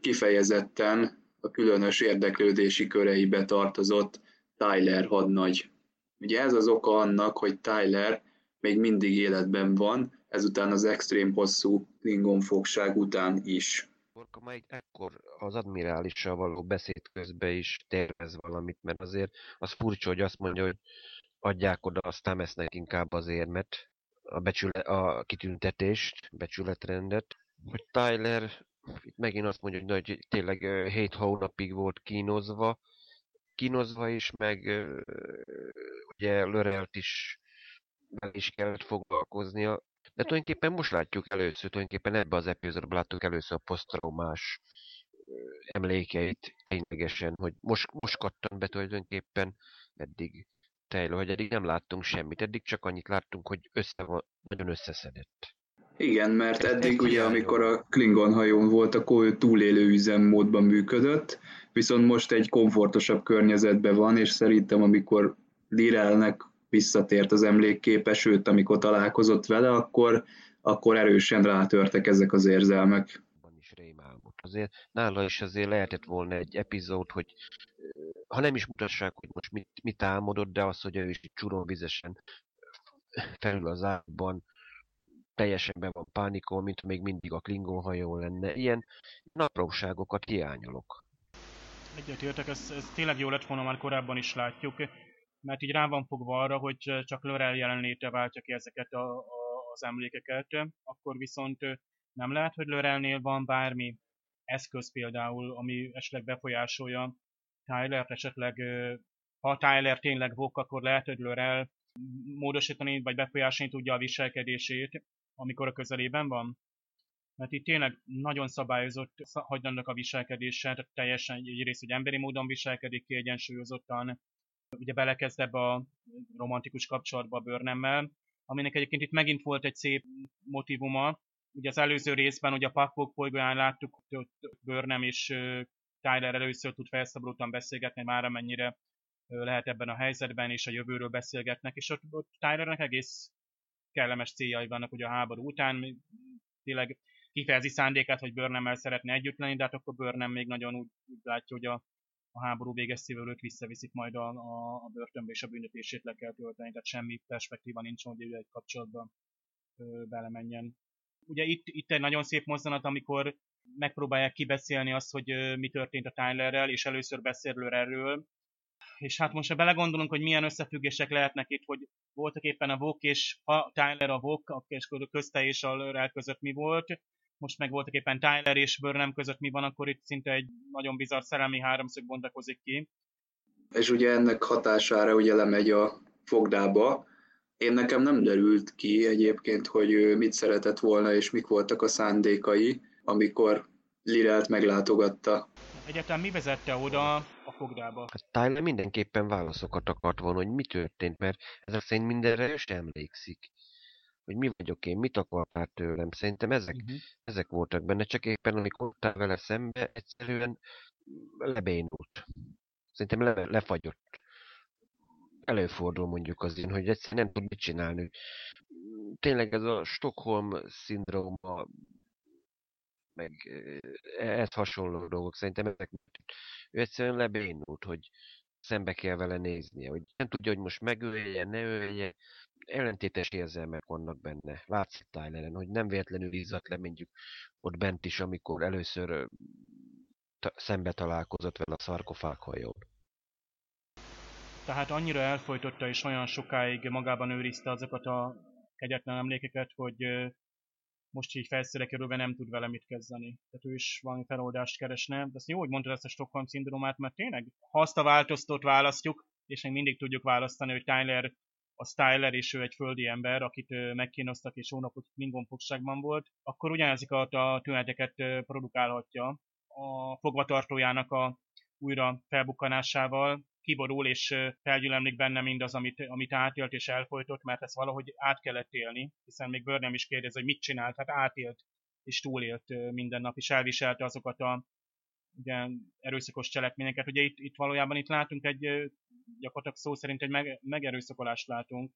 kifejezetten a különös érdeklődési köreibe tartozott Tyler hadnagy. Ugye ez az oka annak, hogy Tyler még mindig életben van, ezután az extrém hosszú Klingon fogság után is. Borka majd ekkor az admirálissal való beszéd közben is tervez valamit, mert azért az furcsa, hogy azt mondja, hogy adják oda a Stamesnek inkább az érmet, a, becsüle, a kitüntetést, becsületrendet, hogy Tyler itt megint azt mondja, hogy nagy, tényleg 7 hónapig volt kínozva, kínozva is, meg ugye Lörelt is meg is kellett foglalkoznia. De tulajdonképpen most látjuk először, tulajdonképpen ebbe az epizódban láttuk először a posztraumás emlékeit ténylegesen, hogy most, most kattan be tulajdonképpen eddig Taylor, hogy eddig nem láttunk semmit, eddig csak annyit láttunk, hogy össze van, nagyon összeszedett. Igen, mert eddig ugye, amikor a Klingon hajón volt, akkor ő túlélő üzemmódban működött, viszont most egy komfortosabb környezetben van, és szerintem amikor Lirelnek visszatért az emlékképe, sőt, amikor találkozott vele, akkor, akkor erősen rátörtek ezek az érzelmek. Van is rémálmot. Azért nála is azért lehetett volna egy epizód, hogy ha nem is mutassák, hogy most mit, mit álmodott, de az, hogy ő is csuronvizesen felül az ágban, teljesen be van pánikol, mint még mindig a Klingon hajó lenne. Ilyen apróságokat hiányolok. Egyetértek, ez, ez tényleg jó lett volna, már korábban is látjuk, mert így rá van fogva arra, hogy csak Lorel jelenléte váltja ki ezeket a, a, az emlékeket, akkor viszont nem lehet, hogy Lorelnél van bármi eszköz például, ami esetleg befolyásolja Tyler, esetleg ha Tyler tényleg vok, akkor lehet, hogy Lorel módosítani vagy befolyásolni tudja a viselkedését, amikor a közelében van? Mert itt tényleg nagyon szabályozott hagynak a viselkedéssel, tehát teljesen egyrészt, hogy emberi módon viselkedik kiegyensúlyozottan, ugye belekezd ebbe a romantikus kapcsolatba a bőrnemmel, aminek egyébként itt megint volt egy szép motivuma. Ugye az előző részben, ugye a Pakvok bolygóján láttuk, hogy Börnem és Tyler először tud felszabadultan beszélgetni, már amennyire lehet ebben a helyzetben, és a jövőről beszélgetnek, és ott, ott Tylernek egész kellemes céljai vannak ugye a háború után, tényleg kifejezi szándékát, hogy Burnham-el szeretne együtt lenni, de hát akkor Burnham még nagyon úgy, úgy látja, hogy a, a háború végeztével őt visszaviszik majd a, a, a börtönbe, és a büntetését le kell tölteni, tehát semmi perspektíva nincs, hogy ő egy kapcsolatban ö, belemenjen. Ugye itt, itt egy nagyon szép mozzanat, amikor megpróbálják kibeszélni azt, hogy ö, mi történt a Tylerrel, és először beszél erről, és hát most ha belegondolunk, hogy milyen összefüggések lehetnek itt, hogy voltak éppen a Vok és ha Tyler a Vok, és közte és a Lörel között mi volt, most meg voltak éppen Tyler és Burnham között mi van, akkor itt szinte egy nagyon bizarr szerelmi háromszög bontakozik ki. És ugye ennek hatására ugye lemegy a fogdába. Én nekem nem derült ki egyébként, hogy ő mit szeretett volna, és mik voltak a szándékai, amikor Lirelt meglátogatta. Egyáltalán mi vezette oda a fogdába? Hát Tyler mindenképpen válaszokat akart volna, hogy mi történt, mert ezek szerint mindenre ő sem emlékszik. Hogy mi vagyok én, mit akar már tőlem. Szerintem ezek, uh-huh. ezek voltak benne, csak éppen amikor ottál vele szembe, egyszerűen lebénult. Szerintem le, lefagyott. Előfordul mondjuk az én, hogy egyszerűen nem tud mit csinálni. Tényleg ez a Stockholm szindróma meg ehhez hasonló dolgok, szerintem ezek ő egyszerűen lebénult, hogy szembe kell vele néznie, hogy nem tudja, hogy most megölje, ne ölje, ellentétes érzelmek vannak benne. Látszik Tyleren, hogy nem véletlenül izzadt le mondjuk ott bent is, amikor először szembe találkozott vele a szarkofághajón. Tehát annyira elfolytotta és olyan sokáig magában őrizte azokat a kegyetlen emlékeket, hogy most így felszíre kerülve nem tud vele mit kezdeni. Tehát ő is valami feloldást keresne. De azt jó, hogy mondtad ezt a Stockholm szindrómát, mert tényleg, ha azt a változtót választjuk, és még mindig tudjuk választani, hogy Tyler a Styler és ő egy földi ember, akit megkínoztak és hónapot Klingon fogságban volt, akkor ugyanezeket a tüneteket produkálhatja a fogvatartójának a újra felbukkanásával, kiborul, és felgyülemlik benne mindaz, amit, amit átélt és elfolytott, mert ezt valahogy át kellett élni, hiszen még Burnham is kérdez, hogy mit csinált, hát átélt és túlélt minden nap, és elviselte azokat a ugye, erőszakos cselekményeket. Ugye itt, itt valójában itt látunk egy, gyakorlatilag szó szerint egy meg, megerőszakolást látunk,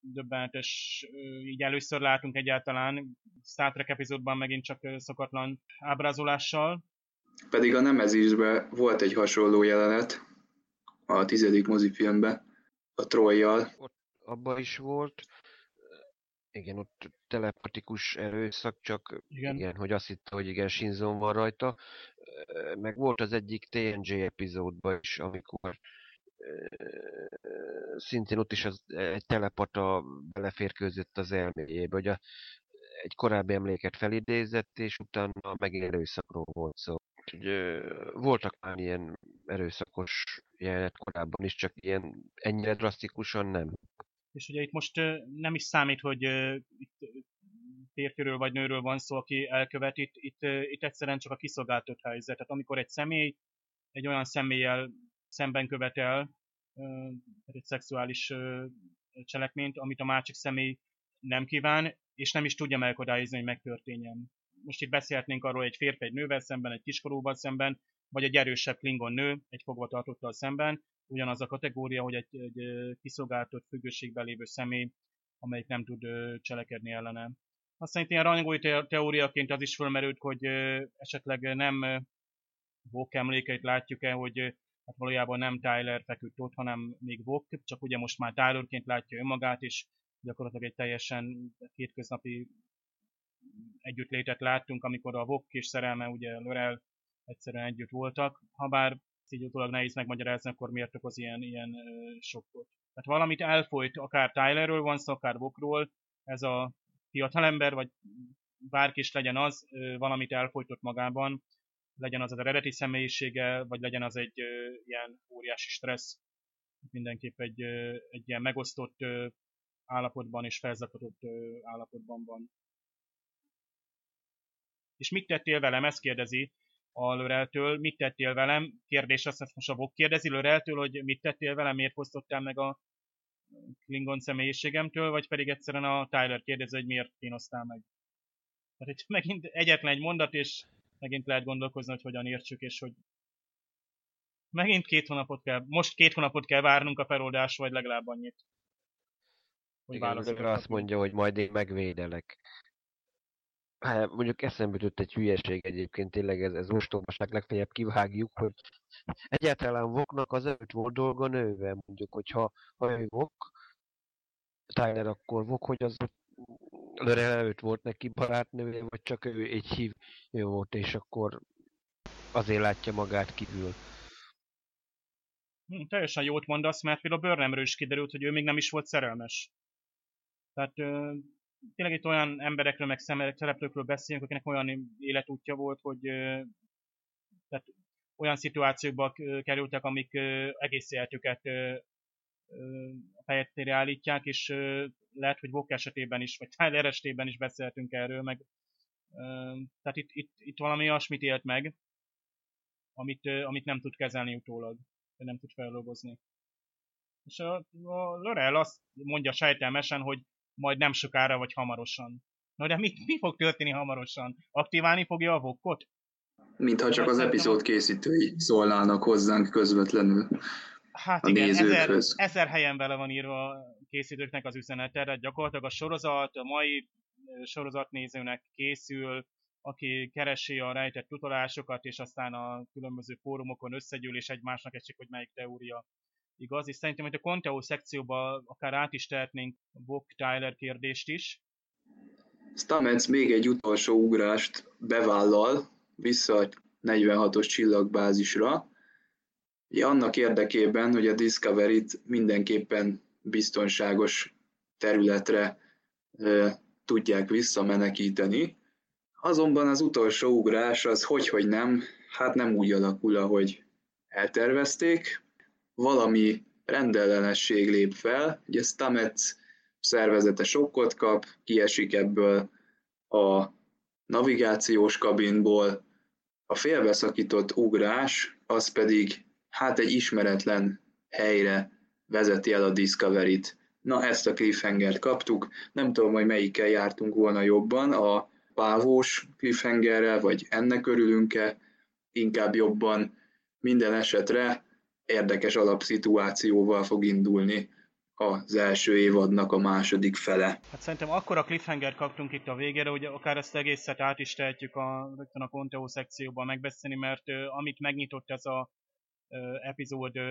döbbenetes, így először látunk egyáltalán Star Trek epizódban megint csak szokatlan ábrázolással. Pedig a Nemezisben volt egy hasonló jelenet, a tizedik mozifilmbe, a Trojjal. Ott abban is volt, igen, ott telepatikus erőszak, csak igen. igen, hogy azt hitte, hogy igen, Shinzon van rajta. Meg volt az egyik TNG epizódban is, amikor szintén ott is az, egy telepata beleférkőzött az elméjébe, hogy a, egy korábbi emléket felidézett, és utána megint erőszakról volt szó. Úgyhogy voltak már ilyen erőszakos jelenet korábban is, csak ilyen ennyire drasztikusan nem. És ugye itt most nem is számít, hogy itt férfiről vagy nőről van szó, aki elkövet, itt, itt, itt egyszerűen csak a kiszolgáltott helyzet. Tehát amikor egy személy egy olyan személlyel szemben követel egy szexuális cselekményt, amit a másik személy nem kíván, és nem is tudja megakadályozni, hogy megtörténjen. Most itt beszélhetnénk arról, egy férfi egy nővel szemben, egy kiskorúval szemben, vagy egy erősebb klingon nő egy fogvatartottal szemben, ugyanaz a kategória, hogy egy, egy kiszolgáltott függőségben lévő személy, amelyik nem tud cselekedni ellene. Aztán itt ilyen rangolói teóriaként az is fölmerült, hogy esetleg nem Vok emlékeit látjuk-e, hogy hát valójában nem Tyler feküdt ott, hanem még Vok, csak ugye most már Tylerként látja önmagát, és gyakorlatilag egy teljesen hétköznapi együttlétet láttunk, amikor a Vok és szerelme, ugye Lorel egyszerűen együtt voltak, ha bár így utólag nehéz megmagyarázni, akkor miért okoz ilyen, ilyen sokkot. Tehát valamit elfolyt, akár Tylerről van szó, akár Vokról, ez a fiatalember, vagy bárki is legyen az, valamit elfolytott magában, legyen az az eredeti személyisége, vagy legyen az egy ilyen óriási stressz, mindenképp egy, egy ilyen megosztott állapotban és felzakadott állapotban van. És mit tettél velem? Ezt kérdezi a Löreltől. Mit tettél velem? Kérdés azt, most a Vok kérdezi Löreltől, hogy mit tettél velem, miért fosztottál meg a Klingon személyiségemtől, vagy pedig egyszerűen a Tyler kérdezi, hogy miért kínosztál meg. Tehát itt megint egyetlen egy mondat, és megint lehet gondolkozni, hogy hogyan értsük, és hogy megint két hónapot kell, most két hónapot kell várnunk a feloldás, vagy legalább annyit. hogy Igen, azt mondja, hogy majd én megvédelek. Hát mondjuk eszembe jutott egy hülyeség egyébként, tényleg ez, ez ostobaság, legfeljebb kivágjuk, hogy egyáltalán Voknak az előtt volt dolga nővel, mondjuk, hogyha ha ő Vok, Tyler akkor Vok, hogy az Lörel előtt volt neki barátnője, vagy csak ő egy hív ő volt, és akkor azért látja magát kívül. Hm, teljesen jót mondasz, mert például a Burnhamről is kiderült, hogy ő még nem is volt szerelmes. Tehát tényleg itt olyan emberekről, meg szereplőkről beszélünk, akinek olyan életútja volt, hogy tehát olyan szituációkba kerültek, amik egész életüket a fejetére állítják, és lehet, hogy Vok esetében is, vagy Tyler esetében is beszéltünk erről, meg tehát itt, itt, itt valami olyasmit élt meg, amit, amit nem tud kezelni utólag, nem tud feldolgozni. És a, a Lorel azt mondja sejtelmesen, hogy majd nem sokára vagy hamarosan. Na de mi, mi fog történni hamarosan? Aktiválni fogja a vokkot? Mintha csak az epizód készítői szólnának hozzánk közvetlenül. Hát A igen, ezer, ezer helyen bele van írva a készítőknek az üzenete, de gyakorlatilag a sorozat, a mai sorozatnézőnek készül, aki keresi a rejtett utalásokat, és aztán a különböző fórumokon összegyűl, és egymásnak esik, hogy melyik teória igaz. És szerintem, hogy a Conteo szekcióba akár át is tehetnénk a Book Tyler kérdést is. Stamets még egy utolsó ugrást bevállal vissza a 46-os csillagbázisra, ugye annak érdekében, hogy a Discovery-t mindenképpen biztonságos területre ö, tudják visszamenekíteni. Azonban az utolsó ugrás az hogy, hogy nem, hát nem úgy alakul, ahogy eltervezték. Valami rendellenesség lép fel, ugye Stamets szervezete sokkot kap, kiesik ebből a navigációs kabinból, a félbeszakított ugrás, az pedig hát egy ismeretlen helyre vezeti el a Discovery-t. Na, ezt a cliffhangert kaptuk. Nem tudom, hogy melyikkel jártunk volna jobban, a pávós cliffhangerrel, vagy ennek örülünk-e, inkább jobban. Minden esetre érdekes alapszituációval fog indulni az első évadnak a második fele. Hát szerintem akkora cliffhanger kaptunk itt a végére, hogy akár ezt egészet át is tehetjük a, rögtön a Conteo szekcióban megbeszélni, mert amit megnyitott ez a epizód ö,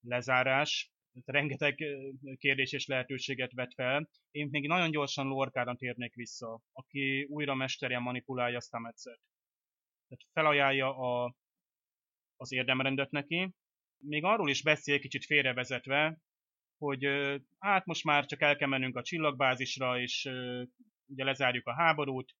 lezárás, rengeteg ö, kérdés és lehetőséget vet fel. Én még nagyon gyorsan Lorkára térnék vissza, aki újra mesterien manipulálja Stametszet. Tehát felajánlja a, az érdemrendet neki, még arról is beszél kicsit félrevezetve, hogy hát most már csak el kell mennünk a csillagbázisra, és ugye lezárjuk a háborút,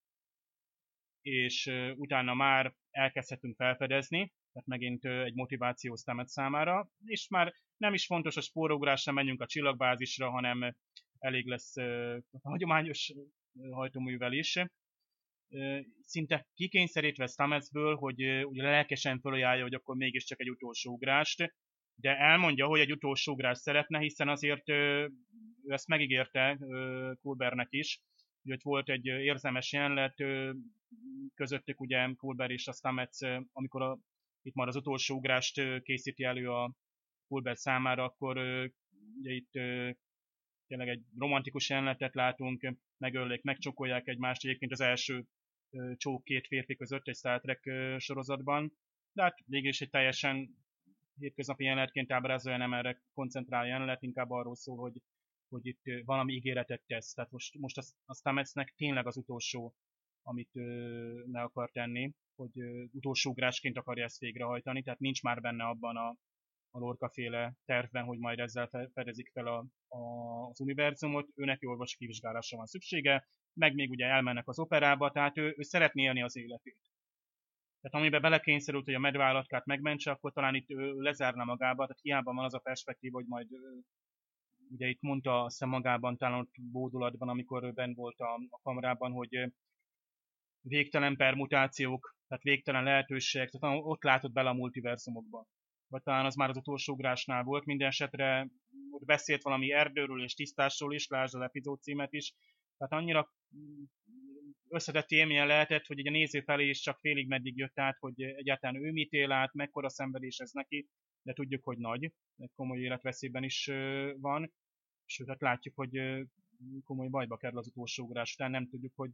és utána már elkezdhetünk felfedezni, tehát megint egy motiváció Stamets számára, és már nem is fontos a spórugrás, sem menjünk a csillagbázisra, hanem elég lesz a hagyományos hajtóművel is. Szinte kikényszerítve Stametsből, hogy ugye lelkesen fölajánlja, hogy akkor mégiscsak egy utolsó ugrást, de elmondja, hogy egy utolsó ugrás szeretne, hiszen azért ő ezt megígérte Kulbernek is, hogy ott volt egy érzelmes jelenet közöttük ugye Kulber és a Stamets, amikor a, itt már az utolsó ugrást készíti elő a Kulber számára, akkor ugye itt tényleg egy romantikus jelenetet látunk, megöllik, megcsokolják egymást, egyébként az első csók két férfi között egy Star Trek sorozatban, de hát végül is egy teljesen hétköznapi jelenetként ábrázolja, nem erre koncentrál jelenet, inkább arról szól, hogy, hogy itt valami ígéretet tesz. Tehát most, most a, a Stametsnek tényleg az utolsó, amit ö, le akar tenni, hogy ö, utolsó ugrásként akarja ezt végrehajtani, tehát nincs már benne abban a, a Lorca féle tervben, hogy majd ezzel fe- fedezik fel a, a, az univerzumot, őnek orvosi kivizsgálásra van szüksége, meg még ugye elmennek az operába, tehát ő, ő szeretné élni az életét. Tehát amiben belekényszerült, hogy a medvállatkát megmentse, akkor talán itt ő lezárna magába, tehát hiába van az a perspektíva, hogy majd ugye itt mondta azt magában, talán bódulatban, amikor ő benn volt a, a kamerában, hogy végtelen permutációk, tehát végtelen lehetőségek, tehát ott látott bele a multiverzumokba. Vagy talán az már az utolsó ugrásnál volt, minden esetre ott beszélt valami erdőről és tisztásról is, lásd az epizód címet is, tehát annyira összetett élményen lehetett, hogy egy a néző felé is csak félig meddig jött át, hogy egyáltalán ő mit él át, mekkora szenvedés ez neki, de tudjuk, hogy nagy, egy komoly életveszélyben is van, sőt, hát látjuk, hogy komoly bajba kerül az utolsó ugrás után, nem tudjuk, hogy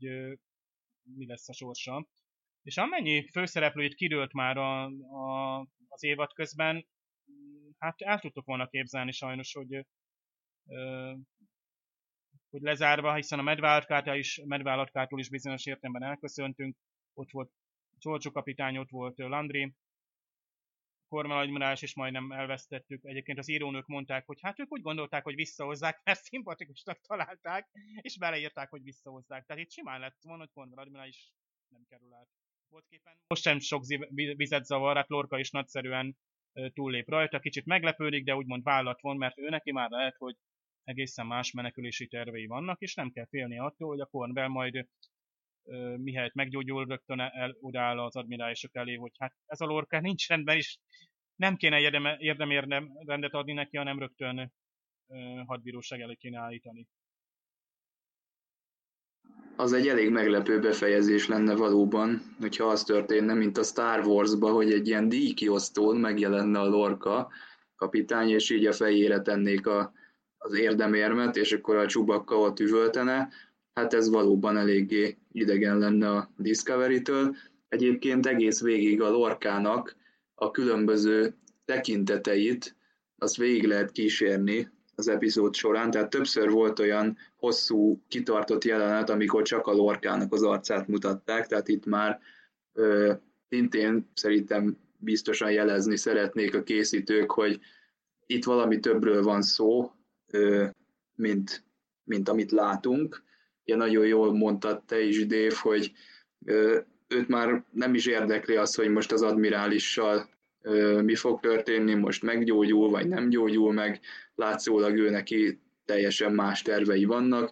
mi lesz a sorsa. És amennyi főszereplőit kidőlt már a, a, az évad közben, hát el tudtok volna képzelni sajnos, hogy hogy lezárva, hiszen a medvállatkától is, medvállatkától is bizonyos értelemben elköszöntünk, ott volt Csolcsó kapitány, ott volt Landry, kormányadmirás is majdnem elvesztettük. Egyébként az írónők mondták, hogy hát ők úgy gondolták, hogy visszahozzák, mert szimpatikusnak találták, és beleírták, hogy visszahozzák. Tehát itt simán lett volna, hogy kormányadmirás nem kerül át. Volt képen most sem sok vizet zavar, hát Lorca is nagyszerűen túllép rajta, kicsit meglepődik, de úgymond vállat von, mert ő neki már lehet, hogy egészen más menekülési tervei vannak, és nem kell félni attól, hogy a Cornwell majd mihelyt meggyógyul, rögtön el, odáll az admirálisok elé, hogy hát ez a lorka nincs rendben, és nem kéne érdem, érdem, rendet adni neki, hanem rögtön hadbíróság elé kéne állítani. Az egy elég meglepő befejezés lenne valóban, hogyha az történne, mint a Star Wars-ba, hogy egy ilyen díjkiosztón megjelenne a Lorca kapitány, és így a fejére tennék a, az érdemérmet, és akkor a csubakka ott üvöltene, hát ez valóban eléggé idegen lenne a Discovery-től. Egyébként egész végig a Lorkának a különböző tekinteteit, azt végig lehet kísérni az epizód során, tehát többször volt olyan hosszú, kitartott jelenet, amikor csak a Lorkának az arcát mutatták, tehát itt már ö, szintén szerintem biztosan jelezni szeretnék a készítők, hogy itt valami többről van szó, mint, mint amit látunk, ugye nagyon jól mondtad te is, Dave, hogy őt már nem is érdekli az, hogy most az admirálissal mi fog történni, most meggyógyul, vagy nem gyógyul meg, látszólag ő neki teljesen más tervei vannak.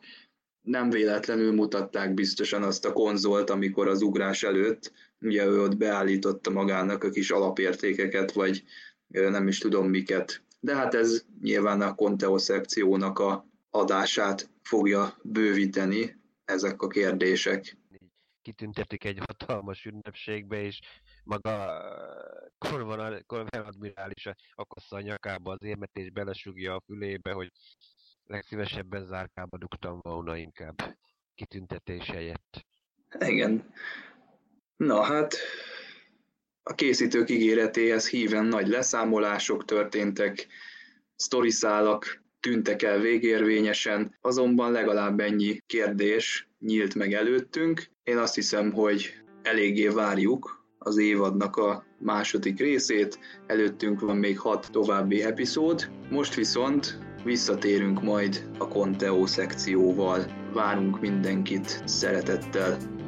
Nem véletlenül mutatták biztosan azt a konzolt, amikor az ugrás előtt, ugye ő ott beállította magának a kis alapértékeket, vagy nem is tudom miket. De hát ez nyilván a Conteo szekciónak a adását fogja bővíteni ezek a kérdések. Kitüntetik egy hatalmas ünnepségbe, és maga Corvan admirális akassza a nyakába az érmet, és belesugja a fülébe, hogy legszívesebben zárkába dugtam volna inkább kitüntetés helyett. Igen. Na hát, a készítők ígéretéhez híven nagy leszámolások történtek, sztoriszálak tűntek el végérvényesen, azonban legalább ennyi kérdés nyílt meg előttünk. Én azt hiszem, hogy eléggé várjuk az évadnak a második részét, előttünk van még hat további epizód, most viszont visszatérünk majd a Conteo szekcióval. Várunk mindenkit szeretettel!